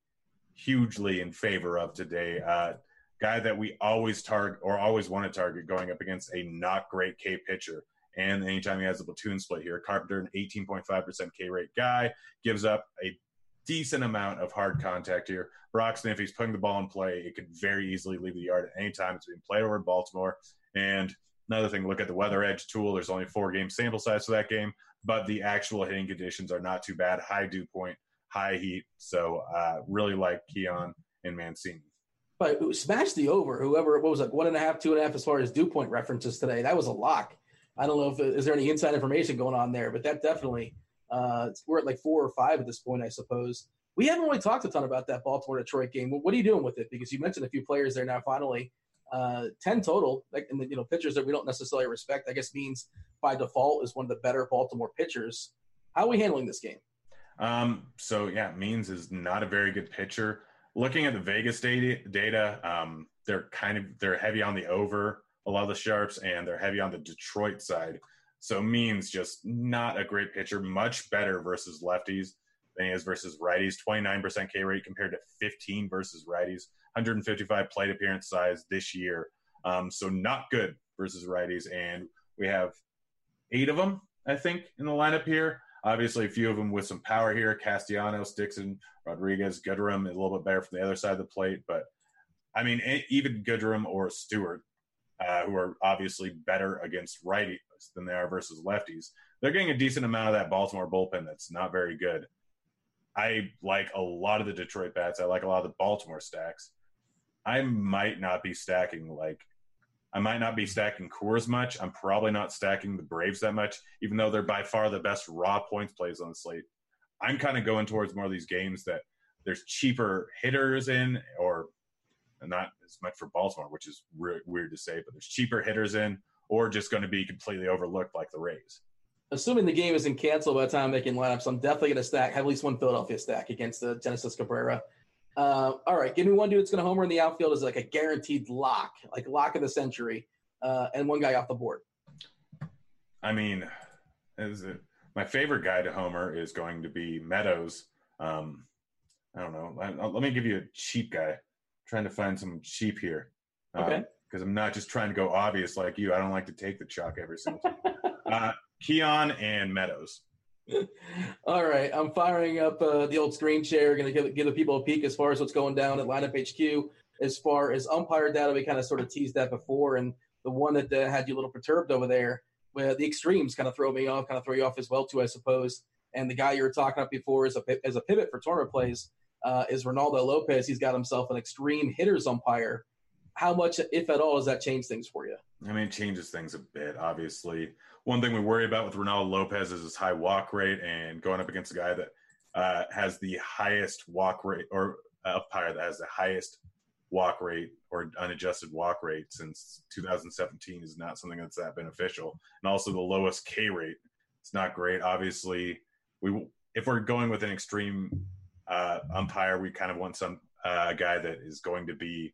hugely in favor of today. Uh, guy that we always target or always want to target going up against a not great K pitcher. And anytime he has a platoon split here, Carpenter, an 18.5% K rate guy, gives up a decent amount of hard contact here. Broxton, if he's putting the ball in play, it could very easily leave the yard at any time. It's being played over in Baltimore. And another thing, look at the weather edge tool. There's only four game sample size for that game, but the actual hitting conditions are not too bad. High dew point, high heat. So uh, really like Keon and Mancini. But smash the over. Whoever what was like one and a half, two and a half as far as dew point references today. That was a lock. I don't know if is there any inside information going on there, but that definitely uh, we're at like four or five at this point, I suppose. We haven't really talked a ton about that Baltimore Detroit game. What are you doing with it? Because you mentioned a few players there now. Finally, uh, ten total, like and the, you know pitchers that we don't necessarily respect. I guess means by default is one of the better Baltimore pitchers. How are we handling this game? Um, so yeah, Means is not a very good pitcher. Looking at the Vegas data, data um, they're kind of they're heavy on the over a lot of the sharps, and they're heavy on the Detroit side. So Means just not a great pitcher. Much better versus lefties than he is versus righties. 29% K rate compared to 15 versus righties. 155 plate appearance size this year. Um, so not good versus righties. And we have eight of them, I think, in the lineup here. Obviously, a few of them with some power here. Castellanos, Dixon, Rodriguez, Goodrum, a little bit better from the other side of the plate. But I mean, even Goodrum or Stewart, uh, who are obviously better against righties than they are versus lefties, they're getting a decent amount of that Baltimore bullpen that's not very good. I like a lot of the Detroit bats. I like a lot of the Baltimore stacks. I might not be stacking like I might not be stacking Coors much. I'm probably not stacking the Braves that much, even though they're by far the best raw points plays on the slate. I'm kind of going towards more of these games that there's cheaper hitters in, or not as much for Baltimore, which is re- weird to say, but there's cheaper hitters in, or just going to be completely overlooked like the Rays. Assuming the game isn't canceled by the time I'm making lineups, I'm definitely going to stack, have at least one Philadelphia stack against the Genesis Cabrera. Uh, all right, give me one dude that's going to homer in the outfield is like a guaranteed lock, like lock of the century, uh, and one guy off the board. I mean, is it, my favorite guy to homer is going to be Meadows. Um, I don't know. I, let me give you a cheap guy. Trying to find some cheap here. Okay. Because um, I'm not just trying to go obvious like you. I don't like to take the chalk every single time. uh, Keon and Meadows. All right, I'm firing up uh, the old screen share. Going to give, the people a peek as far as what's going down at lineup HQ. As far as umpire data, we kind of sort of teased that before, and the one that uh, had you a little perturbed over there, where the extremes kind of throw me off, kind of throw you off as well too, I suppose. And the guy you were talking about before is a as a pivot for tournament plays uh, is Reynaldo Lopez. He's got himself an extreme hitters umpire. How much, if at all, does that change things for you? I mean, it changes things a bit. Obviously, one thing we worry about with Reynaldo Lopez is his high walk rate and going up against a guy that uh, has the highest walk rate or umpire that has the highest walk rate or unadjusted walk rate since 2017 is not something that's that beneficial. And also the lowest K rate. It's not great. Obviously, we if we're going with an extreme uh, umpire, we kind of want some uh, guy that is going to be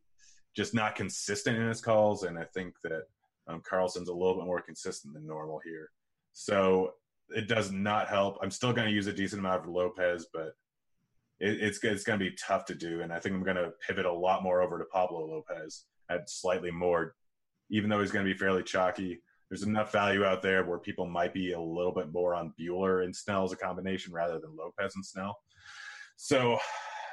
just not consistent in his calls. And I think that um, Carlson's a little bit more consistent than normal here. So it does not help. I'm still going to use a decent amount of Lopez, but it, it's it's going to be tough to do. And I think I'm going to pivot a lot more over to Pablo Lopez at slightly more, even though he's going to be fairly chalky. There's enough value out there where people might be a little bit more on Buehler and Snell as a combination rather than Lopez and Snell. So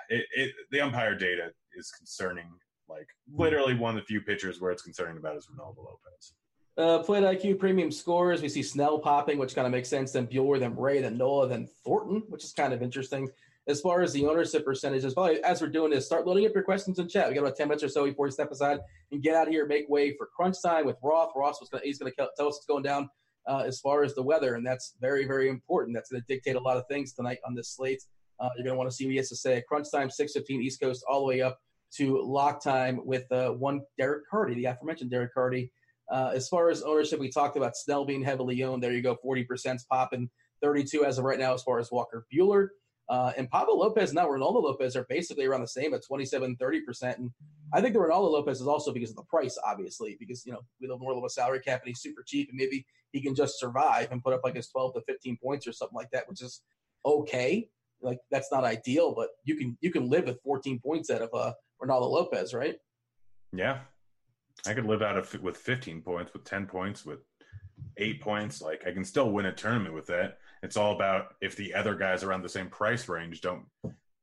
it, it the umpire data is concerning like literally one of the few pitchers where it's concerning about is Reynaldo Lopez. Uh, Plate IQ premium scores. We see Snell popping, which kind of makes sense. Then Buehler, then Ray, then Nola, then Thornton, which is kind of interesting. As far as the ownership percentages, probably as we're doing this, start loading up your questions in chat. We got about 10 minutes or so before we step aside and get out of here, make way for crunch time with Roth. Roth was gonna, he's going to tell us what's going down uh, as far as the weather, and that's very, very important. That's going to dictate a lot of things tonight on this slate. Uh, you're going to want to see what he has to say. Crunch time, 6:15 East Coast, all the way up to lock time with uh, one Derek Carty, the aforementioned Derek Carty. Uh, as far as ownership, we talked about Snell being heavily owned. There you go, 40% popping, 32 as of right now as far as Walker Buehler. Uh, and Pablo Lopez and now Reynaldo Lopez are basically around the same at 27, 30%. And I think the Reynaldo Lopez is also because of the price, obviously, because, you know, we live more of a salary cap and he's super cheap and maybe he can just survive and put up like his 12 to 15 points or something like that, which is okay. Like that's not ideal, but you can, you can live with 14 points out of uh, Reynaldo Lopez, right? Yeah, I could live out of with 15 points, with 10 points, with eight points. Like I can still win a tournament with that. It's all about if the other guys around the same price range don't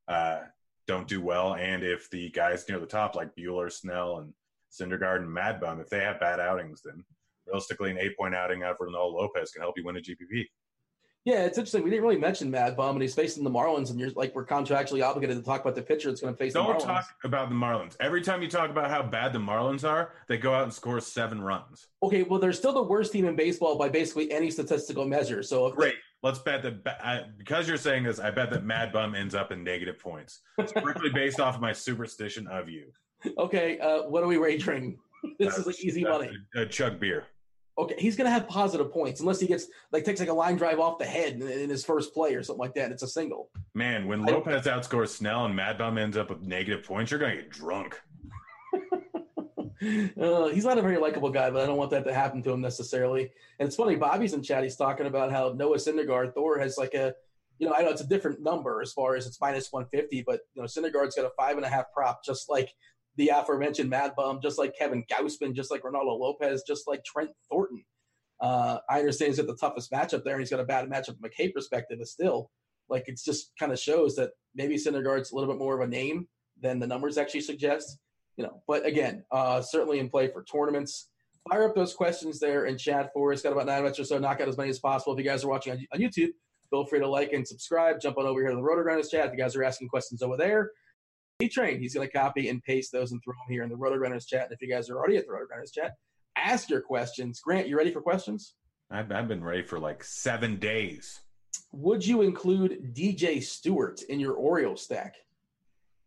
uh, don't do well, and if the guys near the top like Buehler, Snell, and Syndergaard and Mad Bum, if they have bad outings, then realistically, an eight point outing out for Reynaldo Lopez can help you win a GPP. Yeah, it's interesting. We didn't really mention Mad Bum, and he's facing the Marlins, and you're like, we're contractually obligated to talk about the pitcher that's going to face Don't the Marlins. talk about the Marlins. Every time you talk about how bad the Marlins are, they go out and score seven runs. Okay, well, they're still the worst team in baseball by basically any statistical measure. So if Great. Let's bet that I, because you're saying this, I bet that Mad Bum ends up in negative points, It's strictly based off of my superstition of you. Okay, uh, what are we wagering? This Uh, is like easy uh, money. A, chug beer. Okay, he's gonna have positive points unless he gets like takes like a line drive off the head in, in his first play or something like that. It's a single. Man, when Lopez outscores Snell and Mad Bum ends up with negative points, you're gonna get drunk. Uh, he's not a very likable guy, but I don't want that to happen to him necessarily. And it's funny, Bobby's in chat. He's talking about how Noah Syndergaard, Thor has like a, you know, I know it's a different number as far as it's minus 150, but you know, Syndergaard's got a five and a half prop, just like the aforementioned Mad Bum, just like Kevin Gausman, just like Reynaldo Lopez, just like Trent Thornton. Uh, I understand he's got the toughest matchup there, and he's got a bad matchup from a K perspective, but still, like it's just kind of shows that maybe Syndergaard's a little bit more of a name than the numbers actually suggest you know, but again, uh, certainly in play for tournaments. Fire up those questions there in chat for us. Got about nine minutes or so. Knock out as many as possible. If you guys are watching on, on YouTube, feel free to like and subscribe. Jump on over here to the Rotogrinders chat. If you guys are asking questions over there, he trained. He's going to copy and paste those and throw them here in the Rotogrinders chat. And if you guys are already at the Rotogrinders chat, ask your questions. Grant, you ready for questions? I've, I've been ready for like seven days. Would you include DJ Stewart in your Orioles stack?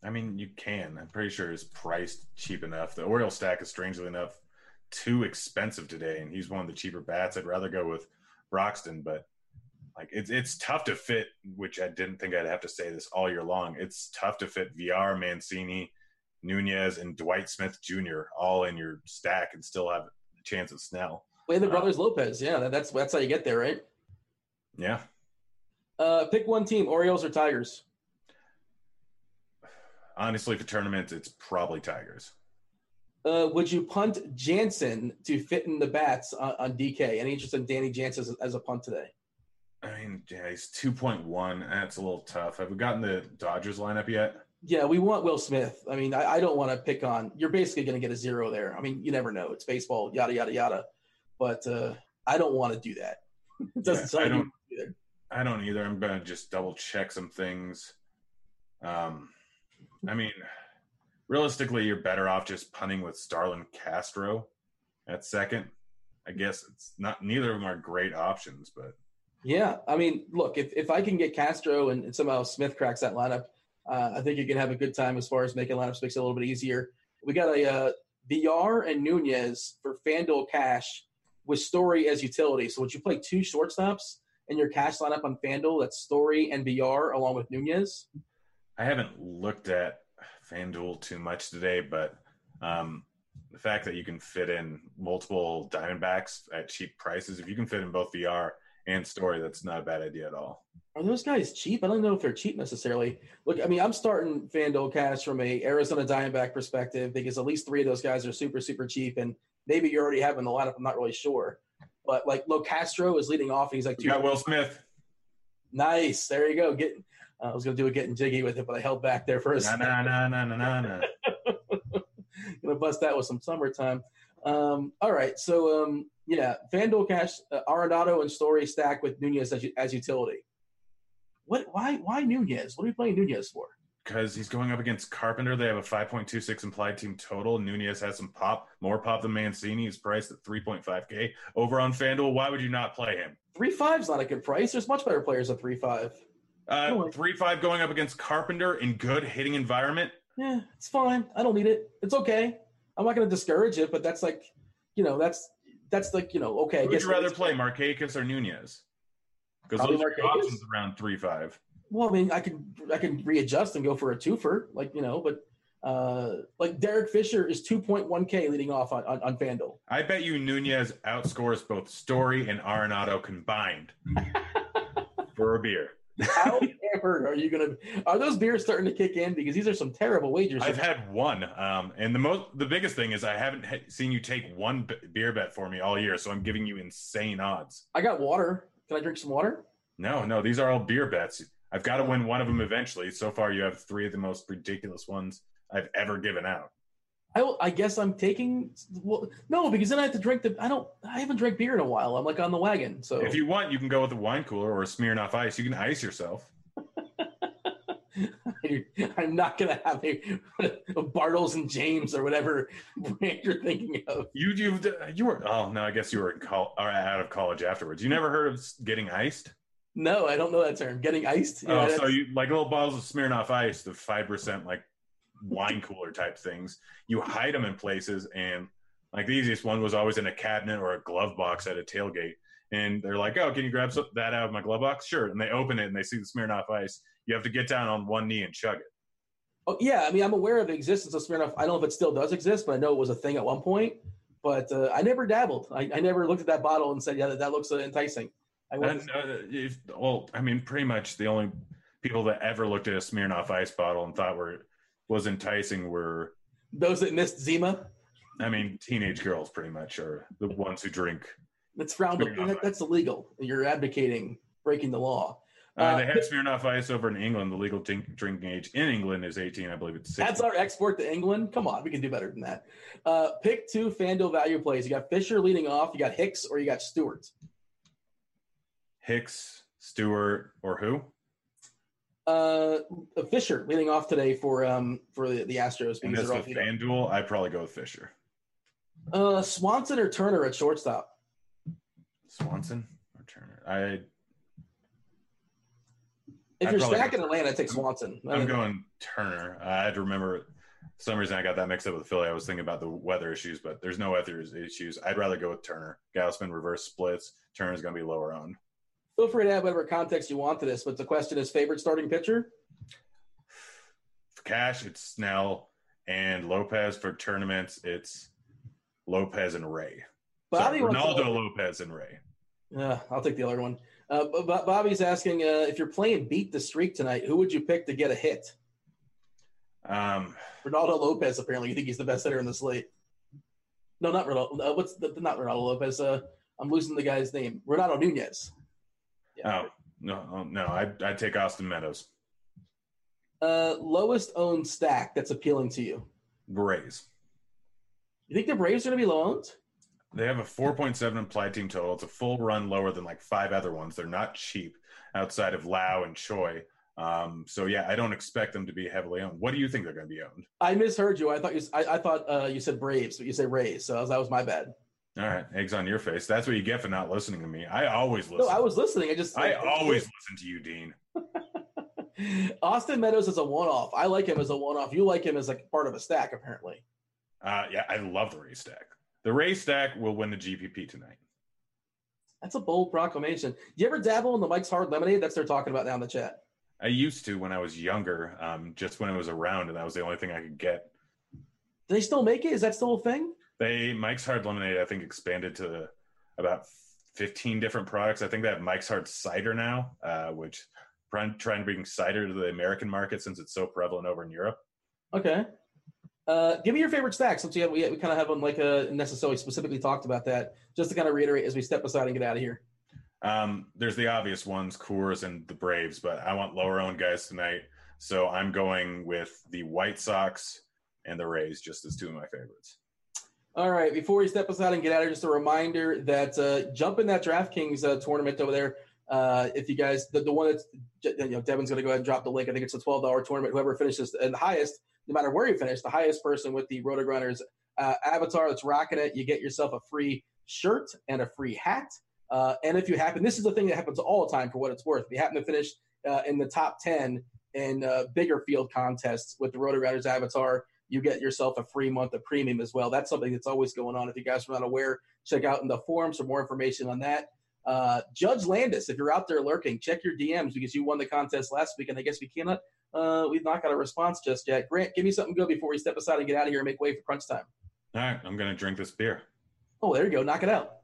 I mean, you can. I'm pretty sure it's priced cheap enough. The Oriole stack is strangely enough too expensive today, and he's one of the cheaper bats. I'd rather go with Broxton, but like it's it's tough to fit. Which I didn't think I'd have to say this all year long. It's tough to fit VR, Mancini, Nunez, and Dwight Smith Jr. all in your stack and still have a chance of Snell. Play the Uh, brothers Lopez. Yeah, that- that's that's how you get there, right? Yeah, Uh, pick one team: Orioles or Tigers. honestly, for tournaments, it's probably Tigers. Uh, would you punt Jansen to fit in the bats on, on DK? Any interest in Danny Jansen as, as a punt today? I mean, yeah, he's two point one. That's a little tough. Have we gotten the Dodgers lineup yet? Yeah, we want Will Smith. I mean, I, I don't want to pick on. You're basically going to get a zero there. I mean, you never know. It's baseball, yada yada yada. But uh, I don't want to do that. it doesn't Yeah, sound I don't- either. I don't either. I'm gonna just double check some things. Um, I mean, realistically, you're better off just punting with Starlin Castro at second. I guess it's not. Neither of them are great options, but Yeah, I mean, look, if, if I can get Castro and, and somehow Smith cracks that lineup, uh, I think you can have a good time as far as making lineups makes it a little bit easier. We got a uh, VR and Nunez for FanDuel Cash with Story as utility. So would you play two shortstops in your cash lineup on FanDuel? That's Story and VR along with Nunez. I haven't looked at FanDuel too much today. But um, the fact that you can fit in multiple Diamondbacks at cheap prices, if you can fit in both VR and Story, that's not a bad idea at all. Are those guys cheap? I don't know if they're cheap necessarily. Look, I mean, I'm starting FanDuel Cash from a Arizona Diamondback perspective because at least three of those guys are super, super cheap, and maybe you're already have in the lineup. I'm not really sure, but like Locastro is leading off. And he's like, We got Will Smith. nice. There you go. Get. Uh, I was gonna do a getting jiggy with it, but I held back there for a second. na na na na na. na. gonna bust that with some summertime. Um, all right, so um, yeah, FanDuel Cash, uh, Arenado and Story stack with Nunez as, as utility. What? Why? Why Nunez? What are you playing Nunez for? because he's going up against Carpenter. They have a 5.26 implied team total. Nunez has some pop, more pop than Mancini. He's priced at 3.5K over on FanDuel. Why would you not play him? Three five's not a good price. There's much better players at three five. Uh, I- 3.5 going up against Carpenter in good hitting environment. Yeah, it's fine. I don't need it. It's okay. I'm not going to discourage it, but that's like, you know, that's that's like, you know, okay. I would you rather play, Markakis or Nunez? Because those are options around three five. Well, I mean, I can I can readjust and go for a twofer, like you know, but uh, like Derek Fisher is 2.1k leading off on on, on Fanduel. I bet you Nunez outscores both Story and Arenado combined for a beer. How hammered are you gonna? Are those beers starting to kick in? Because these are some terrible wagers. I've had one, um, and the most the biggest thing is I haven't ha- seen you take one b- beer bet for me all year, so I'm giving you insane odds. I got water. Can I drink some water? No, no, these are all beer bets. I've got to win one of them eventually. So far, you have three of the most ridiculous ones I've ever given out. I, I guess I'm taking. Well, no, because then I have to drink the. I don't. I haven't drank beer in a while. I'm like on the wagon. So If you want, you can go with a wine cooler or a Smirnoff Ice. You can ice yourself. I'm not gonna have a, a Bartles and Jaymes or whatever brand you're thinking of. You you you were oh no, I guess you were in col- or out of college afterwards. You never heard of getting iced? No, I don't know that term. Getting iced. oh, so that's- you like little bottles of smear Smirnoff Ice, the five percent like wine cooler type things. You hide them in places, and like the easiest one was always in a cabinet or a glove box at a tailgate. And they're like, "Oh, can you grab some, that out of my glove box?" Sure. And they open it and they see the Smirnoff Ice. You have to get down on one knee and chug it. Oh yeah, I mean I'm aware of the existence of Smirnoff. I don't know if it still does exist, but I know it was a thing at one point. But uh, I never dabbled. I, I never looked at that bottle and said, "Yeah, that, that looks uh, enticing." I And, uh, if, well, I mean, pretty much the only people that ever looked at a Smirnoff Ice bottle and thought were was enticing were, those that missed Zima. I mean, teenage girls. Pretty much are the ones who drink. That's That, that's illegal. You're advocating breaking the law. Uh, Uh, they had Smirnoff Ice over in England. The legal drink, drinking age in England is 18. I believe it's 16. That's our export to England. Come on, we can do better than that. Uh, pick two FanDuel value plays. You got Fisher leading off. You got Hicks or you got Stewart. Hicks, Stewart, or who? Uh, Fisher leading off today for um for the, the Astros And that's with. FanDuel. I'd probably go with Fisher. Uh, Swanson or Turner at shortstop. Swanson or Turner? I If I'd you're stacking go- Atlanta, take Swanson. I I'm going Turner. I had to remember. Some reason I got that mixed up with Philly. I was thinking about the weather issues, but there's no weather issues. I'd rather go with Turner. Gausman reverse splits. Turner's going to be lower owned. Feel free to add whatever context you want to this, but the question is favorite starting pitcher. For cash, it's Snell and Lopez. For tournaments, it's Lopez and Ray. Bobby Sorry, Ronaldo, Lopez, and Ray. Uh, I'll take the other one. Uh, Bo- Bo- Bobby's asking uh, if you're playing beat the streak tonight, who would you pick to get a hit? Um, Ronaldo Lopez. Apparently, you think he's the best hitter in the slate. No, not Ronaldo. Uh, what's the, not Ronaldo Lopez? Uh, I'm losing the guy's name. Ronaldo Nunez. Oh no, oh, no, I'd, I'd take Austin Meadows. Uh, lowest owned stack that's appealing to you. Braves. You think the Braves are going to be low owned? They have a 4.7 implied team total. It's a full run lower than like five other ones. They're not cheap outside of Lau and Choi. Um, so yeah, I don't expect them to be heavily owned. What do you think they're going to be owned? I misheard you. I thought you. I, I thought uh, you said Braves, but you said Rays. So that was, that was my bad. All right, eggs on your face. That's what you get for not listening to me. I always listen. No, I was listening. I just. I always listen to you, Dean. Austin Meadows is a one-off. I like him as a one-off. You like him as like part of a stack, apparently. Uh, yeah, I love the Ray stack. The Ray stack will win the GPP tonight. That's a bold proclamation. Do you ever dabble in the Mike's Hard Lemonade? That's they're talking about now in the chat. I used to when I was younger, um, just when it was around, and that was the only thing I could get. Do they still make it? Is that still a thing? They Mike's Hard Lemonade, I think, expanded to about fifteen different products. I think they have Mike's Hard Cider now, uh, which trying to bring cider to the American market since it's so prevalent over in Europe. Okay. Uh, give me your favorite stack since we, have, we, we kind of haven't like uh, necessarily specifically talked about that. Just to kind of reiterate as we step aside and get out of here. Um, there's the obvious ones, Coors and the Braves, but I want lower owned guys tonight, so I'm going with the White Sox and the Rays, just as two of my favorites. All right. Before we step aside and get out of here, just a reminder that uh, jump in that DraftKings uh, tournament over there. Uh, if you guys, the, the one that's, you know, Devin's going to go ahead and drop the link. I think it's a $12 tournament. Whoever finishes and the highest, no matter where you finish, the highest person with the Rotogrinders uh, avatar that's rocking it, you get yourself a free shirt and a free hat. Uh, and if you happen, this is the thing that happens all the time for what it's worth. If you happen to finish uh, in the top 10 in uh, bigger field contests with the Rotogrinders avatar, you get yourself a free month of premium as well. That's something that's always going on. If you guys are not aware, check out in the forums for more information on that. Uh, Judge Landis, if you're out there lurking, check your DMs because you won the contest last week, and I guess we cannot. Uh, we've not got a response just yet. Grant, give me something good before we step aside and get out of here and make way for crunch time. All right, I'm going to drink this beer. Oh, there you go. Knock it out.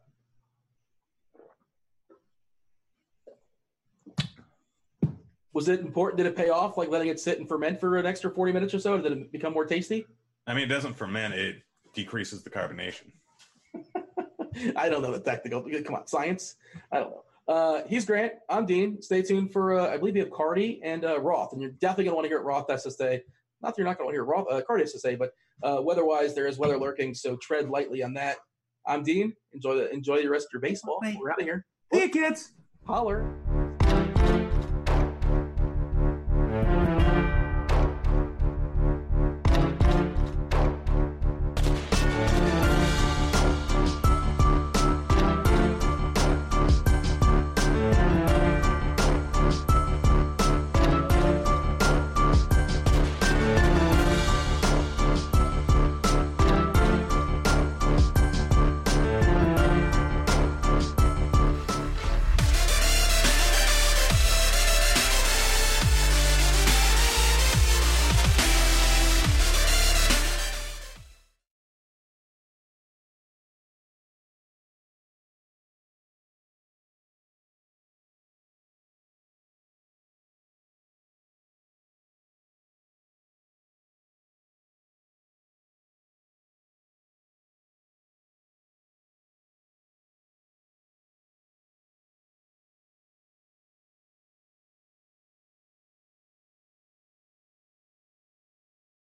Was it important? Did it pay off, like letting it sit and ferment for an extra 40 minutes or so? Did it become more tasty? I mean, it doesn't ferment; it decreases the carbonation. I don't know the technical. Come on, science. I don't know. Uh, he's Grant. I'm Dean. Stay tuned for, uh, I believe we have Carty and uh, Roth, and you're definitely going to want to hear Roth has to say. Not that you're not going to wanna hear Roth, uh, Carty has to say, but uh, weather-wise, there is weather lurking, so tread lightly on that. I'm Dean. Enjoy the enjoy the rest of your baseball. Bye. We're out of here. See you, kids. Holler.